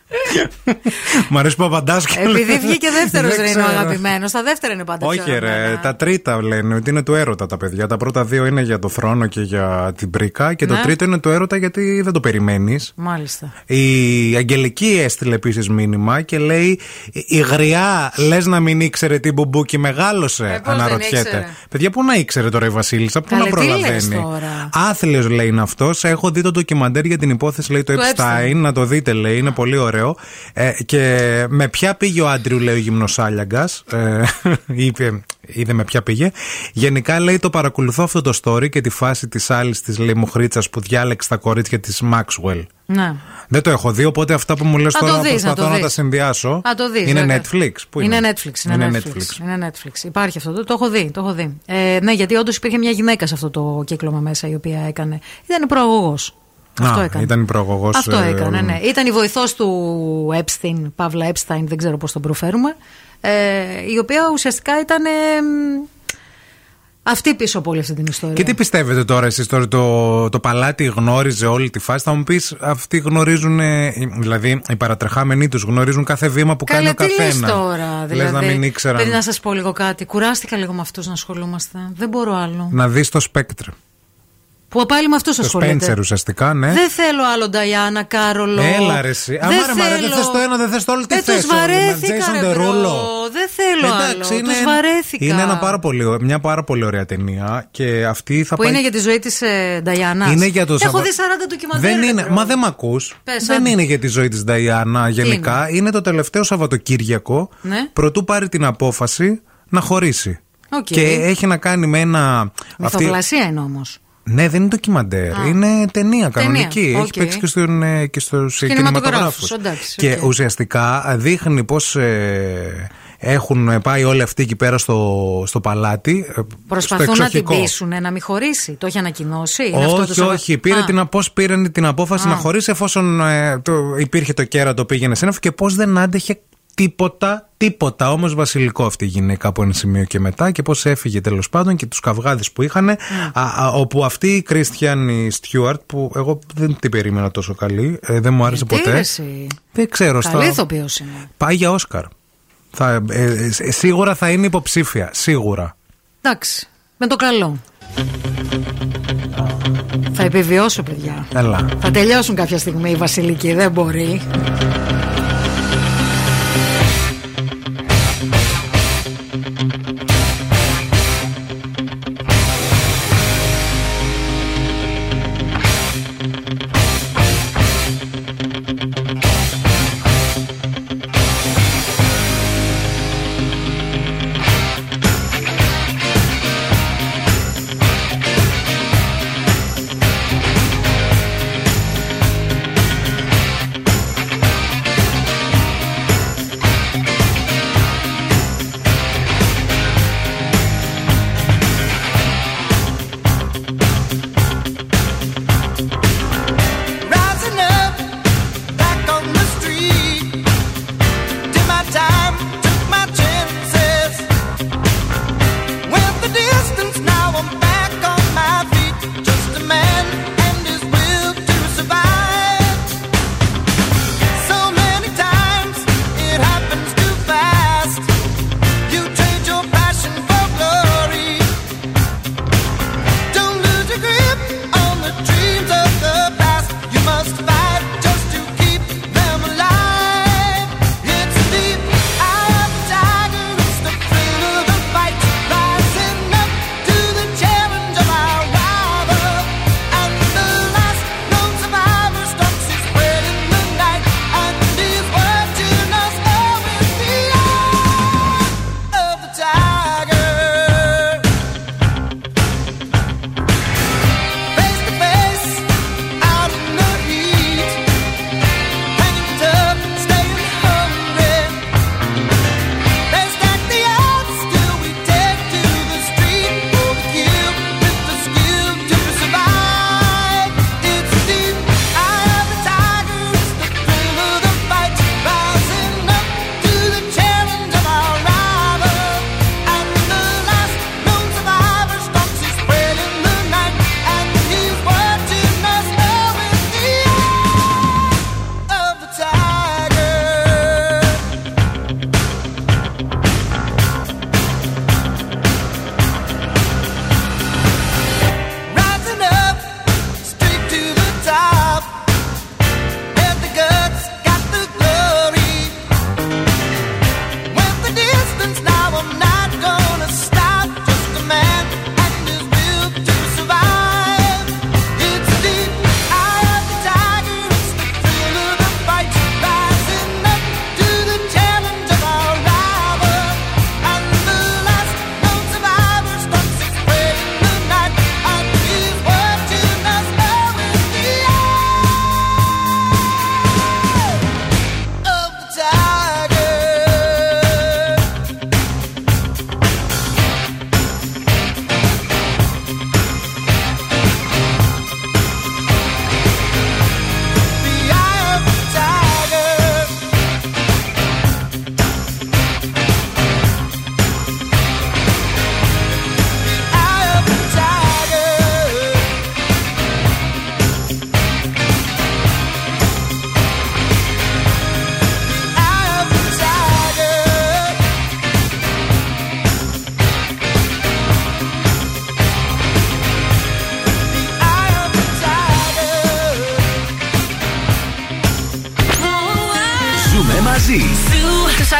Μ' αρέσει που απαντά και Επειδή λέει- βγήκε δεύτερος Δεν δεν είναι ο ξέρω. αγαπημένος. Τα δεύτερα είναι πάντα πιο Όχι, ρε. αγαπημένα. Τα τρίτα λένε ότι είναι του έρωτα τα παιδιά. Τα πρώτα δύο είναι για το θρόνο και για την πρίκα. Και το Ναι. τρίτο είναι του έρωτα γιατί δεν το περιμένεις. Μάλιστα. Η Αγγελική έστειλε επίσης μήνυμα και λέει: Η γριά, λες να μην ήξερε τι μπουμπούκι μεγάλωσε. Ε, πώς δεν αναρωτιέται. ήξερε. Παιδιά, πού να ήξερε τώρα η Βασίλισσα, πού Καλέ, να τι λες προλαβαίνει; τώρα. Άθλιος λέει είναι αυτός. Έχω δει το ντοκιμαντέρ για την υπόθεση λέει το Του Epstein. Epstein. Να το δείτε, λέει. Είναι πολύ ωραίο. Ε, και με ποια πήγε ο Άντριου, λέει ο γυμνοσάλιαγκα. Ε, είπε, είδε με ποια πήγε. Γενικά λέει το παρακολουθώ αυτό το story και τη φάση της άλλης της λέει μοχρίτσα που διάλεξε τα κορίτσια της Maxwell. Ναι. Δεν το έχω δει, οπότε αυτά που μου λες Να τώρα το δεις, προσπαθώ να να, το τα δεις. συνδυάσω. Να το δεις, είναι βέβαια. Netflix. Πού είναι, είναι; Netflix. Είναι, Netflix. Είναι Netflix. Υπάρχει αυτό. Το, το έχω δει. Το έχω δει. Ε, ναι, γιατί όντως υπήρχε μια γυναίκα σε αυτό το κύκλωμα μέσα η οποία έκανε. Ήταν προαγωγός. Αυτό Α, έκανε. Ήταν η προαγωγός, Αυτό ε, έκανε, ναι. Ήταν η βοηθός του Epstein, Παύλα Epstein, δεν ξέρω πώς τον προφέρουμε. Ε, η οποία ουσιαστικά ήταν. Ε, μ, αυτή πίσω από όλη αυτή την ιστορία. Και τι πιστεύετε τώρα εσείς τώρα το, το παλάτι γνώριζε όλη τη φάση; Θα μου πεις αυτοί γνωρίζουν ε, Δηλαδή οι παρατρεχάμενοι τους γνωρίζουν κάθε βήμα που κάνει Καλέ, ο τι λες καθένας. τώρα, δηλαδή. Λες να μην ήξεραν Πρέπει να σας πω λίγο κάτι. Κουράστηκα λίγο με αυτούς να ασχολούμαστε. Δεν μπορώ άλλο. Να δεις το σπέκτρ Που πάλι με αυτού Το ασχολείται. Spencer ουσιαστικά ναι Δεν θέλω άλλο Νταϊάννα, Κάρολο. Έλα ρε εσύ Αμά ρε μάρα, δεν θες το ένα δεν θες το άλλο Τι Ε, θες τους βαρέθηκα, Jason ρε, Derulo. μπρο. Δεν θέλω Εντάξει, άλλο. είναι, Τους βαρέθηκα. είναι ένα πάρα πολύ, μια πάρα πολύ ωραία ταινία Και αυτή θα Που πάει είναι για τη ζωή της ε, Νταϊάννας. Είναι για το Έχω Σαββα- δει 40 ντοκιμαντέρ. Δεν ρε, είναι, bro. μα δεν με ακούς. Πες, Δεν άντε. είναι για τη ζωή της Νταϊάννα γενικά. Είναι; το τελευταίο Σαββατοκύριακο. Ναι. Προτού πάρει την απόφαση να χωρίσει. Οκ. Και έχει να κάνει με ένα. αυτή- Μυθοπλασία είναι όμως. Ναι, δεν είναι ντοκιμαντέρ. Α. Είναι ταινία κανονική. Ταινία, Έχει οκ. παίξει και, στον, ε, και στους Κινηματογράφους, κινηματογράφους. εντάξει, Και οκ. ουσιαστικά δείχνει πώς έχουν πάει όλοι αυτοί εκεί πέρα στο, στο παλάτι. ε, Προσπαθούν στο να την εξοχικό. πείσουν να μην χωρίσει. Το έχει ανακοινώσει; Είναι αυτό το Όχι, Σαββα- όχι. Πήρε Α. την, πώς πήρε την απόφαση Α. να χωρίσει εφόσον ε, το, υπήρχε το κέρατο πήγαινε σύννεφο και πώς δεν άντεχε τίποτα, τίποτα. Όμως βασιλικό αυτή η γυναίκα από ένα σημείο και μετά και πώς έφυγε τέλος πάντων και τους καυγάδες που είχαν. Ναι. όπου αυτή η Κρίστιαν Στιούαρτ, που εγώ δεν την περίμενα τόσο καλή, ε, δεν μου άρεσε Τι ποτέ. ρε εσύ; Δεν ξέρω. στα- Καλή ηθοποιός είναι. Πάει για Όσκαρ. Θα, ε, ε, σίγουρα θα είναι υποψήφια. Σίγουρα. Εντάξει. Με το καλό. Θα επιβιώσω, παιδιά. Έλα. Θα τελειώσουν κάποια στιγμή οι βασιλικοί. Δεν μπορεί.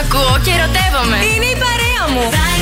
Ακούω και ερωτεύομαι. Είναι η παρέα μου.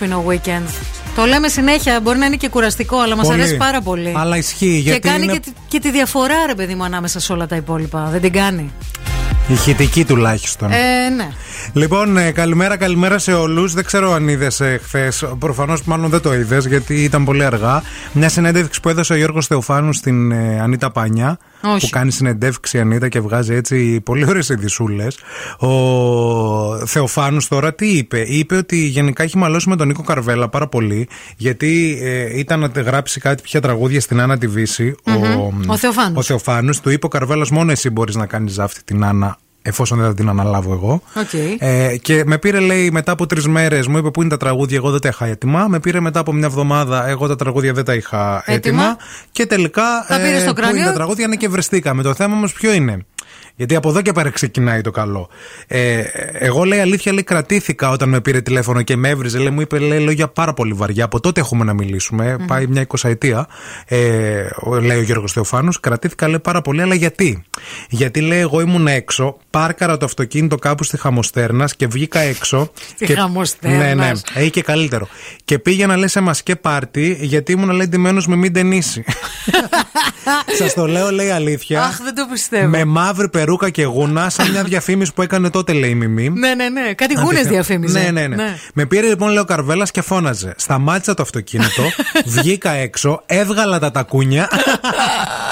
Τι ωραίο που είναι ο weekend. Το λέμε συνέχεια, μπορεί να είναι και κουραστικό, αλλά μας Πολύ. αρέσει πάρα πολύ. Αλλά ισχύει, Και γιατί κάνει είναι- και, τη- και τη διαφορά, ρε παιδί μου, ανάμεσα σε όλα τα υπόλοιπα. Δεν την κάνει. Ηχητική τουλάχιστον. Ε, ναι. Λοιπόν, ε, καλημέρα, καλημέρα σε όλους. Δεν ξέρω αν είδες ε, χθες. Προφανώς, μάλλον δεν το είδες, γιατί ήταν πολύ αργά. Μια συνέντευξη που έδωσε ο Γιώργος Θεοφάνου στην ε, Ανίτα Πανιά. Όχι. Που κάνει συνεντεύξη η Ανίτα και βγάζει έτσι πολύ ωραίες ειδισούλε. Ο Θεοφάνους τώρα τι είπε; Είπε ότι γενικά έχει μαλώσει με τον Νίκο Καρβέλα πάρα πολύ. Γιατί ε, ήταν να γράψει κάτι πια τραγούδια στην Άννα τη Βύση. Μμμ. Ο Θεοφάνους. Ο Θεοφάνους. Του είπε ο Καρβέλας, μόνο εσύ μπορείς να κάνεις ζάφτι την Άννα. Εφόσον δεν θα την αναλάβω εγώ. Οκ. Ε, και με πήρε, λέει, μετά από τρεις μέρες, μου είπε πού είναι τα τραγούδια, εγώ δεν τα είχα έτοιμα. Με πήρε μετά από μια εβδομάδα, εγώ τα τραγούδια δεν τα είχα έτοιμα. Έτοιμα. Και τελικά. Τα πήρε στο πού κρανίο. είναι τα τραγούδια, ναι, και βριστήκαμε. Το θέμα όμως ποιο είναι; Γιατί από εδώ και πέρα ξεκινάει το καλό. Ε, εγώ λέει αλήθεια, λέει κρατήθηκα όταν με πήρε τηλέφωνο και με έβριζε. Λέει, μου είπε λέει, λόγια πάρα πολύ βαριά. Από τότε έχουμε να μιλήσουμε. Μμμ. Πάει μια εικοσαετία. Ε, ο- λέει ο Γιώργος Θεοφάνου. Κρατήθηκα λέει πάρα πολύ, αλλά γιατί; Γιατί λέει, εγώ ήμουν έξω, πάρκαρα το αυτοκίνητο κάπου στη Χαμοστέρνας και βγήκα έξω. Στη και... Χαμοστέρνας. Ναι, ναι. Έχει και καλύτερο. Και πήγαινα λέει σε μασκέ πάρτι γιατί ήμουν λέει ντυμένος με μην ταινίσει. Σας το λέω, λέει αλήθεια. Αχ, δεν το πιστεύω. με μαύρο μαύρη περούκα και γούνα, σαν μια διαφήμιση που έκανε τότε, λέει η Μιμή. Ναι, ναι, ναι. Κάτι γούνες διαφήμιζε. Ναι, ναι, ναι, Με πήρε λοιπόν, λέει ο Καρβέλας και φώναζε. Σταμάτησα το αυτοκίνητο, βγήκα έξω, έβγαλα τα τακούνια.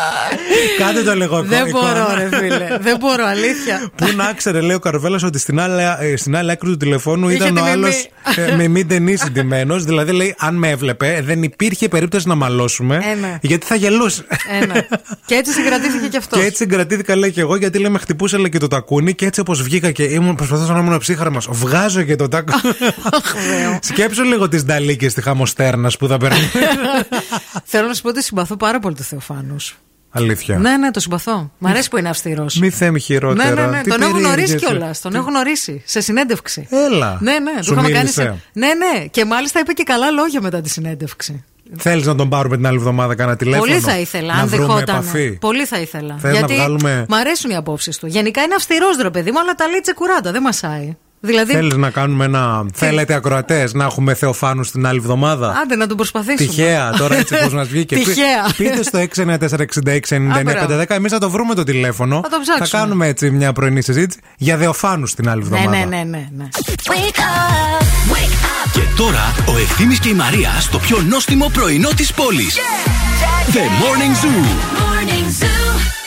Κάντε το λίγο Δεν μπορώ, ρε φίλε. Δεν μπορώ, αλήθεια. Πού να ξέρε, λέει ο Καρβέλας, ότι στην άλλη, ε, στην άλλη άκρη του τηλεφώνου Είχε ήταν τη ο Μιμή. άλλος με μη ταινί συντημένος. Δηλαδή, λέει, αν με έβλεπε, δεν υπήρχε περίπτωση να μαλώσουμε. Ε, ναι. Γιατί θα γελούσε. Ένα. Και έτσι συγκρατήθηκε και αυτός. Και έτσι συγκρατήθηκα, λέει και εγώ, γιατί λέει με χτυπούσε λέει, και το τακούνι. Και έτσι όπως βγήκα και ήμουν, προσπαθούσα να ήμουν ψύχαρα Βγάζω και το τακούνι. Σκέψου λίγο τις νταλίκες στη χαμοστέρνα που θα παίρνει. Θέλω να σου πω ότι συμπαθώ πάρα πολύ το Θεοφάνους. Αλήθεια. Ναι, ναι, το συμπαθώ. Μ' αρέσει που είναι αυστηρός. Μη θέμη Ναι, χειρότερα. ναι, ναι. Τι Τον έχω γνωρίσει περίεργες, κιόλας. ε. Τον έχω γνωρίσει σε συνέντευξη. Έλα. Ναι, ναι. Σου του είχαμε κάνει. μίλησε; σε- Ναι, ναι. Και μάλιστα είπε και καλά λόγια μετά τη συνέντευξη. Θέλεις να τον πάρουμε την άλλη εβδομάδα κανένα τηλέφωνο; Πολύ θα ήθελα, να αν βρούμε δεχόταν. επαφή; Πολύ θα ήθελα. Θες να Γιατί βγάλουμε- μ' αρέσουν οι απόψεις του. Γενικά είναι αυστηρός ρε παιδί μου, αλλά τα λέει τσεκουράτα, δεν μασάει. Δηλαδή. Θέλεις να κάνουμε ένα. Θέλετε ακροατές να έχουμε Θεοφάνου την άλλη εβδομάδα; Άντε να τον προσπαθήσουμε. Τυχαία, τώρα έτσι πώ μας βγήκε. Πεί- Τυχαία. Πείτε στο 694-6699-510. Εμείς θα το βρούμε το τηλέφωνο. Θα το ψάξουμε. κάνουμε έτσι μια πρωινή συζήτηση για Δεοφάνου την άλλη Ναι, εβδομάδα. ναι, ναι, ναι, ναι. Και τώρα ο Ευθύμης και η Μαρία στο πιο νόστιμο πρωινό της πόλης. The Morning Zoo. I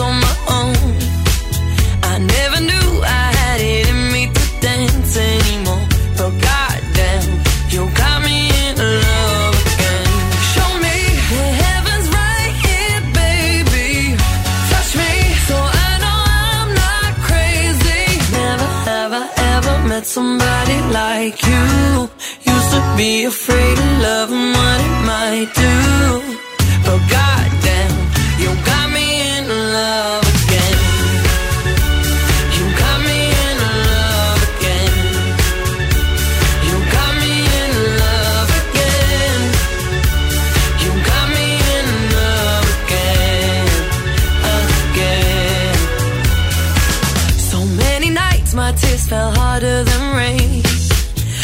on my own. I never knew I had it in me to dance anymore. But goddamn, you got me in love again. Show me the heavens right here, baby. Touch me so I know I'm not crazy. Never have I ever met somebody like you. Used to be afraid of love and what it might do. But goddamn, fell harder than rain.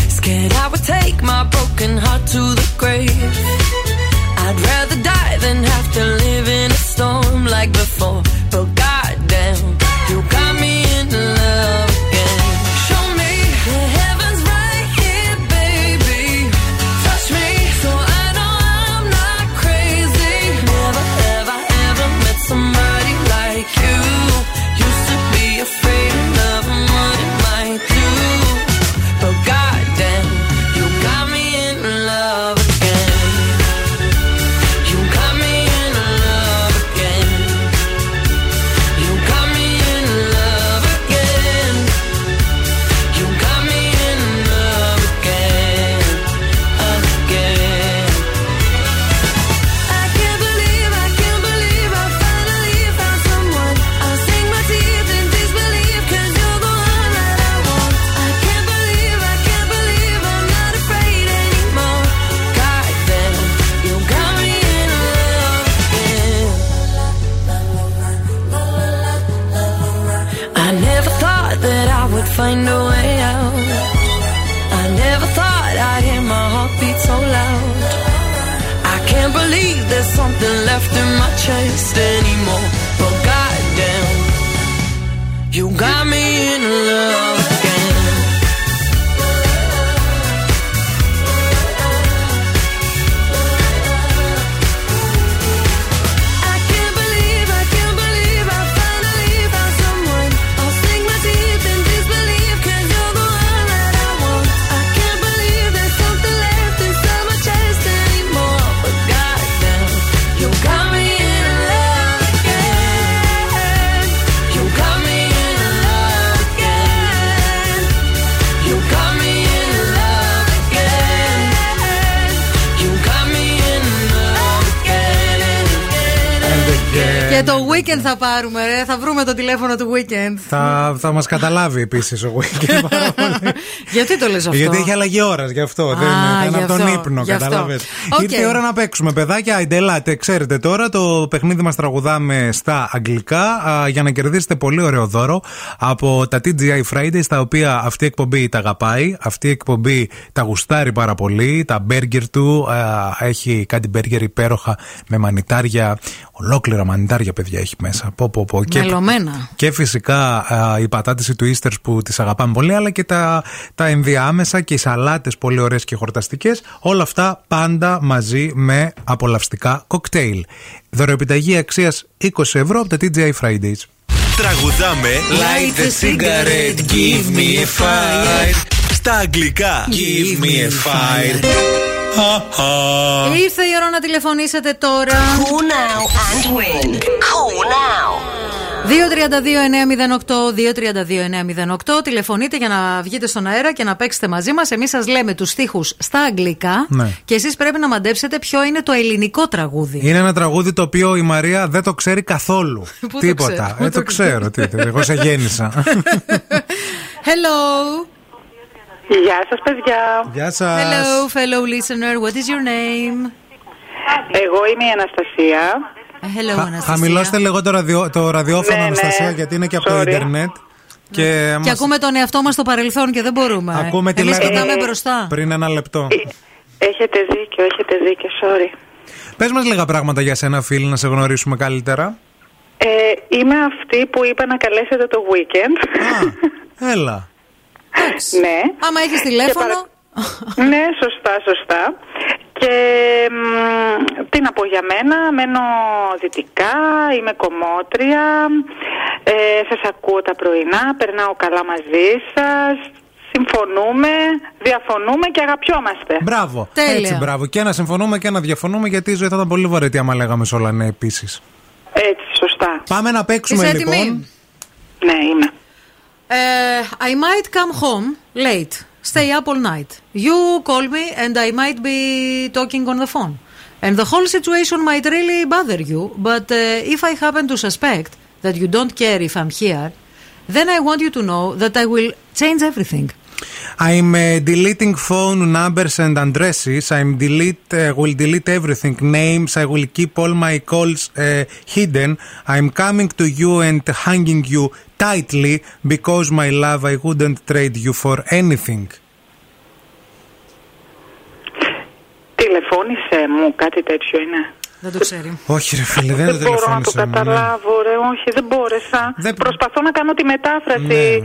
Scared I would take my broken heart to the grave. I'd rather die than have to live in a storm like before. Και το Weeknd θα πάρουμε, ρε. Θα βρούμε το τηλέφωνο του Weeknd. Θα, θα μας καταλάβει επίσης ο Weeknd. Πάρα πολύ. Γιατί το λες αυτό; Γιατί έχει αλλαγή ώρας, γι' αυτό. δεν γι' είναι από τον αυτό, ύπνο, γι' αυτό. καταλαβαίνετε. Οκ. Ήρθε η ώρα να παίξουμε, παιδάκια. Άιντε, ελάτε. Ξέρετε τώρα, το παιχνίδι μας τραγουδάμε στα αγγλικά α, για να κερδίσετε πολύ ωραίο δώρο από τα TGI Fridays, τα οποία αυτή η εκπομπή τα αγαπάει. Αυτή η εκπομπή τα γουστάρει πάρα πολύ. Τα μπέργκερ του α, έχει κάτι μπέργκερ υπέροχα με μανιτάρια. Ολόκληρα μανιτάρια, παιδιά, έχει μέσα. Πω, πω, πω. Και- Μελωμένα. και φυσικά α, οι πατάτε οι twisters που τις αγαπάμε πολύ, αλλά και τα, τα ενδιάμεσα και οι σαλάτες πολύ ωραίες και χορταστικές. Όλα αυτά πάντα μαζί με απολαυστικά κοκτέιλ. Δωροεπιταγή αξίας 20 ευρώ από τα TGI Fridays. Τραγουδάμε Light a cigarette, give me a fire. στα αγγλικά. Give me a fire. Ήρθε η ώρα να τηλεφωνήσετε τώρα. Call now and win. Call now. 232-908, 232-908. Τηλεφωνείτε για να βγείτε στον αέρα και να παίξετε μαζί μας. Εμείς σας λέμε τους στίχους στα αγγλικά Ναι. και εσείς πρέπει να μαντέψετε ποιο είναι το ελληνικό τραγούδι. Είναι ένα τραγούδι το οποίο η Μαρία δεν το ξέρει καθόλου. Πού το Τίποτα. ξέρει, πού ε, το το ξέρω. τι, τι, εγώ σε γέννησα. Hello. Γεια σας παιδιά. Γεια σας. Hello, fellow listener. What is your name? Εγώ είμαι η Αναστασία. Hello, Χα- Αναστασία. Χαμηλώστε λίγο το, ραδιο, το ραδιόφωνο, Ναι, ναι. Αναστασία, γιατί είναι και από το Sorry. ίντερνετ. Και, Και μας- ακούμε τον εαυτό μας στο παρελθόν και δεν μπορούμε. Ακούμε τι Εμείς λέγαμε κοιτάμε μπροστά. πριν ένα λεπτό. Έχετε δίκιο, έχετε δίκιο, sorry. Πες μας λίγα πράγματα για σένα, φίλη, να σε γνωρίσουμε καλύτερα. Ε, είμαι αυτή που είπα να καλέσετε το weekend. Έλα. ναι. Άμα έχεις τηλέφωνο. Ναι, σωστά, σωστά. Και μ, τι να πω για μένα, μένω δυτικά, είμαι κομμότρια, ε, σας ακούω τα πρωινά, περνάω καλά μαζί σας, συμφωνούμε, διαφωνούμε και αγαπιόμαστε. Μπράβο. Τέλεια. Έτσι, μπράβο. Και να συμφωνούμε και να διαφωνούμε, γιατί η ζωή θα ήταν πολύ βαρετή άμα λέγαμε σε όλα ναι επίσης. Έτσι, σωστά. Πάμε να παίξουμε Είσαι λοιπόν. έτοιμη; Ναι, είμαι. Ε, I might come home late. Stay up all night. You call me and I might be talking on the phone. And the whole situation might really bother you, but uh, if I happen to suspect that you don't care if I'm here, then I want you to know that I will change everything. I'm uh, deleting phone numbers and addresses. I'm delete uh, will delete everything. Names. I will keep all my calls uh, hidden. I'm coming to you and hanging you tightly because my love I wouldn't trade you for anything. Τηλεφώνησε μου, κάτι τέτοιο είναι; Δεν το ξέρει. Όχι, ρε φίλε, δεν, Δεν το μπορώ να το τηλεφώνησε. μου, ναι. καταλάβω, ρε. Όχι, δεν μπόρεσα. Προσπαθώ να κάνω τη μετάφραση.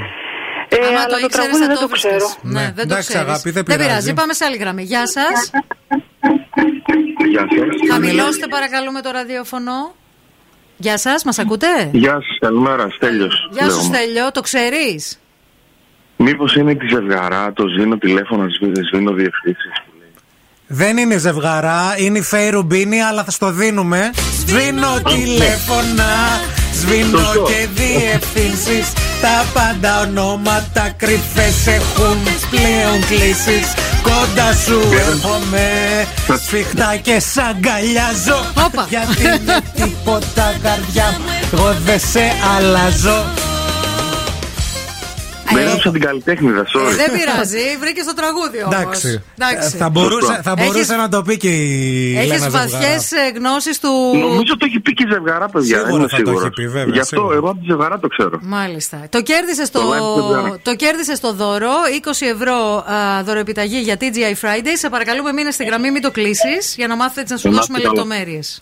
Ε, Άμα αλλά το το, ήξερες, τραγούδι θα δεν το το βρίσκες. ξέρω. Ναι, δεν το Εντάξει, ξέρεις. αγάπη, δεν πειράζει. πειράζει. Πάμε σε άλλη γραμμή. Γεια σας. Γεια σας. Χαμηλώστε παρακαλούμε το ραδιόφωνο. Γεια σας, μας ακούτε; Γεια σας, καλημέρα, Στέλιος. Γεια σου λέγομαι. Στέλιο, το ξέρεις; Μήπως είναι τη ζευγαρά, το σβήνω τηλέφωνο, σβήνω, σβήνω διευθύνσεις. Δεν είναι ζευγαρά, είναι η Φέη Ρουμπίνη, αλλά θα στο δίνουμε. Σβήνω τηλέφωνα, σβήνω Σωστό. και διευθύνσεις. Τα πάντα ονόματα κρυφές έχουν πλέον κλήσεις. Κοντά σου έρχομαι, σφιχτά και σ' αγκαλιάζω. Γιατί με τίποτα καρδιά μου, εγώ δεν σε αλλάζω. Δεν άκουσα την καλλιτέχνηδα, sorry. Ε, δεν πειράζει, βρήκε το τραγούδι όμως. Εντάξει. Ε, Θα μπορούσε, θα μπορούσε να το πει και η Έχεις Λένα Ζευγαρά. βαθιέ γνώσεις του. Νομίζω το έχει πει και η ζευγαρά, παιδιά. Σίγουρα είμαι θα το σίγουρος. έχει πει, βέβαια, Γι' αυτό σίγουρα. εγώ από τη ζευγαρά το ξέρω. Μάλιστα. Το κέρδισε το, Το live ζευγαρά. το κέρδισες το δώρο. 20 ευρώ α, δωροεπιταγή για TGI Friday. Σε παρακαλούμε, μείνε στη γραμμή, μην το κλείσεις για να μάθετε έτσι να σου Να δώσουμε είστε καλά. λεπτομέρειες.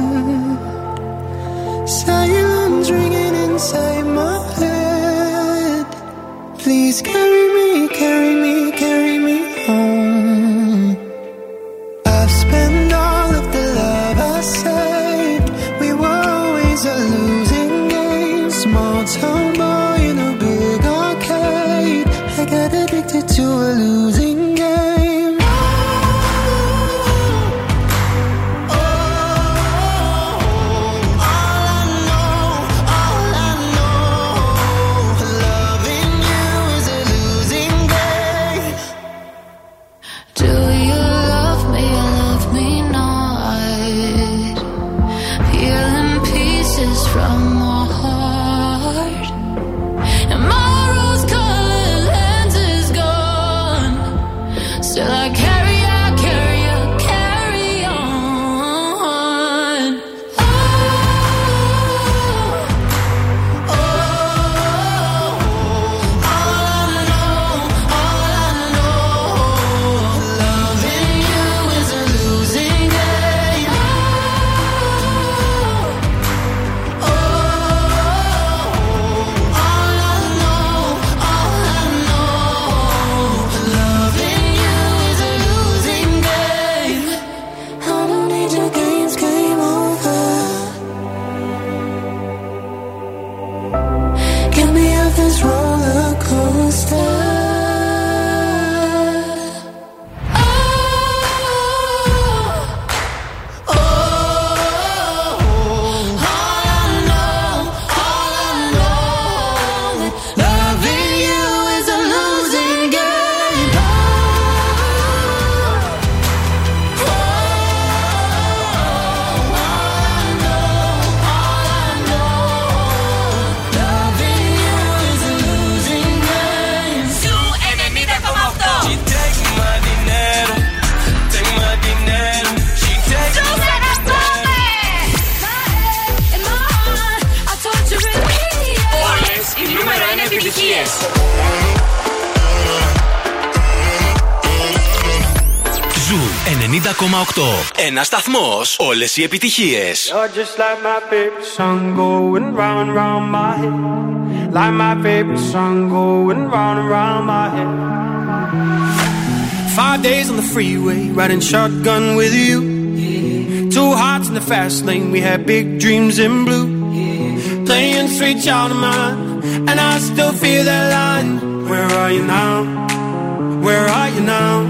Silence ringing inside my head. Please carry. Ένα σταθμό. Όλε οι επιτυχίε. You're just like my favorite song going round and round my head. Like my favorite song going round and round my head. Five days on the freeway, riding shotgun with you. Two hearts in the fast lane, we had big dreams in blue. Playing sweet child of mine, and I still feel that line. Where are you now? Where are you now?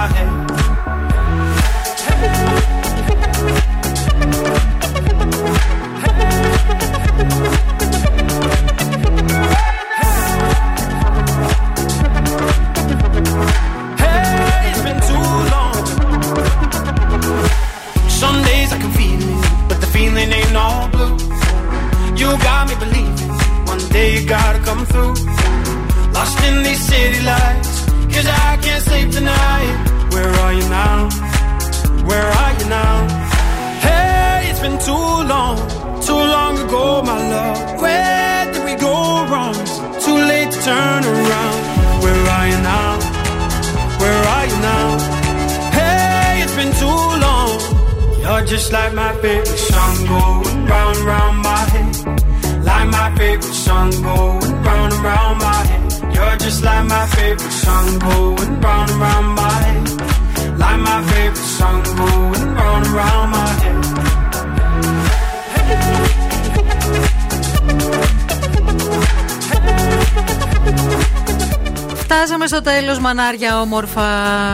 Τέλο, μανάρια όμορφα.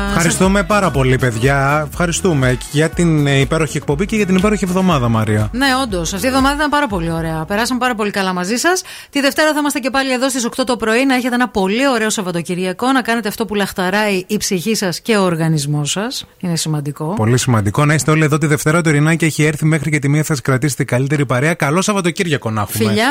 Ευχαριστούμε πάρα πολύ, παιδιά. Ευχαριστούμε και για την ε, υπέροχη εκπομπή και για την υπέροχη εβδομάδα, Μαρία. Ναι, όντως. Αυτή η εβδομάδα ήταν πάρα πολύ ωραία. Περάσαμε πάρα πολύ καλά μαζί σας. Τη Δευτέρα θα είμαστε και πάλι εδώ στις 8 το πρωί. Να έχετε ένα πολύ ωραίο Σαββατοκυριακό. Να κάνετε αυτό που λαχταράει η ψυχή σας και ο οργανισμός σας. Είναι σημαντικό. Πολύ σημαντικό να είστε όλοι εδώ τη Δευτέρα. Το Ειρηνάκι έχει έρθει μέχρι και τη μία θα σας κρατήσει την καλύτερη παρέα. Καλό Σαββατοκύριακο να έχουμε. Φιλιά!